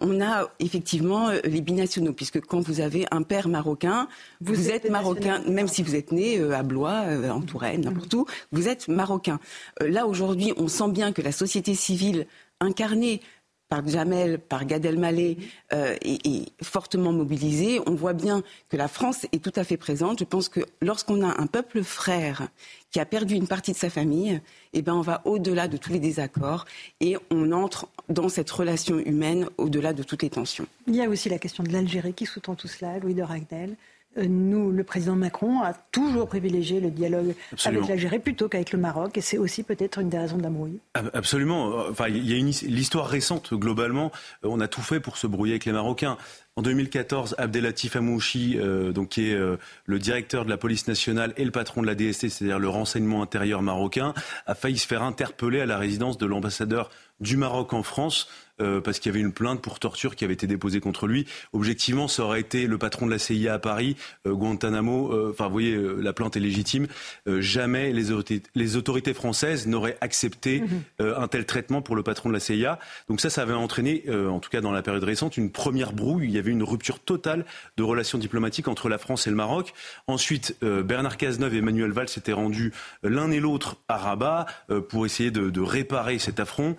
on a effectivement les binationaux, puisque quand vous avez un père marocain, vous, êtes, marocain, même si vous êtes né à Blois, en Touraine, n'importe où, vous êtes marocain. là, aujourd'hui, on sent bien que la société civile incarnée par Jamel, par Gad Elmaleh euh, est, fortement mobilisée. On voit bien que la France est tout à fait présente. Je pense que lorsqu'on a un peuple frère qui a perdu une partie de sa famille, eh ben on va au-delà de tous les désaccords et on entre dans cette relation humaine au-delà de toutes les tensions. Il y a aussi la question de l'Algérie qui sous-tend tout cela, Louis de Ragnel. Euh, nous, le président Macron a toujours privilégié le dialogue avec l'Algérie plutôt qu'avec le Maroc, et c'est aussi peut-être une des raisons de la brouille. Absolument. Enfin, il y a l'histoire récente globalement. Euh, on a tout fait pour se brouiller avec les Marocains. En 2014, Abdelatif Amouchi, euh, donc, qui est le directeur de la police nationale et le patron de la DST, c'est-à-dire le renseignement intérieur marocain, a failli se faire interpeller à la résidence de l'ambassadeur du Maroc en France euh, parce qu'il y avait une plainte pour torture qui avait été déposée contre lui. Objectivement, ça aurait été le patron de la CIA à Paris, euh, Guantanamo. Euh, enfin, vous voyez, la plainte est légitime. jamais les autorités, les autorités françaises n'auraient accepté mhm. un tel traitement pour le patron de la CIA. Donc ça, ça avait entraîné, en tout cas dans la période récente, une première brouille. Il y avait une rupture totale de relations diplomatiques entre la France et le Maroc. Ensuite, Bernard Cazeneuve et Emmanuel Valls s'étaient rendus l'un et l'autre à Rabat pour essayer de, réparer cet affront.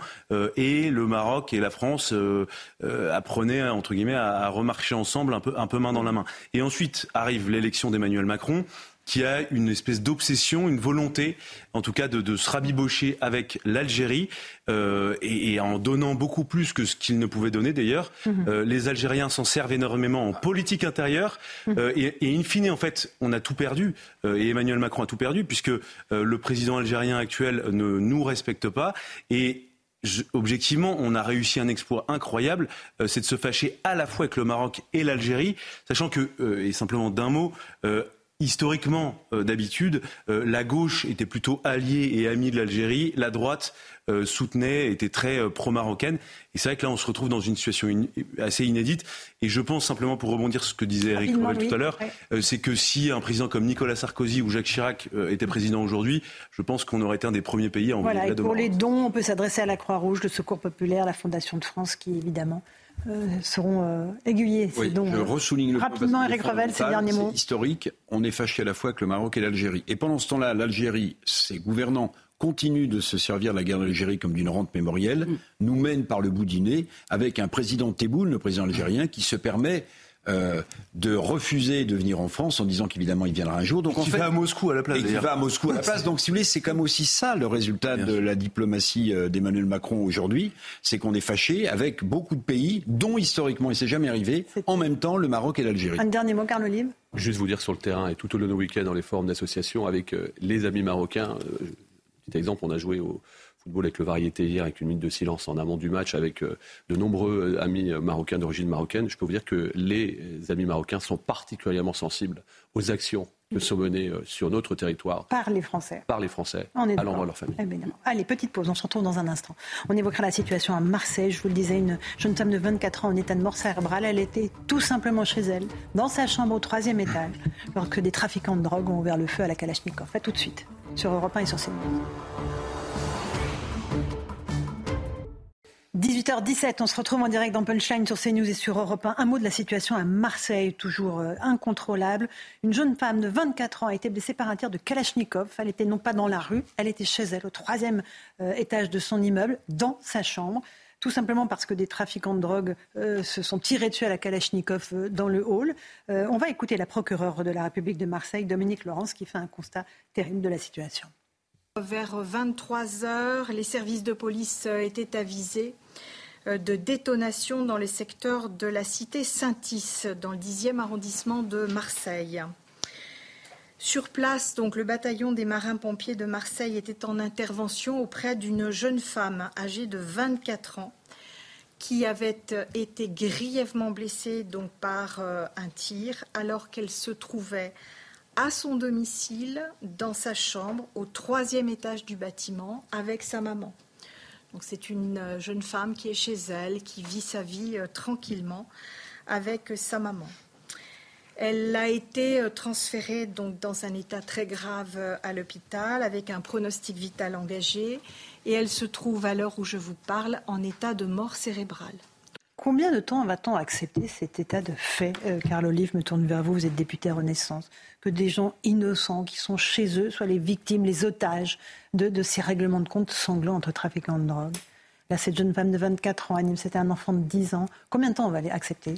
et le Maroc et la France apprenaient, entre guillemets, à, à remarcher ensemble un peu, un peu main dans la main. Et ensuite arrive l'élection d'Emmanuel Macron qui a une espèce d'obsession, une volonté, en tout cas, de, se rabibocher avec l'Algérie euh, et, en donnant beaucoup plus que ce qu'il ne pouvait donner d'ailleurs. Mhm. Euh, les Algériens s'en servent énormément en politique intérieure mhm. euh, et, et, in fine, en fait, on a tout perdu et Emmanuel Macron a tout perdu puisque le président algérien actuel ne nous respecte pas et objectivement, on a réussi un exploit incroyable, c'est de se fâcher à la fois avec le Maroc et l'Algérie, sachant que, et simplement d'un mot, historiquement, euh, d'habitude, euh, la gauche était plutôt alliée et amie de l'Algérie, la droite euh, soutenait, était très pro-marocaine. Et c'est vrai que là, on se retrouve dans une situation assez inédite. Et je pense simplement, pour rebondir sur ce que disait Eric Revel tout à l'heure, c'est que si un président comme Nicolas Sarkozy ou Jacques Chirac était président aujourd'hui, je pense qu'on aurait été un des premiers pays à envoyer voilà, Pour les dons, on peut s'adresser à la Croix-Rouge, le Secours populaire, la Fondation de France, qui évidemment euh, seront euh, aiguillés. Oui, je ressouligne le Rapidement, Eric Revel, ces derniers mots. historique. On est fâché à la fois avec le Maroc et l'Algérie. Et pendant ce temps-là, l'Algérie, ses gouvernants continuent de se servir de la guerre d'Algérie comme d'une rente mémorielle, mm. nous mènent par le bout du nez avec un président Tebboune, le président algérien, qui se permet euh, de refuser de venir en France en disant qu'évidemment il viendra un jour. Donc qui va à Moscou à la place. Et qui va à Moscou à la place. Donc si vous voulez, c'est comme aussi ça le résultat de la diplomatie euh, d'Emmanuel Macron aujourd'hui, c'est qu'on est fâché avec beaucoup de pays dont historiquement il s'est jamais arrivé, en même temps le Maroc et l'Algérie. Un dernier mot, Carl Olive. Juste vous dire sur le terrain et tout au long du week-end dans les formes d'association avec euh, les amis marocains. petit exemple, on a joué au football avec le variété hier, avec une minute de silence en amont du match, avec euh, de nombreux euh, amis euh, marocains d'origine marocaine, je peux vous dire que les amis marocains sont particulièrement sensibles aux actions que sont menées sur notre territoire. Par les Français. Par les Français, à l'endroit de leur famille. Allez, petite pause, on se retrouve dans un instant. On évoquera la situation à Marseille. Je vous le disais, une jeune femme de 24 ans en état de mort cérébrale. Elle était tout simplement chez elle, dans sa chambre au troisième étage, alors que des trafiquants de drogue ont ouvert le feu à la Kalachnikov. A tout de suite, sur Europe 1 et sur CNews. 18h17, on se retrouve en direct dans Punchline sur CNews et sur Europe 1. Un mot de la situation à Marseille, toujours euh, incontrôlable. Une jeune femme de 24 ans a été blessée par un tir de Kalachnikov. Elle était non pas dans la rue, elle était chez elle, au troisième euh, étage de son immeuble, dans sa chambre. Tout simplement parce que des trafiquants de drogue euh, se sont tirés dessus à la Kalachnikov dans le hall. on va écouter la procureure de la République de Marseille, Dominique Laurence, qui fait un constat terrible de la situation. Vers 23 heures, les services de police étaient avisés euh, de détonation dans les secteurs de la cité Saint-Is, dans le 10e arrondissement de Marseille. Sur place, donc, le bataillon des marins-pompiers de Marseille était en intervention auprès d'une jeune femme âgée de 24 ans qui avait été grièvement blessée par euh, un tir alors qu'elle se trouvait à son domicile, dans sa chambre, au troisième étage du bâtiment, avec sa maman. Donc c'est une euh, jeune femme qui est chez elle, qui vit sa vie euh, tranquillement avec sa maman. Elle a été euh, transférée donc dans un état très grave à l'hôpital avec un pronostic vital engagé et elle se trouve à l'heure où je vous parle en état de mort cérébrale. Combien de temps va-t-on accepter cet état de fait euh, Carl Olive me tourne vers vous, vous êtes député à Renaissance. Que des gens innocents qui sont chez eux soient les victimes, les otages de, ces règlements de compte sanglants entre trafiquants de drogue? Là, cette jeune femme de 24 ans, Anime, c'était un enfant de 10 ans. Combien de temps on va les accepter?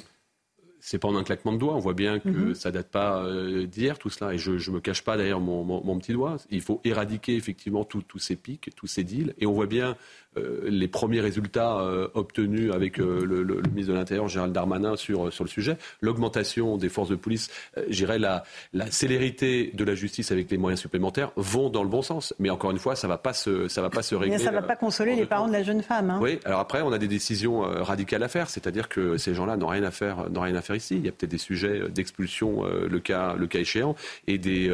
C'est pas en un claquement de doigts. On voit bien que mhm. ça date pas euh, d'hier tout cela. Et je, ne me cache pas derrière mon, petit doigt. Il faut éradiquer effectivement tous ces pics, tous ces deals. Et on voit bien les premiers résultats euh, obtenus avec euh, le, ministre de l'Intérieur, Gérald Darmanin, sur, sur le sujet. L'augmentation des forces de police, j'irais la, la célérité de la justice avec les moyens supplémentaires vont dans le bon sens. Mais encore une fois, ça ne va, pas se, ça va pas se régler. Mais ça ne va pas consoler les parents de la jeune femme. Hein. Oui, alors après, on a des décisions radicales à faire. C'est-à-dire que ces gens-là n'ont rien, à faire, n'ont rien à faire ici. Il y a peut-être des sujets d'expulsion, le, cas, le cas échéant, et des,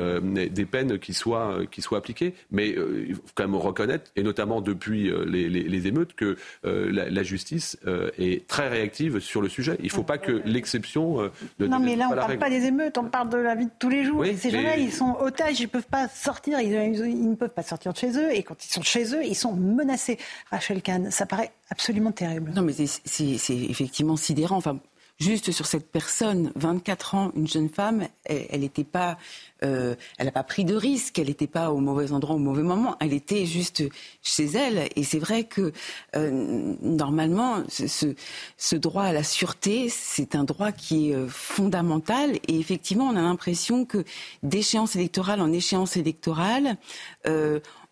des peines qui soient, qui soient appliquées. Mais il faut quand même reconnaître, et notamment depuis les les, émeutes que euh, la, justice euh, est très réactive sur le sujet. Il ne faut pas que l'exception euh, ne Non, mais là, on ne parle pas des émeutes, on parle de la vie de tous les jours. ces gens-là, ils sont otages, ils ne peuvent pas sortir, ils, ne peuvent pas sortir de chez eux. Et quand ils sont chez eux, ils sont menacés. Rachel Kahn, ça paraît absolument terrible. Non, mais c'est effectivement sidérant. Enfin, juste sur cette personne, 24 ans, une jeune femme, elle n'était pas, euh, elle n'a pas pris de risque, elle n'était pas au mauvais endroit au mauvais moment, elle était juste chez elle. Et c'est vrai que euh, normalement, ce, ce, droit à la sûreté, c'est un droit qui est euh, fondamental. Et effectivement, on a l'impression que d'échéance électorale en échéance électorale,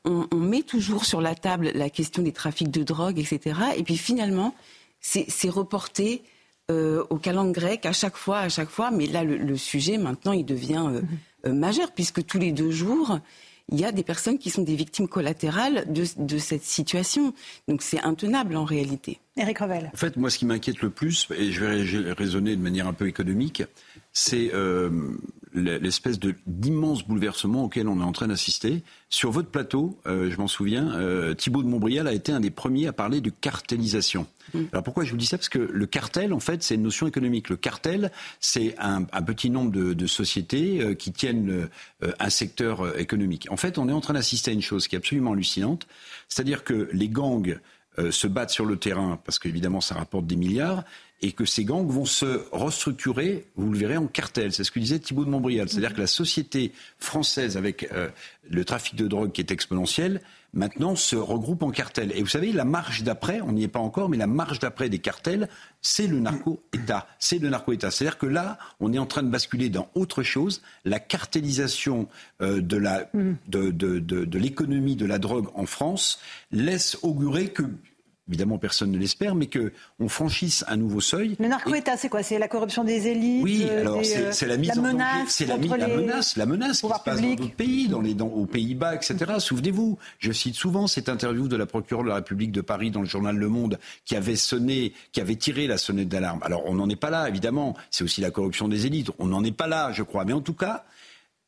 on, on, met toujours sur la table la question des trafics de drogue, etc. Et puis finalement, c'est reporté euh, au calendrier grec à chaque fois, à chaque fois. Mais là, le, sujet, maintenant, il devient euh, mhm. euh, majeur, puisque tous les deux jours, il y a des personnes qui sont des victimes collatérales de, cette situation. Donc c'est intenable en réalité. Eric Revel. En fait, moi, ce qui m'inquiète le plus, et je vais raisonner de manière un peu économique, c'est l'espèce d'immense bouleversement auquel on est en train d'assister. Sur votre plateau, euh, je m'en souviens, euh, Thibault de Montbrial a été un des premiers à parler de cartélisation. Mm. Alors pourquoi je vous dis ça? Parce que le cartel, en fait, c'est une notion économique. Le cartel, c'est un, petit nombre de, sociétés euh, qui tiennent un secteur économique. En fait, on est en train d'assister à une chose qui est absolument hallucinante, c'est-à-dire que les gangs se battent sur le terrain parce qu'évidemment ça rapporte des milliards, et que ces gangs vont se restructurer, vous le verrez, en cartel. C'est ce que disait Thibault de Montbrial. C'est-à-dire que la société française, avec euh, le trafic de drogue qui est exponentiel, maintenant se regroupe en cartel. Et vous savez, la marge d'après, on n'y est pas encore, mais la marge d'après des cartels, c'est le narco-État. C'est le narco-État. C'est-à-dire que là, on est en train de basculer dans autre chose. La cartélisation euh, de, la, de, de, de l'économie de la drogue en France laisse augurer que évidemment personne ne l'espère, mais qu'on franchisse un nouveau seuil. Le narco-État, c'est quoi? C'est la corruption des élites Oui, euh, alors c'est la mise en menace, c'est la, menace, la menace qui se passe dans d'autres pays, dans les, aux Pays-Bas, etc. Souvenez-vous, je cite souvent cette interview de la procureure de la République de Paris dans le journal Le Monde, qui avait sonné, qui avait tiré la sonnette d'alarme. Alors on n'en est pas là, évidemment. C'est aussi la corruption des élites. On n'en est pas là, je crois. Mais en tout cas,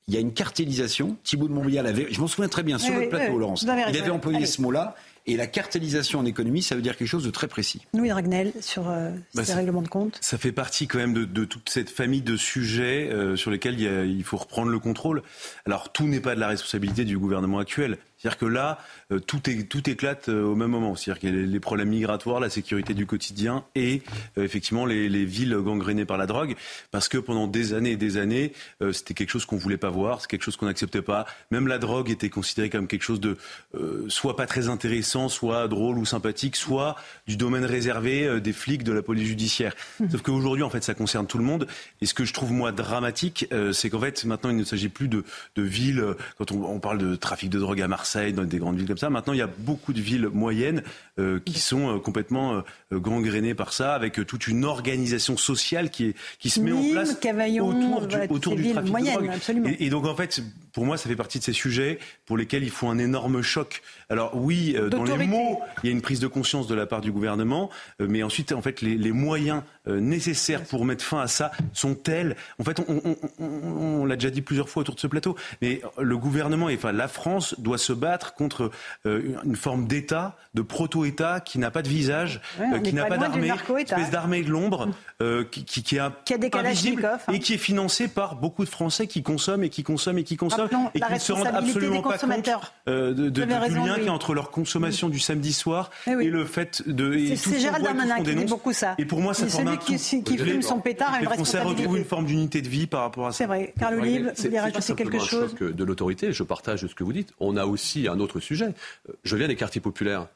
il y a une cartélisation. Thibault de Montbrial avait, je m'en souviens très bien, sur le plateau, Laurence, il avait employé ce mot-là. Et la cartélisation en économie, ça veut dire quelque chose de très précis. Louis Dragnel, sur euh, bah, ces règlements de compte. Ça fait partie quand même de, toute cette famille de sujets euh, sur lesquels il, il, faut reprendre le contrôle. Alors tout n'est pas de la responsabilité du gouvernement actuel. C'est-à-dire que là, euh, tout, est, tout éclate euh, au même moment. C'est-à-dire a les, problèmes migratoires, la sécurité du quotidien et euh, effectivement les, villes gangrénées par la drogue. Parce que pendant des années et des années, c'était quelque chose qu'on voulait pas voir, c'est quelque chose qu'on n'acceptait pas. Même la drogue était considérée comme quelque chose de soit pas très intéressant, soit drôle ou sympathique, soit du domaine réservé des flics de la police judiciaire. Mmh. Sauf qu'aujourd'hui, en fait, ça concerne tout le monde. Et ce que je trouve moi dramatique, c'est qu'en fait, maintenant, il ne s'agit plus de, de villes. Quand on, on parle de trafic de drogue à Marseille, dans des grandes villes comme ça. Maintenant, il y a beaucoup de villes moyennes euh, qui sont euh, complètement euh, gangrénées par ça, avec toute une organisation sociale qui, est, qui se met en place autour du, autour du trafic de drogue. Et, et, donc, en fait, pour moi, ça fait partie de ces sujets pour lesquels il faut un énorme choc. Alors oui, dans les mots, il y a une prise de conscience de la part du gouvernement, mais ensuite, en fait, les, les moyens nécessaires pour mettre fin à ça sont tels. En fait, on, on, on, on l'a déjà dit plusieurs fois autour de ce plateau, mais le gouvernement, et enfin la France, doit se battre contre euh, une forme d'État, de proto-État qui n'a pas de visage, euh, qui n'a pas d'armée, une espèce d'armée de l'ombre, euh, qui, qui, qui, a, qui a des invisible hein. et qui est financé par beaucoup de Français qui consomment et qui consomment et qui consomment et qui ne se rendent absolument pas compte de, de, du lien qu'il y a entre leur consommation du samedi soir eh et le fait de. C'est Gérald Darmanin qui dit beaucoup ça. Et pour moi, ça forme un qui, qui fume son pétard a une responsabilité. On retrouve une forme d'unité de vie par rapport à ça. C'est vrai. Carl Olive, vous voulez rajouter quelque chose De l'autorité, je partage ce que vous dites. On a aussi un autre sujet. Je viens des quartiers populaires.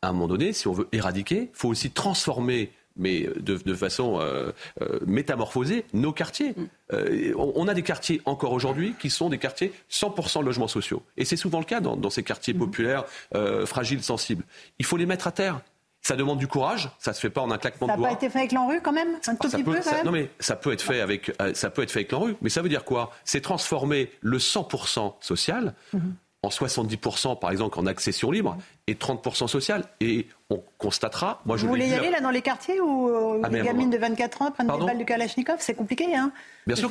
À un moment donné, si on veut éradiquer, il faut aussi transformer mais de, façon euh, euh, métamorphosée, nos quartiers. Mm. Euh, on, a des quartiers encore aujourd'hui qui sont des quartiers 100% logements sociaux. Et c'est souvent le cas dans, ces quartiers mm. populaires, fragiles, sensibles. Il faut les mettre à terre. Ça demande du courage, ça se fait pas en un claquement de doigts. Ça n'a pas été fait avec l'ANRU quand même Un tout petit peu quand même Non mais ça peut être fait avec ça peut être fait avec l'ANRU, mais ça veut dire quoi? C'est transformer le 100% social mm-hmm en 70% par exemple en accession libre et 30% social. Et on constatera. Moi, je Vous voulez y aller là dans les quartiers où euh, ah, les gamines de 24 ans prennent des balles de Kalachnikov C'est compliqué, hein Bien sûr,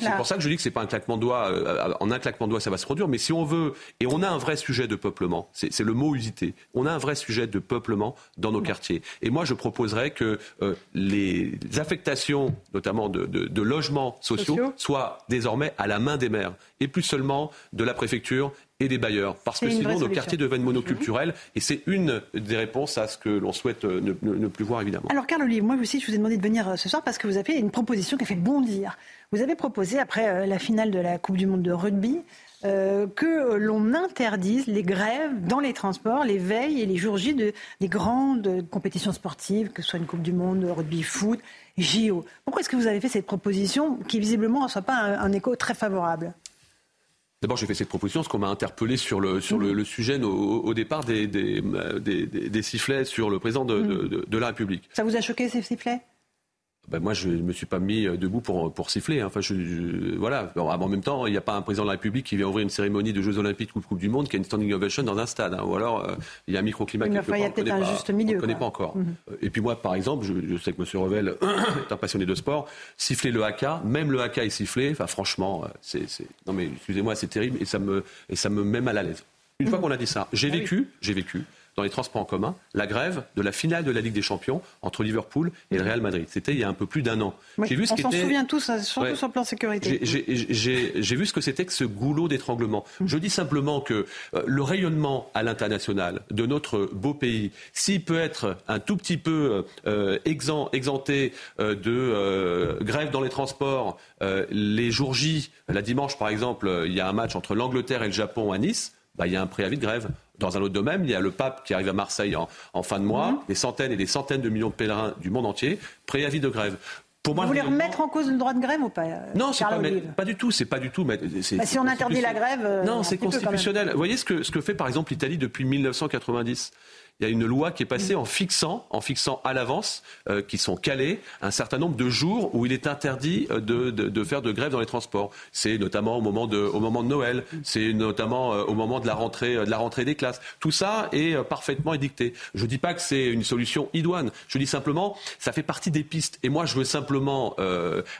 c'est pour ça que je dis que c'est pas un claquement de doigts. Euh, en un claquement de doigts, ça va se produire. Mais si on veut, et on a un vrai sujet de peuplement, c'est le mot usité. On a un vrai sujet de peuplement dans nos quartiers. Et moi, je proposerais que euh, les affectations, notamment de, de logements sociaux, soient désormais à la main des maires et plus seulement de la préfecture et des bailleurs. Parce que sinon, nos quartiers deviennent monoculturels Et c'est une des réponses à ce que l'on souhaite ne, plus voir, évidemment. Alors, Carl moi aussi, je vous ai demandé de venir ce soir parce que vous avez une proposition qui a fait bondir. Vous avez proposé, après la finale de la Coupe du Monde de rugby, euh, que l'on interdise les grèves dans les transports, les veilles et les jours J de, des grandes compétitions sportives, que ce soit une Coupe du Monde, rugby, foot, JO. Pourquoi est-ce que vous avez fait cette proposition qui visiblement ne soit pas un, écho très favorable? D'abord, j'ai fait cette proposition parce qu'on m'a interpellé sur le, sur le, sujet au, départ des, des, des, sifflets sur le président de, de, de la République. Ça vous a choqué ces sifflets? Ben moi, je ne me suis pas mis euh, debout pour, pour siffler. Hein. Enfin, je, voilà. en même temps, il n'y a pas un président de la République qui vient ouvrir une cérémonie de Jeux Olympiques ou de Coupe du Monde qui a une standing ovation dans un stade. Hein. Ou alors, euh, il y a un microclimat qui Il y a peut-être un juste milieu. On ne connaît pas encore. Mhm. Euh, et puis moi, par exemple, je, sais que M. Revel [coughs] est un passionné de sport. Siffler le haka, même le haka est sifflé. Enfin, franchement, c'est, non mais excusez-moi, c'est terrible et ça me et ça me met mal à l'aise. Une fois mhm. qu'on a dit ça, j'ai ah vécu, j'ai vécu dans les transports en commun la grève de la finale de la Ligue des Champions entre Liverpool et le Real Madrid. C'était il y a un peu plus d'un an. j'ai vu ce on s'en souvient tous, hein, surtout sur le plan sécurité. J'ai vu ce que c'était que ce goulot d'étranglement. Mmh. Je dis simplement que euh, le rayonnement à l'international de notre beau pays, s'il peut être un tout petit peu euh, exempté euh, de grève dans les transports, les jours J, la dimanche par exemple, il y a un match entre l'Angleterre et le Japon à Nice, bah, il y a un préavis de grève. Dans un autre domaine, il y a le pape qui arrive à Marseille en, fin de mois, mhm. des centaines et des centaines de millions de pèlerins du monde entier, préavis de grève. Pour moi, Vous voulez remettre en cause le droit de grève ou pas euh, Non, c'est pas, pas, du tout. C'est pas du tout. Mais bah, si on interdit la grève, euh, non, c'est constitutionnel. Vous voyez ce que, ce que fait par exemple l'Italie depuis 1990 il y a une loi qui est passée en fixant, à l'avance, euh, qui sont calés, un certain nombre de jours où il est interdit euh, de, faire de grève dans les transports. C'est notamment au moment de, Noël, c'est notamment euh, au moment de la rentrée, des classes. Tout ça est parfaitement édicté. Je ne dis pas que c'est une solution idoine. Je dis simplement, ça fait partie des pistes. Et moi, je veux simplement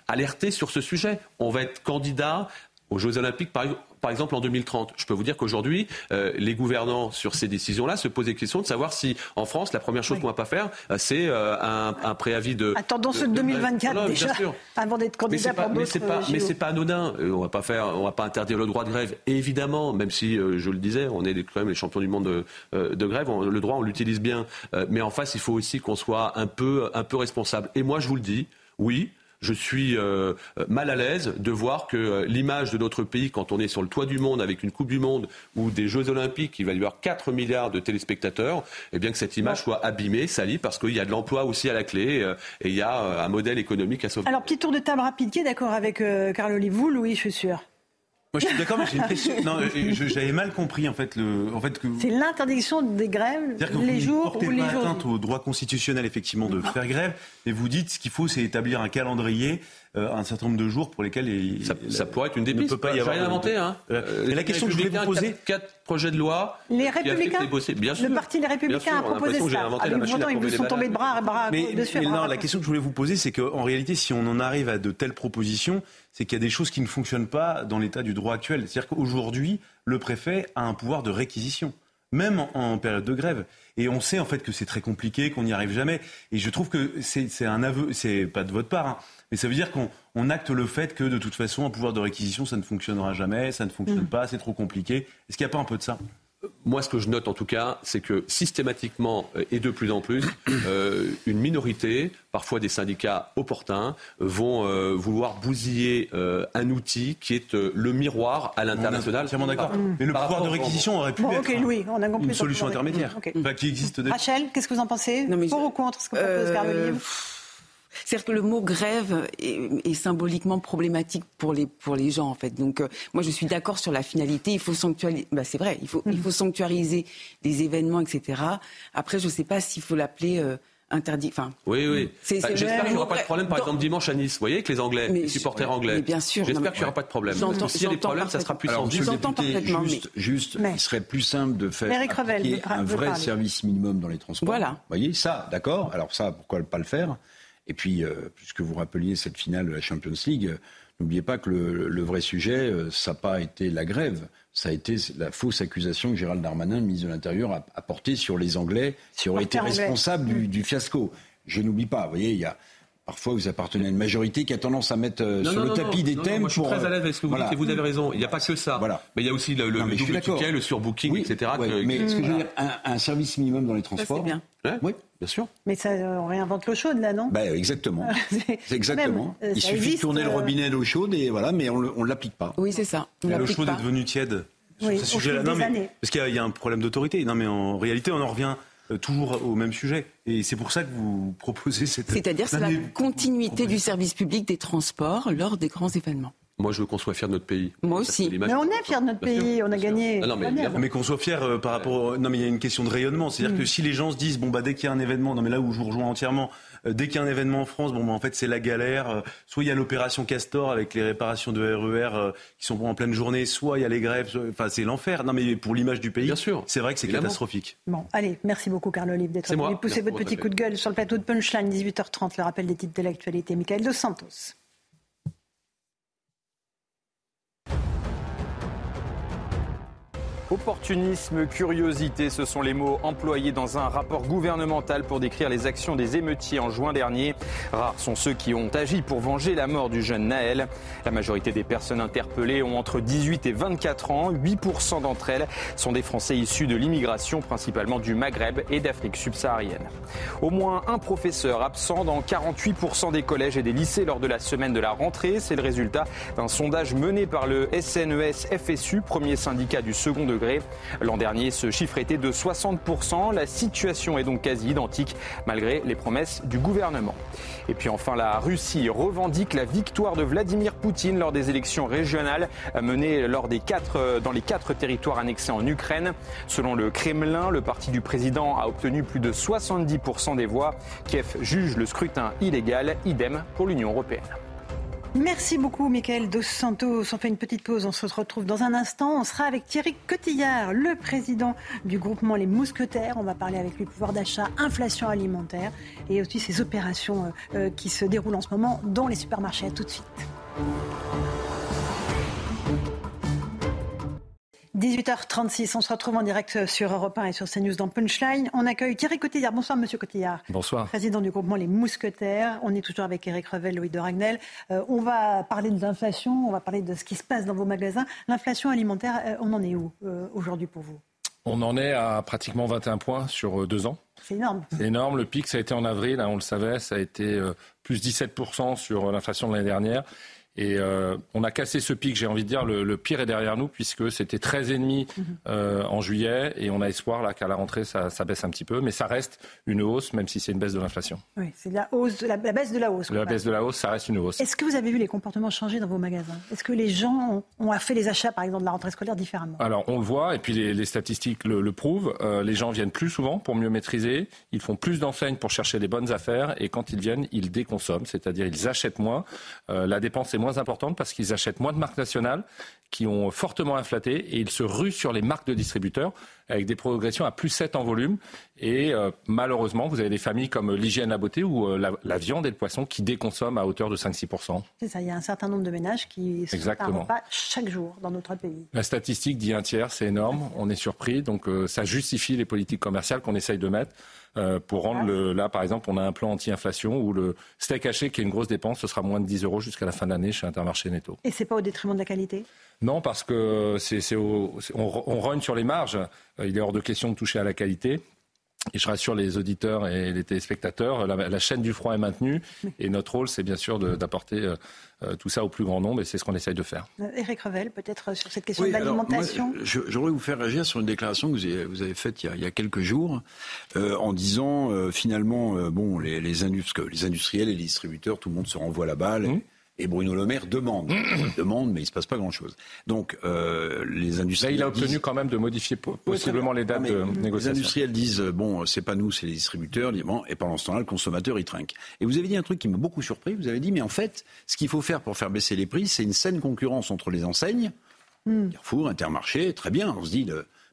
alerter sur ce sujet. On va être candidat aux Jeux Olympiques, par, par exemple en 2030. Je peux vous dire qu'aujourd'hui, euh, les gouvernants sur ces décisions-là se posent des questions de savoir si en France, la première chose qu'on va pas faire, euh, c'est euh, un, préavis de. Attendons ce 2024 déjà, avant d'être candidat pour d'autres. Mais pas, mais c'est pas anodin. on va pas faire, on va pas interdire le droit de grève, évidemment, même si je le disais, on est quand même les champions du monde de, de grève. le droit, on l'utilise bien, mais en face, il faut aussi qu'on soit un peu, un peu responsable. Et moi, je vous le dis, oui, je suis euh, mal à l'aise de voir que euh, l'image de notre pays, quand on est sur le toit du monde avec une Coupe du Monde ou des Jeux Olympiques, il va y avoir 4 milliards de téléspectateurs, et eh bien que cette image soit abîmée, salie, parce qu'il y a de l'emploi aussi à la clé euh, et il y a un modèle économique à sauver. Alors, petit tour de table rapide, qui est d'accord avec Carl Olive Vous, Louis, je suis sûr moi, je suis d'accord, mais j'ai une question. Non, j'avais mal compris en fait le. En fait que. C'est l'interdiction des grèves les jours où les jours. atteinte au droit constitutionnel effectivement de faire grève, mais vous dites ce qu'il faut, c'est établir un calendrier euh, un certain nombre de jours pour lesquels il, ça, pourrait être une des. Ne peut pas y avoir rien inventé. Hein. Euh, la question que je voulais vous poser, quatre, projets de loi. Les Républicains. Bien sûr, le parti Les Républicains a proposé ça. Ah, pourtant, ils vous sont tombés de bras à bras mais, dessus. Mais non, la question que je voulais vous poser, c'est qu'en réalité, si on en arrive à de telles propositions, c'est qu'il y a des choses qui ne fonctionnent pas dans l'état du droit actuel. C'est-à-dire qu'aujourd'hui, le préfet a un pouvoir de réquisition, même en, période de grève. Et on sait en fait que c'est très compliqué, qu'on n'y arrive jamais. Et je trouve que c'est un aveu, c'est pas de votre part, hein, mais ça veut dire qu'on acte le fait que de toute façon, un pouvoir de réquisition, ça ne fonctionnera jamais, ça ne fonctionne mm. pas, c'est trop compliqué. Est-ce qu'il n'y a pas un peu de ça? Moi, ce que je note en tout cas, c'est que systématiquement euh, et de plus en plus, euh, une minorité, parfois des syndicats opportuns, vont euh, vouloir bousiller un outil qui est le miroir à l'international. Entièrement d'accord. Mais le pouvoir de réquisition aurait pu être une solution intermédiaire, qui existe déjà. Rachel, qu'est-ce que vous en pensez? Pour ou contre ce que propose Carl c'est-à-dire que le mot grève est, symboliquement problématique pour les, pour les gens, en fait. Donc, euh, moi, je suis d'accord sur la finalité. Il faut sanctuariser, bah, c'est vrai, il faut, il faut sanctuariser des événements, etc. Après, je ne sais pas s'il faut l'appeler. Euh, interdit. Enfin, oui, oui. Bah, j'espère qu'il n'y aura pas de problème, par exemple, dimanche à Nice. Vous voyez, avec les Anglais, les supporters anglais. bien sûr. J'espère qu'il n'y aura pas de problème. S'il y a des problèmes, ça sera plus simple. J'entends parfaitement. Juste, juste il serait plus simple de faire un vrai service minimum dans les transports. Voilà. Vous voyez, ça, d'accord. Alors ça, pourquoi pas le faire? Et puis, euh, puisque vous rappeliez cette finale de la Champions League, euh, n'oubliez pas que le, vrai sujet, euh, ça n'a pas été la grève, ça a été la fausse accusation que Gérald Darmanin, ministre de l'Intérieur, a, portée sur les Anglais, qui auraient été responsables du, du, fiasco. Je n'oublie pas, vous voyez, il y a Parfois, vous appartenez à une majorité qui a tendance à mettre euh, sur le tapis des thèmes. moi, je suis très à l'aise avec ce que vous dites et vous avez raison. Il n'y a pas que ça. Voilà. Mais il y a aussi le, le, double ticket, le surbooking, etc. mais ce que je veux dire, un, service minimum dans les transports. Ça, bien. Oui, bien sûr. Mais ça, on réinvente l'eau chaude, là, non bah, Exactement. [laughs] exactement. Euh, il suffit de tourner le robinet d'eau chaude et voilà, mais on ne l'applique pas. Oui, c'est ça. L'eau chaude est devenue tiède. Oui, sur ce sujet-là. Parce qu'il y, a un problème d'autorité. Non, mais en réalité, on en revient euh, toujours au même sujet. Et c'est pour ça que vous proposez cette. C'est-à-dire c'est la continuité du service public des transports lors des grands événements. Moi, je veux qu'on soit fier de notre pays. Moi aussi. Mais on est fier de notre pays, on a gagné. non, mais, qu'on soit fier euh, par rapport. Non, mais il y a une question de rayonnement. C'est-à-dire mm. que si les gens se disent, bon, bah, dès qu'il y a un événement, non, mais là où je vous rejoins entièrement, euh, dès qu'il y a un événement en France, bon, bah, en fait, c'est la galère. Euh, soit il y a l'opération Castor avec les réparations de RER qui sont en pleine journée, soit il y a les grèves. Enfin, c'est l'enfer. Non, mais pour l'image du pays, c'est vrai que c'est catastrophique. Bon, allez, merci beaucoup, Carlo Olive, d'être venu pousser votre petit coup de gueule sur le plateau de Punchline, 18h30, le rappel des titres de l'actualité. Michael Dos Santos. Opportunisme, curiosité, ce sont les mots employés dans un rapport gouvernemental pour décrire les actions des émeutiers en juin dernier. Rares sont ceux qui ont agi pour venger la mort du jeune Naël. La majorité des personnes interpellées ont entre 18 et 24 ans. 8% d'entre elles sont des Français issus de l'immigration, principalement du Maghreb et d'Afrique subsaharienne. Au moins un professeur absent dans 48% des collèges et des lycées lors de la semaine de la rentrée. C'est le résultat d'un sondage mené par le SNES FSU, premier syndicat du second degré L'an dernier, ce chiffre était de 60%. La situation est donc quasi identique malgré les promesses du gouvernement. Et puis enfin, la Russie revendique la victoire de Vladimir Poutine lors des élections régionales menées lors des quatre, dans les quatre territoires annexés en Ukraine. Selon le Kremlin, le parti du président a obtenu plus de 70% des voix. Kiev juge le scrutin illégal, idem pour l'Union européenne. Merci beaucoup, Michael Dos Santos. On fait une petite pause. On se retrouve dans un instant. On sera avec Thierry Cotillard, le président du groupement Les Mousquetaires. On va parler avec lui pouvoir d'achat, inflation alimentaire et aussi ces opérations euh, euh, qui se déroulent en ce moment dans les supermarchés. À tout de suite. 18h36, on se retrouve en direct sur Europe 1 et sur CNews dans Punchline. On accueille Thierry Cotillard. Bonsoir, monsieur Cotillard. Bonsoir. Président du groupement Les Mousquetaires. On est toujours avec Eric Revel, Louis de Ragnel. Euh, on va parler de l'inflation, on va parler de ce qui se passe dans vos magasins. L'inflation alimentaire, euh, on en est où euh, aujourd'hui pour vous? On en est à pratiquement 21 points sur deux ans. C'est énorme. C'est énorme. Le pic, ça a été en avril, hein, on le savait, ça a été plus 17% sur l'inflation de l'année dernière. Et euh, on a cassé ce pic, j'ai envie de dire, le, pire est derrière nous, puisque c'était 13,5 mhm. euh, en juillet, et on a espoir là qu'à la rentrée, ça, baisse un petit peu, mais ça reste une hausse, même si c'est une baisse de l'inflation. Oui, c'est la, hausse, la, baisse de la hausse. La baisse de la hausse, ça reste une hausse. Est-ce que vous avez vu les comportements changer dans vos magasins? Est-ce que les gens ont, fait les achats, par exemple, de la rentrée scolaire différemment? Alors, on le voit, et puis les, statistiques le, prouvent, euh, les gens viennent plus souvent pour mieux maîtriser, ils font plus d'enseignes pour chercher les bonnes affaires, et quand ils viennent, ils déconsomment, c'est-à-dire ils achètent moins. la dépense est moins importante parce qu'ils ils achètent moins de marques nationales qui ont fortement inflaté et ils se ruent sur les marques de distributeurs avec des progressions à plus 7 en volume. Et euh, malheureusement, vous avez des familles comme l'hygiène, la beauté ou euh, la, viande et le poisson qui déconsomment à hauteur de 5-6%. C'est ça, il y a un certain nombre de ménages qui se Exactement. pas chaque jour dans notre pays. La statistique dit un tiers, c'est énorme, on est surpris. Donc euh, ça justifie les politiques commerciales qu'on essaye de mettre. Pour rendre le, là, par exemple, on a un plan anti-inflation où le steak haché, qui est une grosse dépense, ce sera moins de 10 euros jusqu'à la fin de l'année chez Intermarché Netto. Et c'est pas au détriment de la qualité? Non, parce que c'est, on, on rogne sur les marges. Euh, il est hors de question de toucher à la qualité. Et je rassure les auditeurs et les téléspectateurs, la, chaîne du froid est maintenue et notre rôle, c'est bien sûr d'apporter euh, euh, tout ça au plus grand nombre et c'est ce qu'on essaye de faire. Eric Revel, peut-être sur cette question de l'alimentation J'aurais vous faire réagir sur une déclaration que vous avez, faite il, y a, quelques jours en disant finalement, bon, les, les, les, industriels et les distributeurs, tout le monde se renvoie la balle. Mmh. Et Bruno Le Maire demande. [clears throat] demande, mais il ne se passe pas grand-chose. Donc, euh, les industriels. Là, il a obtenu quand même de modifier possiblement les dates de négociation. Les industriels disent bon, c'est pas nous, c'est les distributeurs. Bon, et pendant ce temps-là, le consommateur, il trinque. Et vous avez dit un truc qui m'a beaucoup surpris. Vous avez dit, mais en fait, ce qu'il faut faire pour faire baisser les prix, c'est une saine concurrence entre les enseignes. Hmm. Carrefour, Intermarché, très bien. On se dit.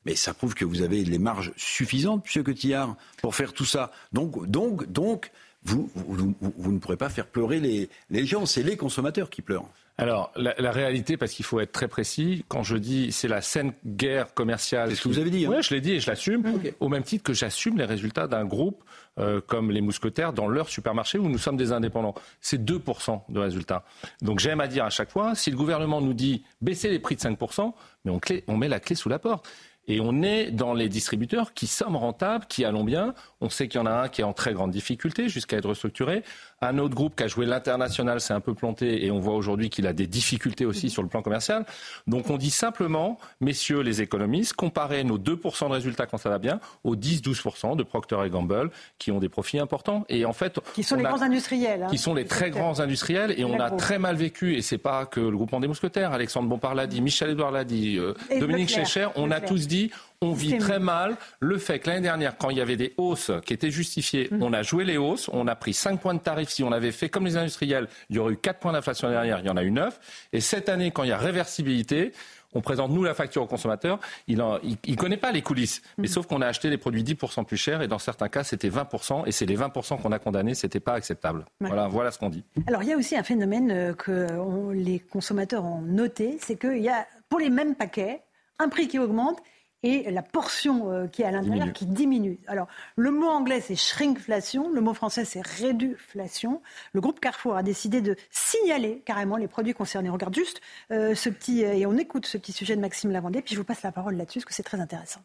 mais ça prouve que vous avez les marges suffisantes, M. Cotillard, pour faire tout ça. Donc, donc, donc, vous, vous, ne pourrez pas faire pleurer les, les gens. C'est les consommateurs qui pleurent. alors, la, réalité, parce qu'il faut être très précis, quand je dis c'est la saine guerre commerciale. C'est ce que vous avez dit. Hein. Oui, je l'ai dit et je l'assume. Au même titre que j'assume les résultats d'un groupe euh, comme les mousquetaires dans leur supermarché où nous sommes des indépendants. C'est 2% de résultats. Donc j'aime à dire à chaque fois, si le gouvernement nous dit baisser les prix de 5%, mais on, on met la clé sous la porte. Et on est dans les distributeurs qui sommes rentables, qui allons bien. On sait qu'il y en a un qui est en très grande difficulté jusqu'à être restructuré. Un autre groupe qui a joué l'international s'est un peu planté et on voit aujourd'hui qu'il a des difficultés aussi sur le plan commercial. Donc on dit simplement, messieurs les économistes, comparez nos 2% de résultats quand ça va bien aux 10-12% de Procter Gamble qui ont des profits importants. Et en fait, qui sont les grands industriels. Hein, qui sont les très grands industriels et on a très mal vécu. Et c'est pas que le groupement des mousquetaires. Alexandre Bompard l'a dit, Michel Edouard l'a dit, euh, Dominique Schecher, on a tous dit on vit très mal le fait que l'année dernière, quand il y avait des hausses qui étaient justifiées, mm. on a joué les hausses, on a pris 5 points de tarif. Si on avait fait comme les industriels, il y aurait eu 4 points d'inflation derrière, il y en a eu 9. Et cette année, quand il y a réversibilité, on présente nous la facture au consommateur, il ne connaît pas les coulisses. Mais mm. sauf qu'on a acheté des produits 10% plus chers et dans certains cas c'était 20% et c'est les 20% qu'on a condamnés, c'était pas acceptable. Voilà, voilà ce qu'on dit. Alors il y a aussi un phénomène euh, que les consommateurs ont noté, c'est qu'il y a pour les mêmes paquets un prix qui augmente et la portion euh, qui est à l'intérieur qui diminue. Alors, le mot anglais, c'est shrinkflation, le mot français, c'est réduflation. Le groupe Carrefour a décidé de signaler carrément les produits concernés. On regarde juste euh, ce petit, euh, et on écoute ce petit sujet de Maxime Lavandé, puis je vous passe la parole là-dessus, parce que c'est très intéressant.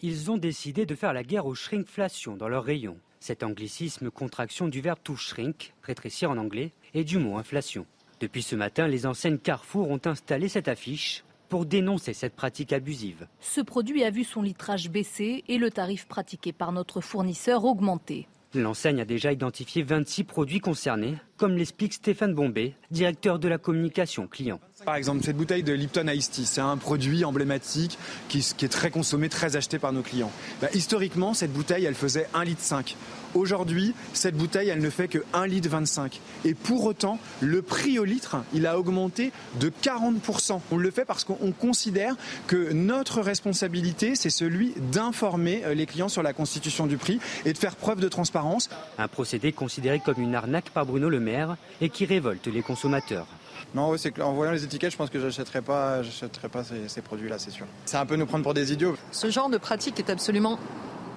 Ils ont décidé de faire la guerre au shrinkflation dans leur rayon. Cet anglicisme, contraction du verbe to shrink, rétrécir en anglais, et du mot inflation. Depuis ce matin, les enseignes Carrefour ont installé cette affiche pour dénoncer cette pratique abusive. Ce produit a vu son litrage baisser et le tarif pratiqué par notre fournisseur augmenter. L'enseigne a déjà identifié 26 produits concernés, comme l'explique Stéphane Bombay, directeur de la communication client. Par exemple, cette bouteille de Lipton Ice Tea, c'est un produit emblématique qui, est très consommé, très acheté par nos clients. Bah, historiquement, cette bouteille, elle faisait 1,5 litre. Aujourd'hui, cette bouteille, elle ne fait que 1 litre 25. Et pour autant, le prix au litre, il a augmenté de 40%. On le fait parce qu'on considère que notre responsabilité, c'est celui d'informer euh, les clients sur la constitution du prix et de faire preuve de transparence. Un procédé considéré comme une arnaque par Bruno Le Maire et qui révolte les consommateurs. Non, c'est en voyant les étiquettes, je pense que j'achèterai pas, pas ces, ces produits-là, c'est sûr. C'est un peu nous prendre pour des idiots. Ce genre de pratique est absolument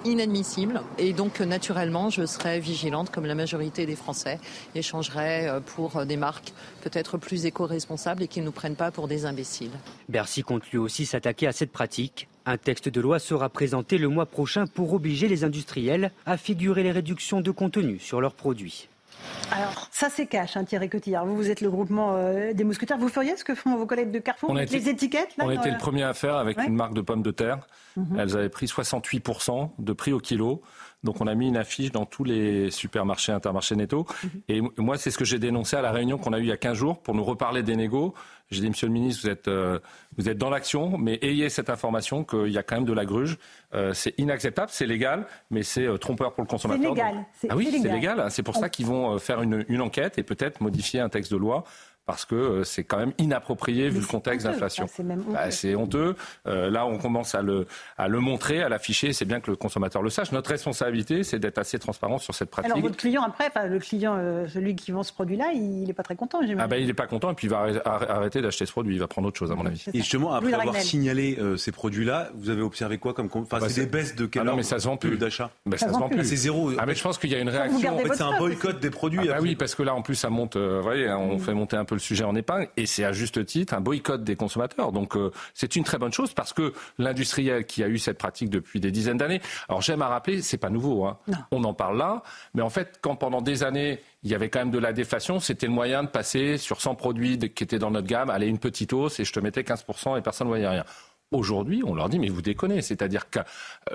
inadmissible. Et donc, naturellement, je serai vigilante, comme la majorité des Français, et changerai euh, pour des marques peut-être plus éco-responsables et qui ne nous prennent pas pour des imbéciles. Bercy compte lui aussi s'attaquer à cette pratique. Un texte de loi sera présenté le mois prochain pour obliger les industriels à figurer les réductions de contenu sur leurs produits. Alors, ça c'est cash, hein, Thierry Cotillard. Vous, vous êtes le groupement euh, des mousquetaires. Vous feriez ce que font vos collègues de Carrefour on Les étiquettes On était le premier à faire avec une marque de pommes de terre. Mhm. Elles avaient pris 68% de prix au kilo. Donc on a mis une affiche dans tous les supermarchés, intermarchés netto. Mhm. Et moi, c'est ce que j'ai dénoncé à la réunion qu'on a eue il y a 15 jours pour nous reparler des négos. J'ai dit, Monsieur le ministre, vous êtes, euh, vous êtes dans l'action, mais ayez cette information qu'il y a quand même de la gruge. Euh, c'est inacceptable, c'est légal, mais c'est euh, trompeur pour le consommateur. C'est légal. ah oui, c'est légal. C'est pour ça qu'ils vont faire une, une enquête et peut-être modifier un texte de loi parce que euh, c'est quand même inapproprié vu le contexte d'inflation. Bah, c'est honteux. Euh, là, on commence à le, à le montrer, à l'afficher. C'est bien que le consommateur le sache. Notre responsabilité, c'est d'être assez transparent sur cette pratique. Alors, votre client, après, le client, euh, celui qui vend ce produit-là, il n'est pas très content, Ah ben, il n'est pas content et puis il va arrêter d'acheter ce produit. Il va prendre autre chose, à mon avis. Et justement, après avoir signalé ces produits-là, vous avez observé quoi comme. Enfin, bah, c'est des baisses de quel ah non, mais ça se vend plus. d'achat? Bah, ça, se vend plus. C'est zéro. Ah, mais je pense qu'il y a une réaction. En fait, c'est un boycott des produits. Ah, oui, parce que là, en plus, ça monte. vous voyez, on mm. fait monter un peu le sujet en épingle et c'est à juste titre un boycott des consommateurs. Donc euh, c'est une très bonne chose parce que l'industriel qui a eu cette pratique depuis des dizaines d'années, alors j'aime à rappeler, c'est pas nouveau, hein. on en parle là, mais en fait quand pendant des années il y avait quand même de la déflation, c'était le moyen de passer sur 100 produits qui étaient dans notre gamme, aller une petite hausse et je te mettais 15% et personne ne voyait rien. Aujourd'hui, on leur dit mais vous déconnez, c'est-à-dire que euh,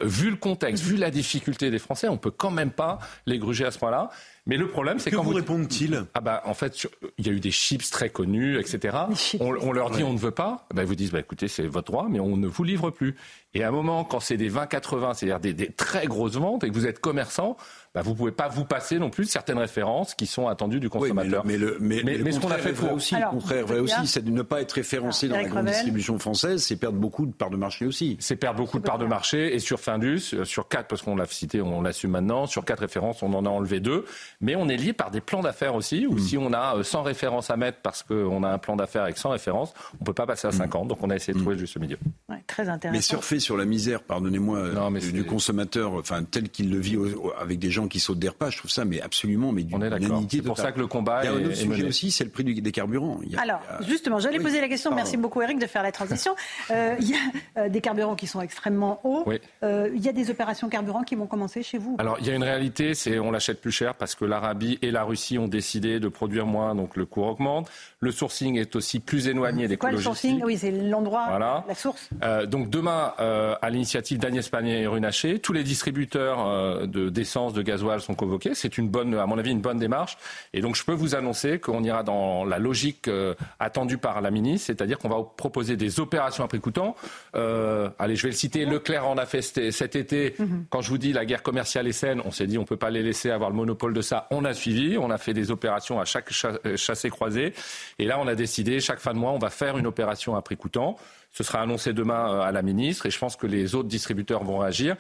vu le contexte, vu la difficulté des Français, on peut quand même pas les gruger à ce point-là. Mais le problème, c'est quand vous, vous répondent-ils? Ah bah en fait, il y a eu des chips très connus, etc. On, leur dit on ne veut pas. Bah, ils vous disent bah écoutez c'est votre droit, mais on ne vous livre plus. Et à un moment, quand c'est des 20-80, c'est-à-dire des, des, très grosses ventes, et que vous êtes commerçant, bah, vous ne pouvez pas vous passer non plus certaines références qui sont attendues du consommateur. mais, le, mais, ce qu'on a fait pour aussi, le contraire vrai aussi, c'est de ne pas être référencé dans la grande distribution française, c'est perdre beaucoup de parts de marché aussi. C'est perdre beaucoup de parts de marché et sur Findus, euh, sur quatre, parce qu'on l'a cité, on l'assume maintenant, sur quatre références, on en a enlevé deux, mais on est lié par des plans d'affaires aussi, ou mm. si on a 100 références à mettre parce qu'on a un plan d'affaires avec 100 références, on ne peut pas passer à 50. Donc on a essayé de trouver juste le milieu. très intéressant. Mais surfer sur la misère, pardonnez-moi, du, consommateur, enfin tel qu'il le vit avec des gens qui sautent des repas, je trouve ça mais absolument mais On est d'accord. C'est pour ça que le combat. Il y a un autre sujet aussi, c'est le prix des carburants. Alors justement, j'allais poser la question. Merci beaucoup Eric de faire la transition. Euh, il y a euh, des carburants qui sont extrêmement hauts. Euh, il y a des opérations carburants qui vont commencer chez vous. Alors il y a une réalité, c'est on l'achète plus cher parce que l'Arabie et la Russie ont décidé de produire moins, donc le coût augmente. Le sourcing est aussi plus éloigné des Quoi le sourcing Oui, c'est l'endroit, la source. donc demain, à l'initiative d'Agnès Pannier et Runacher, tous les distributeurs de d'essence, de gasoil sont convoqués. C'est une bonne, à mon avis, une bonne démarche. Et donc je peux vous annoncer qu'on ira dans la logique attendue par la ministre, c'est-à-dire qu'on va proposer des opérations à prix coûtant. Euh, allez, je vais le citer. Leclerc en a fait cet été. Mhm. Quand je vous dis la guerre commerciale est saine, on s'est dit on peut pas les laisser avoir le monopole de ça. On a suivi, on a fait des opérations à chaque euh, chassé croisé. Et là, on a décidé chaque fin de mois, on va faire une opération à prix coûtant. Ce sera annoncé demain euh, à la ministre et je pense que les autres distributeurs vont réagir.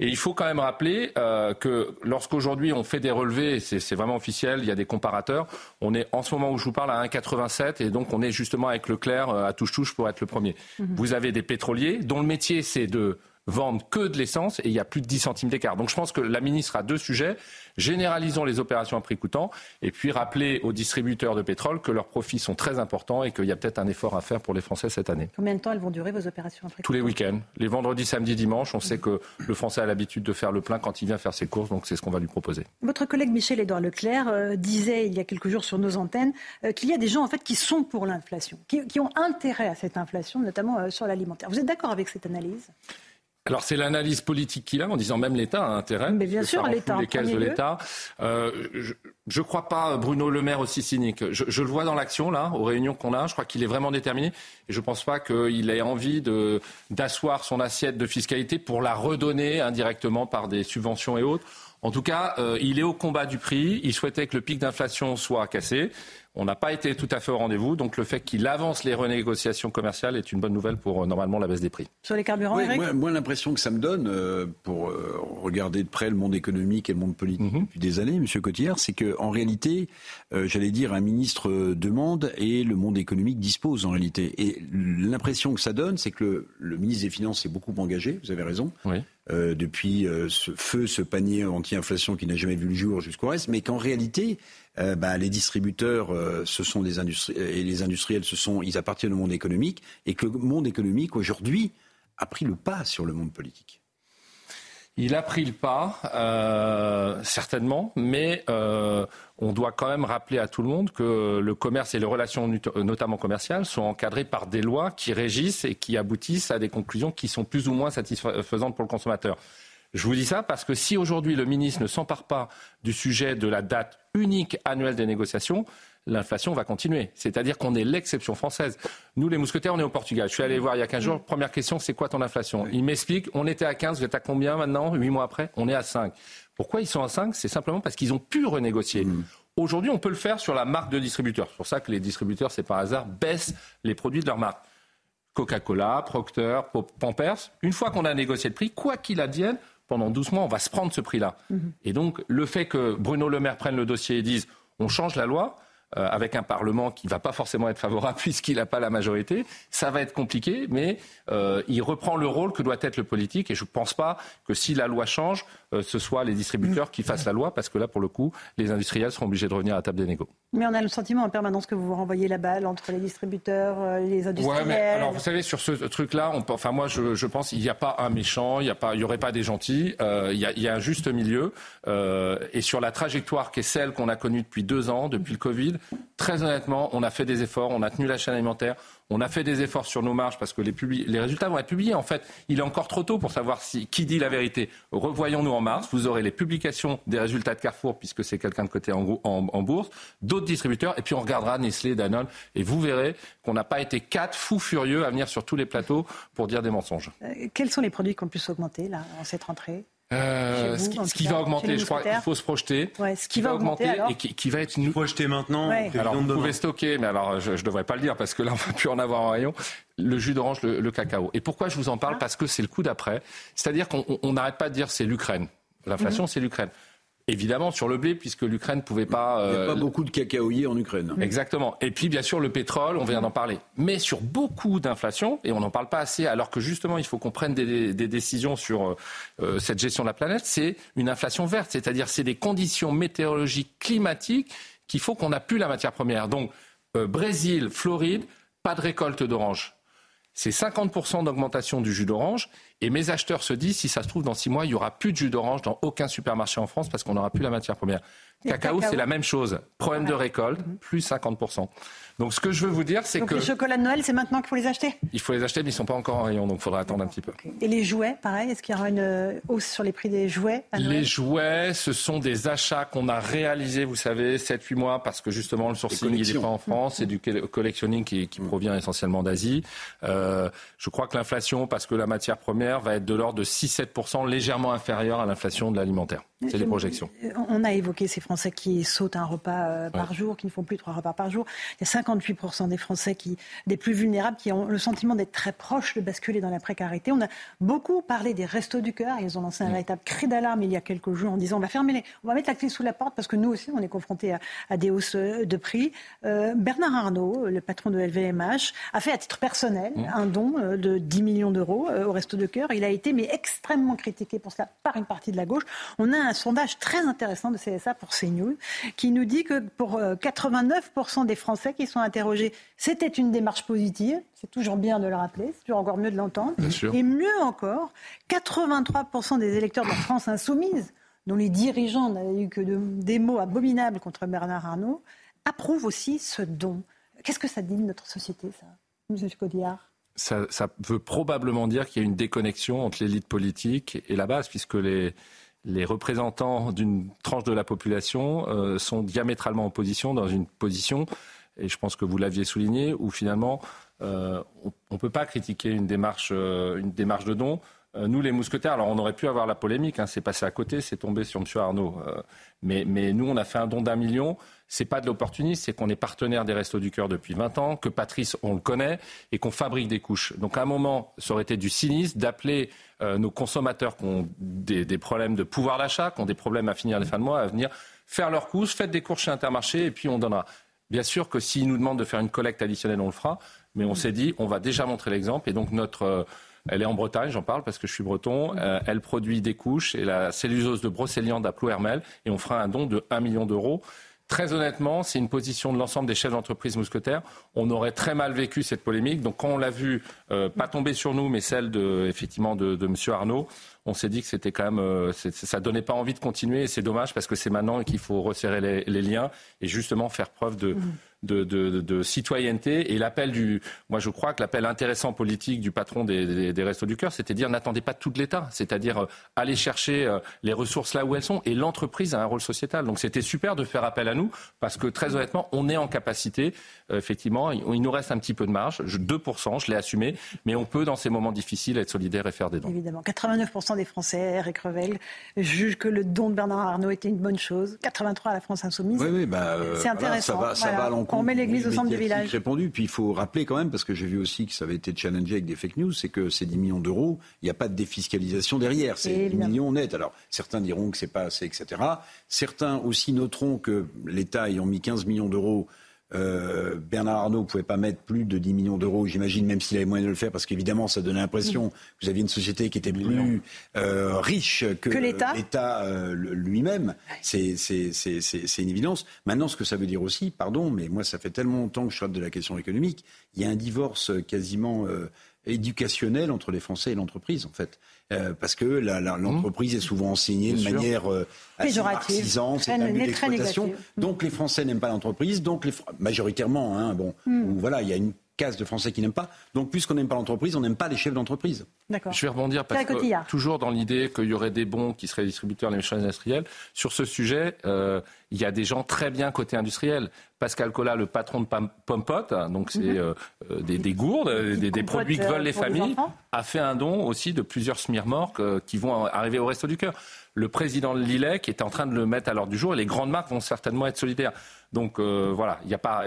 Et il faut quand même rappeler euh, que lorsqu'aujourd'hui on fait des relevés, c'est vraiment officiel, il y a des comparateurs, on est en ce moment où je vous parle à 1,87 et donc on est justement avec Leclerc euh, à touche-touche pour être le premier. Mhm. Vous avez des pétroliers dont le métier c'est de vendre que de l'essence et il y a plus de 10 centimes d'écart. Donc je pense que la ministre a deux sujets. Généralisons les opérations à prix coûtant et puis rappeler aux distributeurs de pétrole que leurs profits sont très importants et qu'il y a peut-être un effort à faire pour les Français cette année. Combien de temps elles vont durer vos opérations à prix Tous les week-ends. Les vendredis, samedis, dimanches. On sait que le Français a l'habitude de faire le plein quand il vient faire ses courses, donc c'est ce qu'on va lui proposer. Votre collègue Michel-Édouard Leclerc euh, disait il y a quelques jours sur nos antennes euh, qu'il y a des gens en fait qui sont pour l'inflation, qui, ont intérêt à cette inflation, notamment euh, sur l'alimentaire. Vous êtes d'accord avec cette analyse? Alors c'est l'analyse politique qu'il a en disant même l'État a intérêt. Mais bien sûr, l'État. Les caisses de l'État. Euh, je ne crois pas Bruno Le Maire aussi cynique. Je, je le vois dans l'action là, aux réunions qu'on a. Je crois qu'il est vraiment déterminé. Et je ne pense pas qu'il ait envie de d'asseoir son assiette de fiscalité pour la redonner indirectement par des subventions et autres. En tout cas, euh, il est au combat du prix. Il souhaitait que le pic d'inflation soit cassé. On n'a pas été tout à fait au rendez-vous, donc le fait qu'il avance les renégociations commerciales est une bonne nouvelle pour euh, normalement la baisse des prix. Sur les carburants, oui, Moi, l'impression que ça me donne, euh, pour euh, regarder de près le monde économique et le monde politique mhm. depuis des années, Monsieur Cotillard, c'est qu'en réalité, j'allais dire, un ministre demande et le monde économique dispose en réalité. Et l'impression que ça donne, c'est que le, ministre des Finances s'est beaucoup engagé, vous avez raison. depuis ce feu, ce panier anti-inflation qui n'a jamais vu le jour jusqu'au reste, mais qu'en réalité, euh, bah, les distributeurs, euh, des et les industriels, ils appartiennent au monde économique, et que le monde économique aujourd'hui a pris le pas sur le monde politique. Il a pris le pas, euh, certainement, mais on doit quand même rappeler à tout le monde que le commerce et les relations, notamment commerciales, sont encadrées par des lois qui régissent et qui aboutissent à des conclusions qui sont plus ou moins satisfaisantes pour le consommateur. Je vous dis ça parce que si aujourd'hui le ministre ne s'empare pas du sujet de la date unique annuelle des négociations, l'inflation va continuer. C'est-à-dire qu'on est l'exception française. Nous, les mousquetaires, on est au Portugal. Je suis allé voir il y a 15 jours. Première question, c'est quoi ton inflation? Il m'explique, on était à 15, vous êtes à combien maintenant? Huit mois après On est à 5. Pourquoi ils sont à 5 C'est simplement parce qu'ils ont pu renégocier. Mmh. Aujourd'hui, on peut le faire sur la marque de distributeur. C'est pour ça que les distributeurs, c'est par hasard, baissent les produits de leur marque. Coca-Cola, Procter, Pampers. Une fois qu'on a négocié le prix, quoi qu'il advienne, pendant 12 mois, on va se prendre ce prix-là. Mhm. Et donc, le fait que Bruno Le Maire prenne le dossier et dise on change la loi, euh, avec un Parlement qui ne va pas forcément être favorable [laughs] puisqu'il n'a pas la majorité. Ça va être compliqué, mais euh, il reprend le rôle que doit être le politique. Et je ne pense pas que si la loi change, ce soit les distributeurs qui fassent la loi, parce que là, pour le coup, les industriels seront obligés de revenir à la table des négociations. Mais on a le sentiment en permanence que vous vous renvoyez la balle entre les distributeurs, les industriels. Ouais, mais alors vous savez, sur ce truc-là, enfin moi, je, je pense qu'il n'y a pas un méchant, il n'y aurait pas des gentils, il y, a, il y, a, un juste milieu. et sur la trajectoire qui est celle qu'on a connue depuis deux ans, depuis le Covid, Très honnêtement, on a fait des efforts, on a tenu la chaîne alimentaire, on a fait des efforts sur nos marges parce que les, résultats vont être publiés. En fait, il est encore trop tôt pour savoir qui dit la vérité. Revoyons-nous en mars. Vous aurez les publications des résultats de Carrefour puisque c'est quelqu'un de côté en, bourse, d'autres distributeurs, et puis on regardera Nestlé, Danone, et vous verrez qu'on n'a pas été quatre fous furieux à venir sur tous les plateaux pour dire des mensonges. Euh, quels sont les produits qui ont pu s'augmenter là en cette rentrée? Euh, ce, qui, va augmenter, je crois qu'il faut se projeter. ce qui, va, augmenter, et qui, va être nous projeter maintenant. Alors vous pouvez stocker, mais alors je ne devrais pas le dire parce que là on va plus en avoir en rayon. Le jus d'orange, le, cacao. Et pourquoi je vous en parle? Ah. Parce que c'est le coup d'après. C'est-à-dire qu'on n'arrête pas de dire c'est l'Ukraine. L'inflation, mhm. c'est l'Ukraine. Évidemment, sur le blé, puisque l'Ukraine ne pouvait pas. Il n'y a pas beaucoup de cacaoyers en Ukraine. Exactement. Et puis, bien sûr, le pétrole, on vient d'en parler. Mais sur beaucoup d'inflation, et on n'en parle pas assez, alors que justement, il faut qu'on prenne des, décisions sur euh, cette gestion de la planète, c'est une inflation verte. C'est-à-dire, c'est des conditions météorologiques, climatiques qu'il faut qu'on n'a plus la matière première. Donc, euh, Brésil, Floride, pas de récolte d'orange. C'est 50% d'augmentation du jus d'orange. Et mes acheteurs se disent, si ça se trouve, dans six mois, il n'y aura plus de jus d'orange dans aucun supermarché en France parce qu'on n'aura plus la matière première. Cacao, c'est la même chose. Problème de récolte, plus 50%. Donc ce que je veux vous dire, c'est que... les chocolats de Noël, c'est maintenant qu'il faut les acheter? Il faut les acheter, mais ils ne sont pas encore en rayon, donc il faudra attendre un petit peu. Et les jouets, pareil, est-ce qu'il y aura une euh, hausse sur les prix des jouets Les jouets, ce sont des achats qu'on a réalisés, vous savez, 7-8 mois, parce que justement le sourcing, il n'est pas en France, c'est du collectionning qui, qui provient essentiellement d'Asie. Euh, je crois que l'inflation, parce que la matière première, va être de l'ordre de 6-7%, légèrement inférieure à l'inflation de l'alimentaire. C'est les projections. On a évoqué ces Français qui sautent un repas euh, par jour, qui ne font plus trois repas par jour. Il y a 58% des Français qui, des plus vulnérables qui ont le sentiment d'être très proches de basculer dans la précarité. On a beaucoup parlé des restos du cœur. Ils ont lancé un véritable cri d'alarme il y a quelques jours en disant on va fermer les, on va mettre la clé sous la porte parce que nous aussi on est confrontés à, des hausses de prix. Euh, Bernard Arnault, le patron de LVMH, a fait à titre personnel un don euh, de 10 millions d'euros au resto du cœur. Il a été mais extrêmement critiqué pour cela par une partie de la gauche. On a un sondage très intéressant de CSA pour CNews qui nous dit que pour 89% euh, des Français qui sont interrogés, c'était une démarche positive. C'est toujours bien de le rappeler, c'est toujours encore mieux de l'entendre. Et mieux encore, 83% des électeurs de la France insoumise, dont les dirigeants n'avaient eu que des mots abominables contre Bernard Arnault, approuvent aussi ce don. Qu'est-ce que ça dit de notre société, ça, M. Codillard ça, ça, veut probablement dire qu'il y a une déconnexion entre l'élite politique et la base, puisque les, les représentants d'une tranche de la population euh, sont diamétralement en position, dans une position, et je pense que vous l'aviez souligné, où finalement euh, on ne peut pas critiquer une démarche, euh, une démarche de don. nous, les mousquetaires, alors on aurait pu avoir la polémique, hein, c'est passé à côté, c'est tombé sur M. Arnaud. mais, mais nous, on a fait un don d'un million c'est pas de l'opportunisme, c'est qu'on est partenaire des Restos du Cœur depuis 20 ans, que Patrice, on le connaît, et qu'on fabrique des couches. Donc à un moment, ça aurait été du cynisme d'appeler euh, nos consommateurs qui ont des, problèmes de pouvoir d'achat, qui ont des problèmes à finir les fins de mois, à venir faire leurs couches, faites des courses chez Intermarché, et puis on donnera. Bien sûr que s'ils nous demandent de faire une collecte additionnelle, on le fera, mais on s'est dit, on va déjà montrer l'exemple, et donc notre... Euh, elle est en Bretagne, j'en parle parce que je suis breton. Euh, elle produit des couches et la cellulose de Brocéliande à Plouermel et on fera un don de 1 million d'euros. Très honnêtement, c'est une position de l'ensemble des chefs d'entreprise mousquetaires. On aurait très mal vécu cette polémique. Donc quand on l'a vu, euh, pas tomber sur nous, mais celle de, effectivement de, de M. Arnaud, on s'est dit que c'était quand même, euh, ça donnait pas envie de continuer. Et c'est dommage parce que c'est maintenant qu'il faut resserrer les, les, liens et justement faire preuve de, mmh de, de, de citoyenneté. Et l'appel du, moi je crois que l'appel intéressant politique du patron des, des, Restos du Cœur, c'était dire n'attendez pas tout de l'État, c'est-à-dire euh, aller chercher euh, les ressources là où elles sont. Et l'entreprise a un rôle sociétal. Donc c'était super de faire appel à nous parce que très honnêtement, on est en capacité, euh, effectivement, il, nous reste un petit peu de marge, 2%, je l'ai assumé, mais on peut dans ces moments difficiles être solidaire et faire des dons. Évidemment, 89% des Français, Eric Revel, jugent que le don de Bernard Arnault était une bonne chose. 83 à la France insoumise. Oui, oui, bah, c'est intéressant. ça va, ça va à on met l'église au centre du village. répondu. Puis il faut rappeler quand même, parce que j'ai vu aussi que ça avait été challengé avec des fake news, c'est que ces 10 millions d'euros, il n'y a pas de défiscalisation derrière. C'est 10 millions nets. Alors certains diront que c'est pas assez, etc. Certains aussi noteront que l'État ayant mis 15 millions d'euros euh, Bernard Arnault ne pouvait pas mettre plus de 10 millions d'euros, j'imagine, même s'il avait moyen de le faire, parce qu'évidemment, ça donnait l'impression que vous aviez une société qui était plus euh, riche que, l'État euh, lui-même. C'est une évidence. Maintenant, ce que ça veut dire aussi, pardon, mais moi, ça fait tellement longtemps que je traite de la question économique, il y a un divorce quasiment éducationnel entre les Français et l'entreprise, en fait. Euh, parce que l'entreprise est souvent enseignée de manière euh, assez marxisante, c'est un d'exploitation. Donc les Français n'aiment pas l'entreprise, donc les, majoritairement, hein, bon, hmm. voilà, il y a une casse de Français qui n'aiment pas. Donc, puisqu'on n'aime pas l'entreprise, on n'aime pas les chefs d'entreprise. Je vais rebondir parce que toujours dans l'idée qu'il y aurait des bons qui seraient distributeurs des machines industrielles. Sur ce sujet, euh, il y a des gens très bien côté industriel. Pascal Collat, le patron de Pompot, hein, donc c'est mhm. euh, euh, des, gourdes, des, produits que veulent les familles, a fait un don aussi de plusieurs smirmorques qui vont arriver au Resto du Cœur. Le président Lillet qui est en train de le mettre à l'ordre du jour et les grandes marques vont certainement être solidaires. Donc euh, voilà, il y a pas.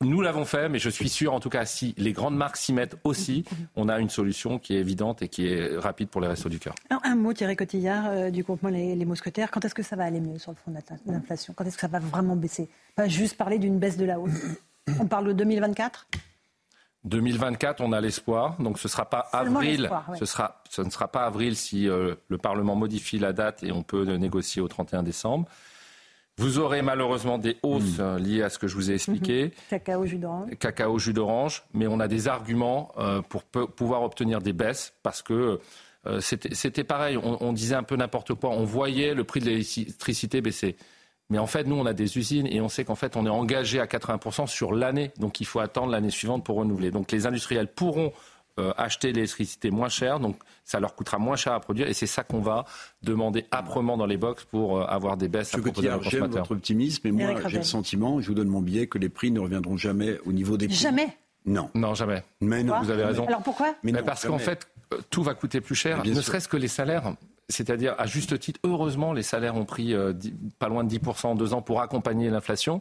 nous l'avons fait, mais je suis sûr, en tout cas, si les grandes marques s'y mettent aussi, on a une solution qui est évidente et qui est rapide pour les restos du cœur. Un mot, Thierry Cotillard, euh, du groupement les, les, Mousquetaires. Quand est-ce que ça va aller mieux sur le front de l'inflation? Quand est-ce que ça va vraiment baisser? Pas juste parler d'une baisse de la hausse. On parle de 2024 2024, on a l'espoir. Donc ce sera pas avril. Ce sera, ce ne sera pas avril si euh, le Parlement modifie la date et on peut négocier au 31 décembre. Vous aurez malheureusement des hausses mm. euh, liées à ce que je vous ai expliqué. Mm-hmm. Cacao, jus d'orange. Cacao, jus d'orange. Mais on a des arguments euh, pour pouvoir obtenir des baisses parce que c'était pareil. On, on, disait un peu n'importe quoi. On voyait le prix de l'électricité baisser. Mais en fait, nous, on a des usines et on sait qu'en fait, on est engagé à 80% sur l'année. Donc, il faut attendre l'année suivante pour renouveler. Donc, les industriels pourront euh, acheter l'électricité moins chère. Donc, ça leur coûtera moins cher à produire. Et c'est ça qu'on va demander âprement dans les box pour euh, avoir des baisses à proposer aux J'aime votre optimisme, mais moi, j'ai le sentiment, je vous donne mon billet, que les prix ne reviendront jamais au niveau des prix. Jamais non. Non, jamais. Mais non. Vous avez raison. Alors pourquoi? Mais Parce qu'en fait, euh, tout va coûter plus cher, ne serait-ce que les salaires. C'est-à-dire, à juste titre, heureusement, les salaires ont pris euh, pas loin de 10% en deux ans pour accompagner l'inflation.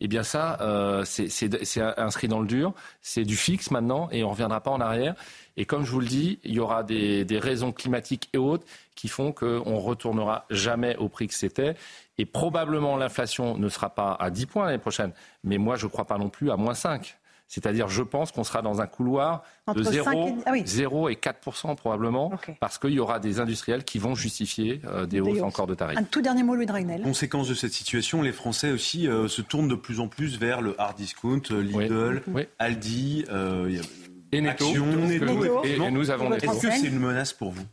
Eh bien ça, euh, c'est inscrit dans le dur, c'est du fixe maintenant et on ne reviendra pas en arrière. Et comme je vous le dis, il y aura des, raisons climatiques et autres qui font qu'on ne retournera jamais au prix que c'était. Et probablement l'inflation ne sera pas à 10 points l'année prochaine, mais moi je ne crois pas non plus à moins 5. C'est-à-dire, je pense qu'on sera dans un couloir de 0 et, 4 ah probablement, parce qu'il y aura des industriels qui vont justifier euh, des, hausses encore de tarifs. Un tout dernier mot, Louis Dragnel. Conséquence de cette situation, les Français aussi euh, se tournent de plus en plus vers le hard discount, euh, Lidl, Aldi, et Netto, et, nous avons Est-ce que c'est une menace pour vous?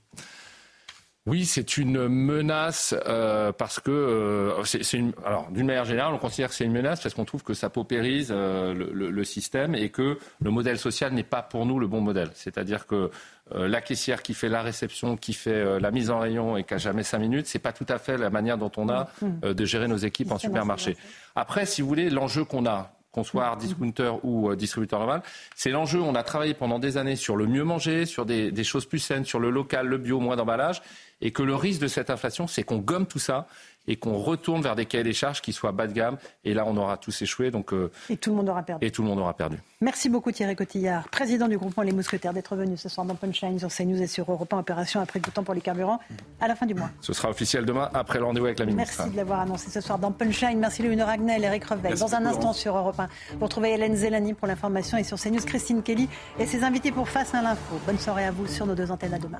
Oui, c'est une menace euh, parce que euh, c'est une. Alors, d'une manière générale, on considère que c'est une menace parce qu'on trouve que ça paupérise euh, le, le, système et que le modèle social n'est pas pour nous le bon modèle. C'est-à-dire que euh, la caissière qui fait la réception, qui fait la mise en rayon et qui a jamais cinq minutes, c'est pas tout à fait la manière dont on a mm. de gérer nos équipes en supermarché. Après, si vous voulez, l'enjeu qu'on a, qu'on soit discounter ou distributeur normal. C'est l'enjeu. On a travaillé pendant des années sur le mieux manger, sur des, des choses plus saines, sur le local, le bio, moins d'emballage et que le risque de cette inflation, c'est qu'on gomme tout ça et qu'on retourne vers des cahiers des charges qui soient bas de gamme. Et là, on aura tous échoué. Donc, euh, et tout le monde aura perdu. Et tout le monde aura perdu. Merci beaucoup Thierry Cotillard, président du groupement Les Mousquetaires, d'être venu ce soir dans Punchline sur CNews et sur Europe 1 Opération après du temps pour les carburants à la fin du mois. Ce sera officiel demain après le rendez-vous avec la ministre. Merci de l'avoir annoncé ce soir dans Punchline. Merci Louis Ragnel, Eric Revel. Dans un instant sur Europe 1, vous retrouvez Hélène Zelani pour l'information et sur CNews Christine Kelly et ses invités pour Face à l'info. Bonne soirée à vous sur nos deux antennes à demain.